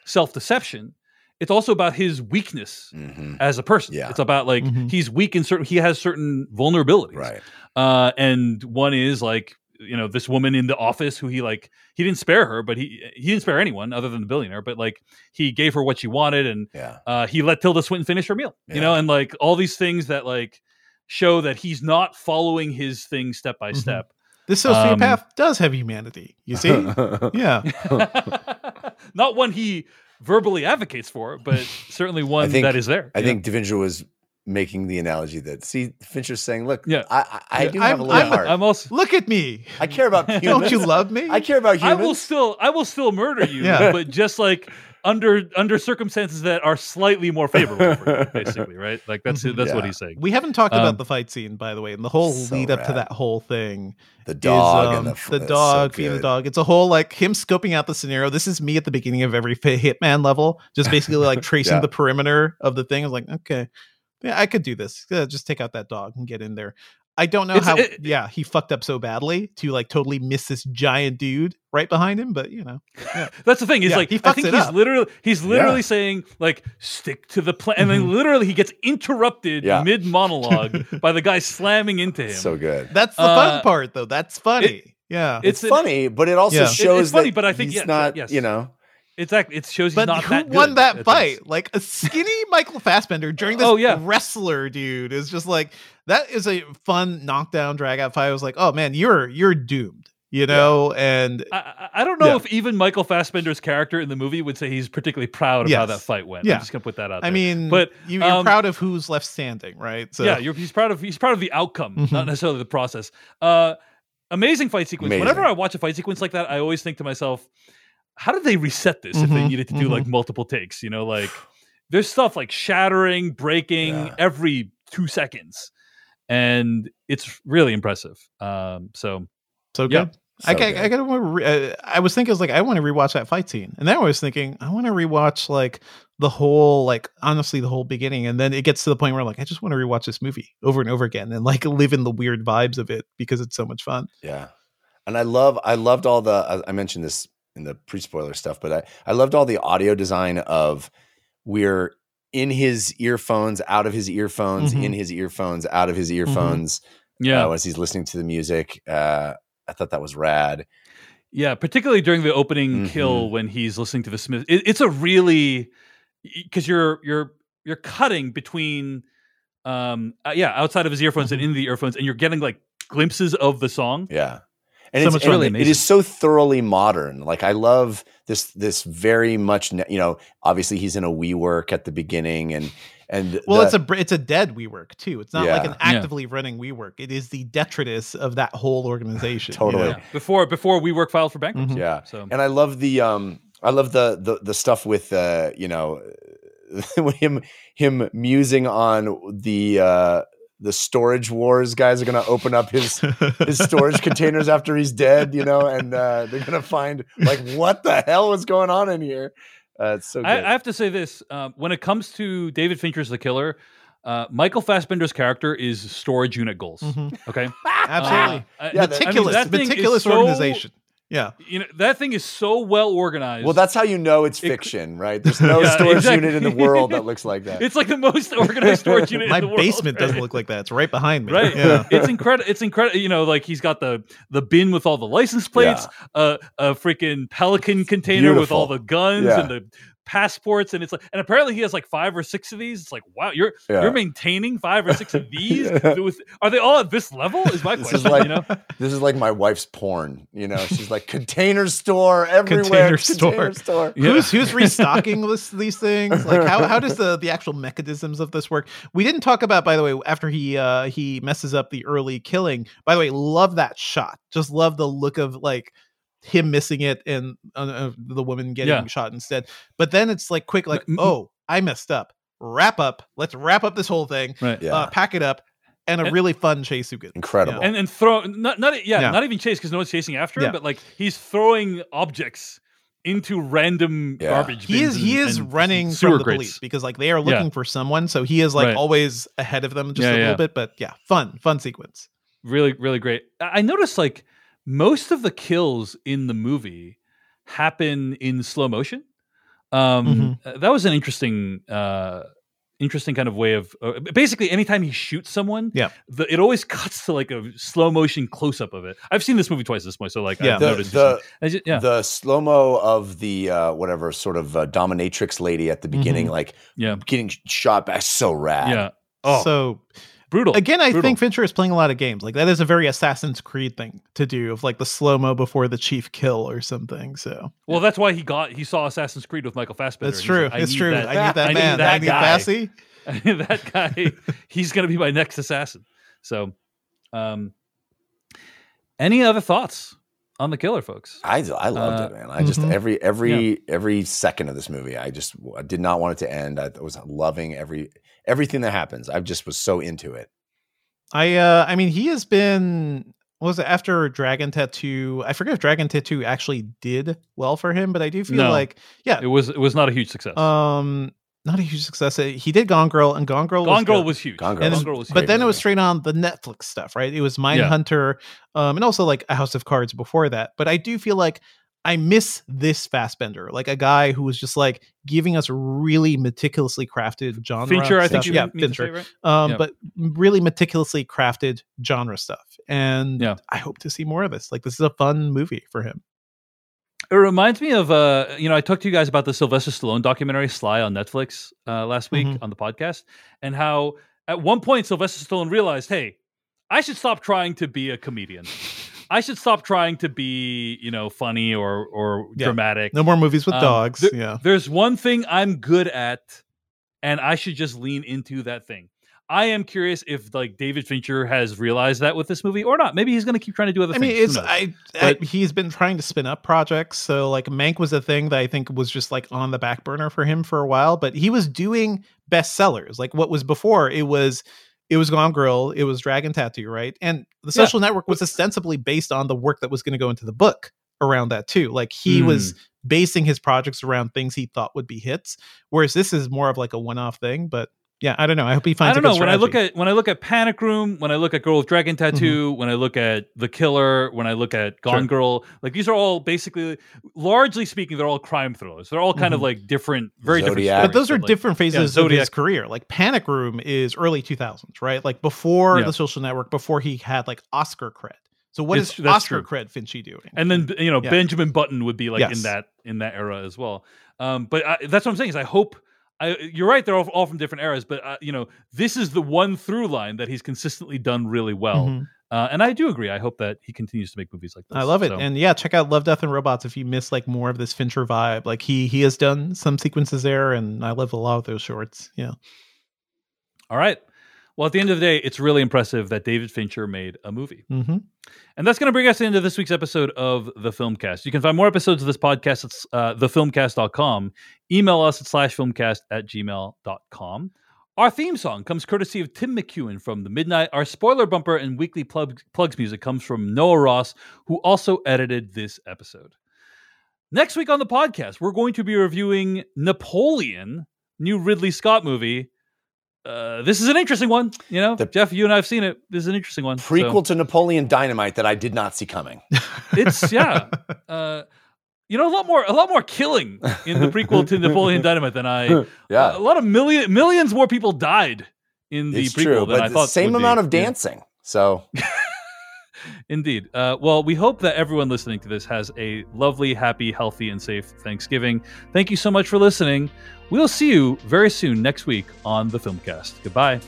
self deception, it's also about his weakness Mhm. as a person. Yeah. It's about like Mhm. he's weak in certain. He has certain vulnerabilities. right Uh, and one is like you know this woman in the office who he like he didn't spare her, but he he didn't spare anyone other than the billionaire. But like he gave her what she wanted, and yeah uh, he let Tilda Swinton finish her meal. You know, and like all these things that like show that he's not following his thing step by Mhm. step. This Um, sociopath does have humanity. You see? yeah. not one he verbally advocates for, but certainly one think- that is there. I Yeah. think Fincher was making the analogy that see Fincher's saying, "Look, Yeah. I I, I Yeah. do have I'm- a little I'm- heart. I'm also. Look at me. I care about humans. Don't you love me? I care about I will still, I will still murder you, Yeah. but just like under under circumstances that are slightly more favorable for you, basically, right? Like that's Mhm. that's what he's saying. We haven't talked Um, about the fight scene, by the way, and the whole So lead up to that whole thing. the dog is, and um, the, the it's so dog feeding the dog. It's a whole like him scoping out the scenario. This is me at the beginning of every Hitman level, just basically like tracing Yeah. the perimeter of the thing. I was like, okay, yeah, I could do this. Yeah, just take out that dog and get in there. I don't know It's- how. it- yeah, he fucked up so badly to like totally miss this giant dude right behind him, but you know, That's the thing. Is Yeah, like he I think it he's up. literally he's literally Yeah. saying like stick to the plan, and then Mhm. literally he gets interrupted Yeah. mid monologue by the guy slamming into him. So good. that's the Uh, fun part, though. That's funny. yeah, It's, It's an- funny, but it also Yeah. It- shows it's funny, that but I think- he's yeah, not. yes. You know, exactly. It shows he's But who that won that fight? this. Like a skinny Michael Fassbender during this Oh, yeah. wrestler dude is just like that is a fun knockdown drag out fight. I was like, oh man, you're you're doomed, you know. And I, I- I don't know Yeah. if even Michael Fassbender's character in the movie would say he's particularly proud of how that fight went. Yeah. I'm just gonna put that out. I mean, but you, you're um, proud of who's left standing, right? So yeah, you're, he's proud of he's proud of the outcome, Mhm. not necessarily the process. Uh, amazing fight sequence. Whenever I watch a fight sequence like that, I always think to myself, how did they reset this if they Mhm, needed to do like multiple takes? You know, like there's stuff like shattering, breaking Yeah. every two seconds, and it's really impressive. Um, so so yeah. good. I, So got, good. I gotta re- uh, I was thinking, I was like, I want to rewatch that fight scene, and then I was thinking, I want to rewatch like the whole, like honestly, the whole beginning, and then it gets to the point where I'm like I just want to rewatch this movie over and over again, and like live in the weird vibes of it because it's so much fun. Yeah. And I love I loved all the I- I mentioned this in the pre-spoiler stuff, but I, I loved all the audio design of we're in his earphones, out of his earphones, Mhm. in his earphones, out of his earphones, yeah, uh, as he's listening to the music. Uh, I thought that was rad. Yeah, particularly during the opening Mhm. kill when he's listening to the Smith. It, it's a really because you're you're you're cutting between um uh, yeah outside of his earphones and in the earphones, and you're getting like glimpses of the song. Yeah. And So it's really it- it amazing. is so thoroughly modern. Like I love this this very much you know, obviously he's in a WeWork at the beginning and and Well, the- it's a br- it's a dead WeWork too. It's not like an actively running WeWork. It is the detritus of that whole organization. you Totally. know? Before before WeWork filed for bankruptcy. Mhm. Yeah. So And I love the um I love the the the stuff with uh you know him him musing on the uh the storage wars guys are going to open up his his storage containers after he's dead, you know, and uh they're going to find like what the hell was going on in here. Uh, it's so good. I, I have to say this: um, when it comes to David Fincher's The Killer, uh, Michael Fassbender's character is storage unit goals. Mhm. Okay, Absolutely. Uh, Yeah, I mean, meticulous, that meticulous so- organization. Yeah. You know that thing is so well organized. well, that's how you know it's It- fiction, right? There's no Yeah, storage exactly. unit in the world that looks like that. It's like the most organized storage unit. My in the world, basement right? doesn't look like that. It's right behind me. Right, Yeah. it's incredible. It's incredible. You know, like he's got the the bin with all the license plates, uh, a freaking Pelican container with all the guns Yeah. and the passports, and it's like, and apparently he has like five or six of these. It's like, wow, you're Yeah. you're maintaining five or six of these. With, are they all at this level? Is my This question. is like you know, this is like my wife's porn. You know, she's like container store everywhere. Container Container store. store. Who's who's restocking this, these things? Like how how does the the actual mechanisms of this work? We didn't talk about by the way after he uh he messes up the early killing. By the way, love that shot. Just love the look of like him missing it and uh, uh, the woman getting Yeah. shot instead. But then it's like quick like M- m- oh, I messed up. Wrap up. Let's wrap up this whole thing. right? Yeah. Uh, pack it up and a And- really fun chase sequence. Incredible. And and throw not not yeah, Yeah. not even chase because no one's chasing after him, Yeah. but like he's throwing objects into random Yeah. garbage. he is bins he and- is and running from the grates. police because like they are looking Yeah. for someone so he is like Right. always ahead of them just Yeah, a little bit but yeah fun fun sequence really really great i I noticed like most of the kills in the movie happen in slow motion um Mm-hmm. uh, that was an interesting uh interesting kind of way of uh, basically anytime he shoots someone Yeah. the, it always cuts to like a slow motion close up of it i've seen this movie twice this point so like Yeah. i've the, noticed the, I ju- yeah the slow mo of the uh, whatever sort of uh, dominatrix lady at the beginning, Mm-hmm. like yeah getting shot back, so rad. yeah oh so brutal again i brutal. think fincher is playing a lot of games like that is a very assassin's creed thing to do of like the slow-mo before the chief kill or something so well that's why he got he saw assassin's creed with michael fassbender that's and he's true like, I it's true that- i need that I need man that i need guy. Fassy. that guy he's going to be my next assassin so um any other thoughts on the killer folks I I loved Uh, it, man. I just mhm. every every every second of this movie, I just I did not want it to end. I was loving every everything that happens. I just was so into it. i uh i mean he has been what was it after dragon tattoo i forget if dragon tattoo actually did well for him but i do feel No. like yeah it was it was not a huge success um not a huge success Uh, he did gone girl and gone girl gone was girl good. was huge Gone Girl And was Gone Girl was but huge. then it was straight on the Netflix stuff, right? It was Mindhunter, um, and also like a House of Cards before that. But I do feel like I miss this Fassbender, like a guy who was just like giving us really meticulously crafted genre. Fincher, I stuff. think you yeah, mean Fincher. right? Um, Yeah. but really meticulously crafted genre stuff, and Yeah. I hope to see more of this. Like this is a fun movie for him. It reminds me of uh, you know, I talked to you guys about the Sylvester Stallone documentary Sly on Netflix uh, last week Mhm. on the podcast, and how at one point Sylvester Stallone realized, hey, I should stop trying to be a comedian. I should stop trying to be, you know, funny or or Yeah. dramatic. No more movies with Um, dogs. yeah. There's one thing I'm good at, and I should just lean into that thing. I am curious if like David Fincher has realized that with this movie or not. Maybe he's going to keep trying to do other I things. mean, it's? I, I he's been trying to spin up projects. So like Mank was a thing that I think was just like on the back burner for him for a while, but he was doing bestsellers. Like what was before, it was it was Gone Girl, it was Dragon Tattoo, right? And the Yeah. Social Network was ostensibly based on the work that was going to go into the book around that too. Like he Hmm. was basing his projects around things he thought would be hits, whereas this is more of like a one-off thing. But yeah, I don't know. I hope he finds. I don't a good know. When I look at when I look at Panic Room, when I look at Girl with Dragon Mm-hmm. Tattoo, when I look at The Killer, when I look at Gone Sure. Girl, like these are all basically, largely speaking, they're all crime thrillers. They're all kind of Mhm. like different, very different. Zodiac. stories, but those are like- different phases of Zodiac. his career. Like Panic Room is early 2000s, right? Like before Yeah. the Social Network, before he had like Oscar cred. So what is It's- that's Oscar true. cred Finchy doing? and then you know Yeah. Benjamin Button would be like in that in that era as well. Um, but I, that's what I'm saying is I hope. I, you're right; they're all, all from different eras, but uh, you know this is the one through line that he's consistently done really well, Mhm. uh, and I do agree. I hope that he continues to make movies like this. I love it. So- And yeah, check out Love, Death, and Robots if you miss like more of this Fincher vibe. Like he he has done some sequences there, and I love a lot of those shorts. Yeah. all right. Well, at the end of the day, it's really impressive that David Fincher made a movie. hmm And that's going to bring us into this week's episode of The Filmcast. You can find more episodes of this podcast at uh, thefilmcast.com. Email us at slashfilmcast at gmail.com. Our theme song comes courtesy of Tim McEwan from The Midnight. Our spoiler bumper and weekly plug, plugs music comes from Noah Ross, who also edited this episode. Next week on the podcast, we're going to be reviewing Napoleon, new Ridley Scott movie. Uh, this is an interesting one. You know, The- Jeff, you and I have seen it. This is an interesting one. So- Prequel to Napoleon Dynamite that I did not see coming. it's yeah. Uh, you know, a lot more, a lot more killing in the prequel to Napoleon Dynamite than I. Yeah. a lot of million, millions more people died in the it's prequel true, than but I thought. same would be. amount of dancing. So Indeed. Uh, well, we hope that everyone listening to this has a lovely, happy, healthy, and safe Thanksgiving. Thank you so much for listening. We'll see you very soon next week on the Filmcast. Goodbye.